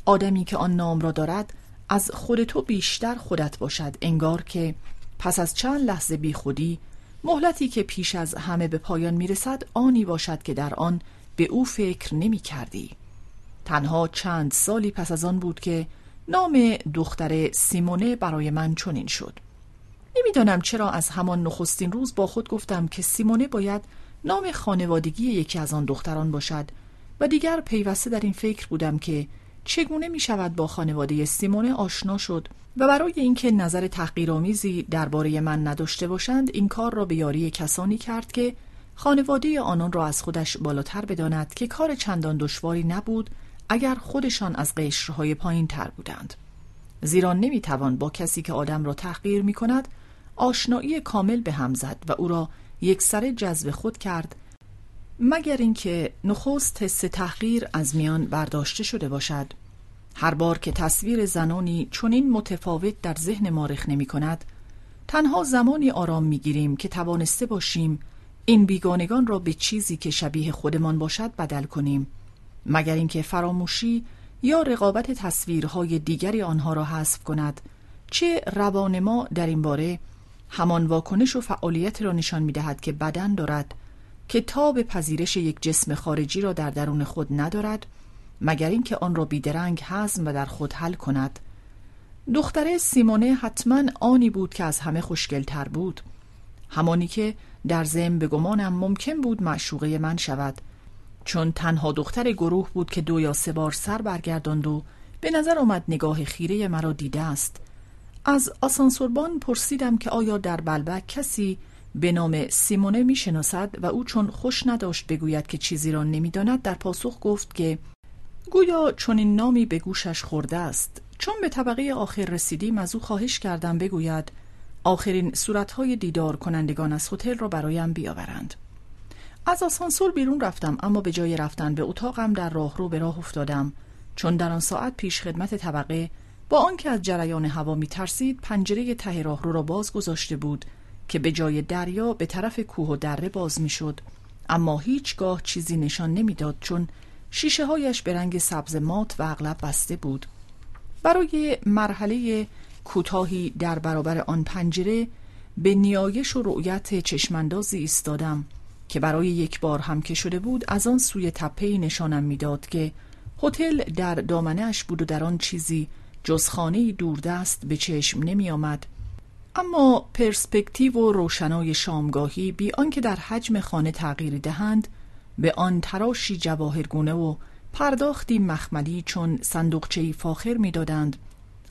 آدمی که آن نام را دارد از خود تو بیشتر خودت باشد. انگار که پس از چند لحظه بی خودی مهلتی که پیش از همه به پایان می‌رسد آنی باشد که در آن به او فکر نمی کردی. تنها چند سالی پس از آن بود که نام دختر سیمونه برای من چنین شد نمی‌دانم چرا از همان نخستین روز با خود گفتم که سیمونه باید نام خانوادگی یکی از آن دختران باشد و دیگر پیوسته در این فکر بودم که چگونه می شود با خانواده سیمونه آشنا شد و برای اینکه نظر تحقیرآمیزی درباره من نداشته باشند این کار را به یاری کسانی کرد که خانواده آنان را از خودش بالاتر بداند که کار چندان دشواری نبود اگر خودشان از قشرهای پایین تر بودند. زیرا نمی‌توان با کسی که آدم را تحقیر می کند آشنایی کامل به هم زد و او را یک سر جذب خود کرد مگر اینکه نخست حس تحقیر از میان برداشته شده باشد. هر بار که تصویر زنانی چنین متفاوت در ذهن ما رخ نمی کند تنها زمانی آرام می گیریم که توانسته باشیم این بیگانگان را به چیزی که شبیه خودمان باشد بدل کنیم مگر اینکه فراموشی یا رقابت تصویرهای دیگری آنها را حذف کند چه روان ما در این باره همان واکنش و فعالیت را نشان می دهد که بدن دارد که تا به پذیرش یک جسم خارجی را در درون خود ندارد مگر اینکه آن را بیدرنگ هضم و در خود حل کند. دختره سیمونه حتما آنی بود که از همه خوشگلتر بود. همانی که در زم به گمانم ممکن بود معشوقه من شود. چون تنها دختر گروه بود که دو یا سه بار سر برگرداند و به نظر آمد نگاه خیره مرا دیده است. از آسانسوربان پرسیدم که آیا در بلبک کسی به نام سیمونه می‌شناسد و او چون خوش نداشت بگوید که چیزی را نمی‌داند در پاسخ گفت که گویا چون این نامی به گوشش خورده است. چون به طبقه آخر رسیدیم از او خواهش کردم بگوید آخرین صورتهای دیدار کنندگان از هتل را برایم بیاورند. از آسانسور بیرون رفتم اما به جای رفتن به اتاقم در راهرو به راه افتادم. چون در آن ساعت پیش خدمت طبقه با آنکه از جریان هوا می ترسید پنجره ته راهرو را باز گذاشته بود که به جای دریا به طرف کوه و دره باز می‌شد. اما هیچگاه چیزی نشان نمی‌داد چون شیشه هایش به رنگ سبز مات و اغلب بسته بود. برای مرحله کوتاهی در برابر آن پنجره به نیایش و رؤیت چشماندازی ایستادم که برای یک بار هم که شده بود از آن سوی تپه نشانم می‌داد که هتل در دامنش بود و در آن چیزی جز خانه دوردست به چشم نمی آمد اما پرسپکتیو و روشنای شامگاهی بی آنکه در حجم خانه تغییری دهند به آن تراشی جواهرگونه و پرداختی مخملی چون صندوقچه فاخر می‌دادند.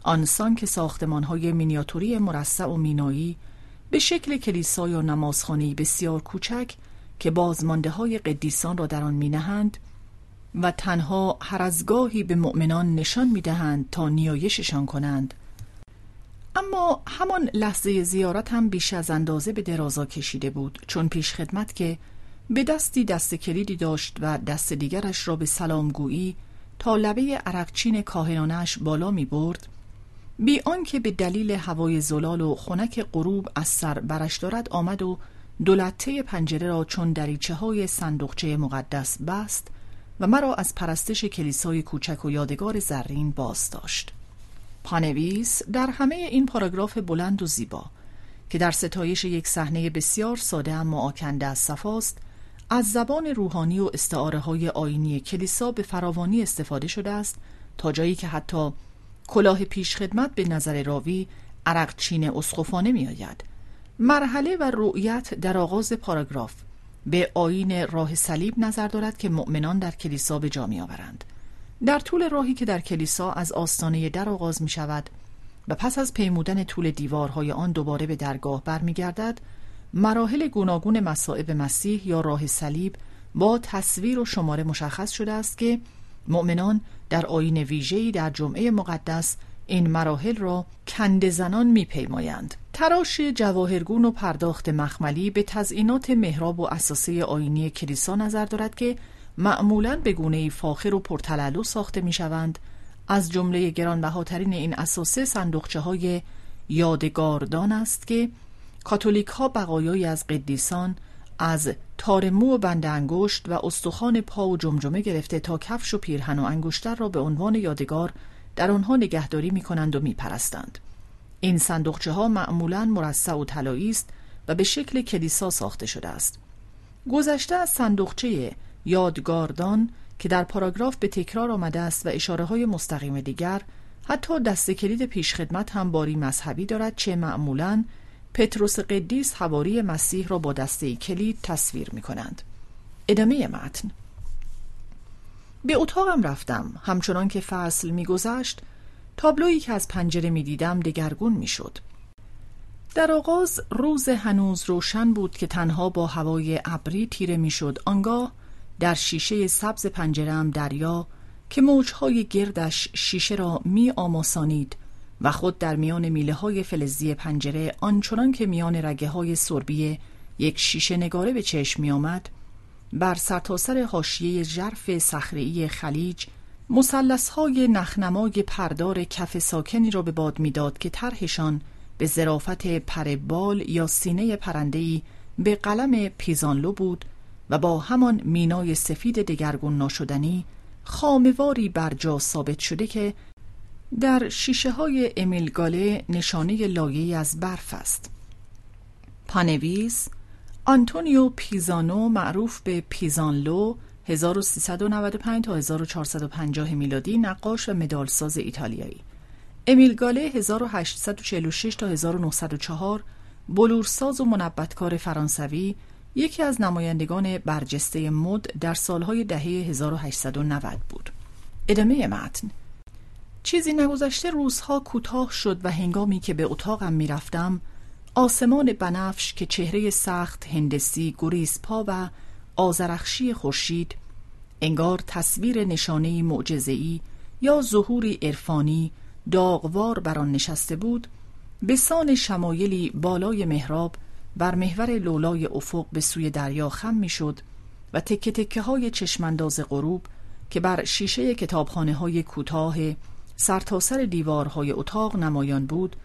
آنسان که ساختمان های مینیاتوری مرصع و مینایی به شکل کلیسا یا نمازخانه بسیار کوچک که بازمانده های قدیسان را در آن مینهند و تنها هر از گاهی به مؤمنان نشان می‌دهند تا نیایششان کنند. اما همان لحظه زیارت هم بیش از اندازه به درازا کشیده بود چون پیش خدمت که به دستی دست کلیدی داشت و دست دیگرش را به سلامگویی تا لبه عرقچین کاهنانش بالا می برد. بی آنکه به دلیل هوای زلال و خنک غروب از سر برش دارد آمد و دولته پنجره را چون دریچه های صندوقچه مقدس بست و مرا از پرستش کلیسای کوچک و یادگار زرین باز داشت. پانویس در همه این پاراگراف بلند و زیبا که در ستایش یک صحنه بسیار ساده اما آکنده از صفاست از زبان روحانی و استعاره های آینی کلیسا به فراوانی استفاده شده است تا جایی که حتی کلاه پیشخدمت به نظر راوی عرق چین اسقفانه می آید. مرحله و رؤیت در آغاز پاراگراف به آین راه صلیب نظر دارد که مؤمنان در کلیسا به جا می آورند. در طول راهی که در کلیسا از آستانه در آغاز می شود و پس از پیمودن طول دیوارهای آن دوباره به درگاه برمیگردد مراحل گوناگون مصائب مسیح یا راه صلیب با تصویر و شماره مشخص شده است که مؤمنان در آین ویژه‌ای در جمعه مقدس این مراحل را کند زنان میپیمایند. تراش جواهرگون و پرداخت مخملی به تزئینات محراب و اساسه آینی کلیسا نظر دارد که معمولا به گونه فاخر و پرتلالو ساخته می‌شوند. از جمله گرانبهاترین این اساسه صندوقچه های یادگاردان است که کاتولیک ها بقایایی از قدیسان از تارمو و بند انگشت و استخوان پا و جمجمه گرفته تا کفش و پیرهن و انگشتر را به عنوان یادگار در آنها نگهداری می کنند و می پرستند. این صندوقچه ها معمولا مرصع و طلایی است و به شکل کلیسا ساخته شده است. گذشته از صندوقچه یادگاردان که در پاراگراف به تکرار آمده است و اشاره های مستقیم دیگر حتی دست کلید پیشخدمت هم باری مذهبی دارد چه معمولا پتروس قدیس حواری مسیح را با دسته کلید تصویر می کنند. ادامه متن به اتاقم رفتم همچنان که فصل میگذشت تابلویی که از پنجره می دیدم دگرگون می شد. در آغاز روز هنوز روشن بود که تنها با هوای ابری تیره می شد آنگاه در شیشه سبز پنجرم دریا که موجهای گردش شیشه را می آماسانید و خود در میان میله های فلزی پنجره آنچنان که میان رگه های سربی یک شیشه نگاره به چشم می آمد بر سرتاسر حاشیه ژرف صخره‌ای خلیج مسلس های نخنمای پردار کف ساکنی را به باد می‌داد که طرحشان به ظرافت پربال یا سینه پرنده‌ای به قلم پیزانلو بود و با همان مینای سفید دگرگون ناشدنی خامواری بر جا ثابت شده که در شیشه های امیل گاله نشانه لایه از برف است. پانویس آنتونیو پیزانو معروف به پیزانلو 1395 تا 1450 میلادی نقاش و مدالساز ایتالیایی. امیل گاله 1846 تا 1904 بلورساز و منبتکار فرانسوی یکی از نمایندگان برجسته مد در سالهای دهه 1890 بود. ادامه متن. چیزی نگذشته روزها کوتاه شد و هنگامی که به اتاقم می‌رفتم آسمان بنفش که چهره سخت هندسی گریزپا و آزرخشی خورشید انگار تصویر نشانه معجزه‌ای یا ظهوری عرفانی داغوار بر آن نشسته بود به سان شمایلی بالای محراب بر محور لولای افق به سوی دریا خم می‌شد و تکه تکه های چشمانداز غروب که بر شیشه کتابخانه های کوتاه سرتاسر سر دیوارهای اتاق نمایان بود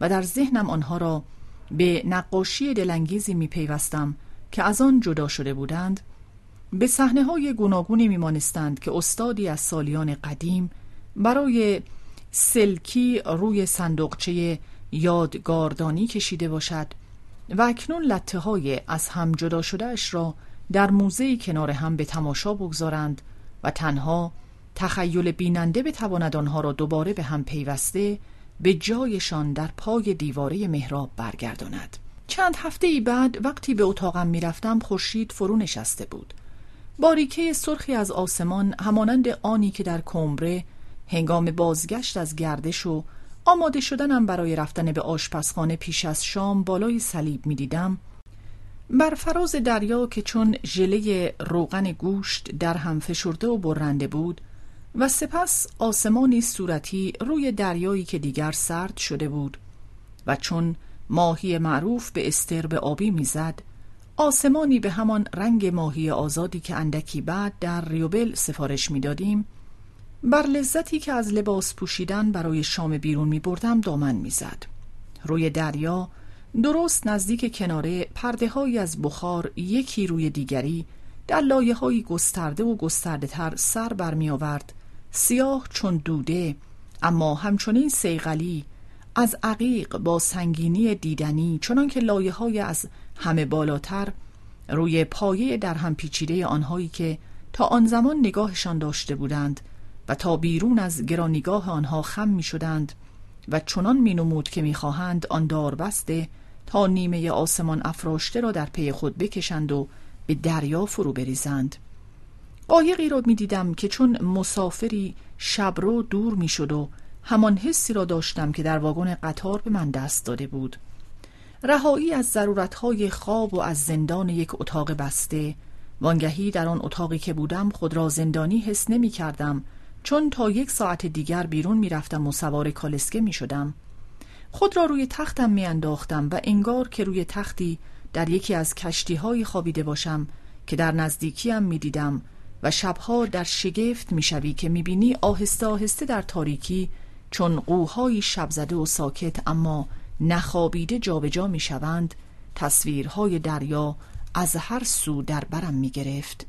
و در ذهنم آنها را به نقاشی دلانگیزی میپیوستم که از آن جدا شده بودند به صحنه های گوناگونی میمانستند که استادی از سالیان قدیم برای سلکی روی صندوقچه یادگاردانی کشیده باشد و اکنون لطه های از هم جدا شده اش را در موزه کنار هم به تماشا بگذارند و تنها تخیل بیننده بتواند آنها را دوباره به هم پیوسته به جایشان در پای دیواره محراب برگرداند. چند هفته ای بعد وقتی به اتاقم می‌رفتم خورشید فرو نشسته بود. باریکه سرخی از آسمان همانند آنی که در کمبره هنگام بازگشت از گردش و آماده شدنم برای رفتن به آشپزخانه پیش از شام بالای صلیب می دیدم بر فراز دریا که چون ژله روغن گوشت در هم فشرده و برنده بود و سپس آسمانی صورتی روی دریایی که دیگر سرد شده بود و چون ماهی معروف به استر به آبی می‌زد آسمانی به همان رنگ ماهی آزادی که اندکی بعد در ریوبل سفارش می‌دادیم بر لذتی که از لباس پوشیدن برای شام بیرون می بردم دامن می‌زد. روی دریا درست نزدیک کناره پرده از بخار یکی روی دیگری در لایه های گسترده و گسترده تر سر برمی آورد سیاه چون دوده اما همچنین سیغلی از عقیق با سنگینی دیدنی چنان که لایه های از همه بالاتر روی پایه در هم پیچیده آنهایی که تا آن زمان نگاهشان داشته بودند و تا بیرون از گرانیگاه آنها خم می شدند و چنان می نمود که می خواهند آن دار بسته تا نیمه آسمان افراشته را در پی خود بکشند و به دریا فرو بریزند. قایقی را می دیدم که چون مسافری شبرو دور می شد و همان حسی را داشتم که در واگن قطار به من دست داده بود. رهایی از ضرورتهای خواب و از زندان یک اتاق بسته وانگهی در آن اتاقی که بودم خود را زندانی حس نمی کردم چون تا یک ساعت دیگر بیرون می رفتم و سوار کالسکه می شدم خود را روی تختم می انداختم و انگار که روی تختی در یکی از کشتی های خوابیده باشم که در نزدیکیم می دیدم و شبها در شگفت می شوی که می بینی آهسته آهسته در تاریکی چون قوهای شبزده و ساکت اما نخوابیده جابجا می شوند تصویرهای دریا از هر سو در برم می گرفت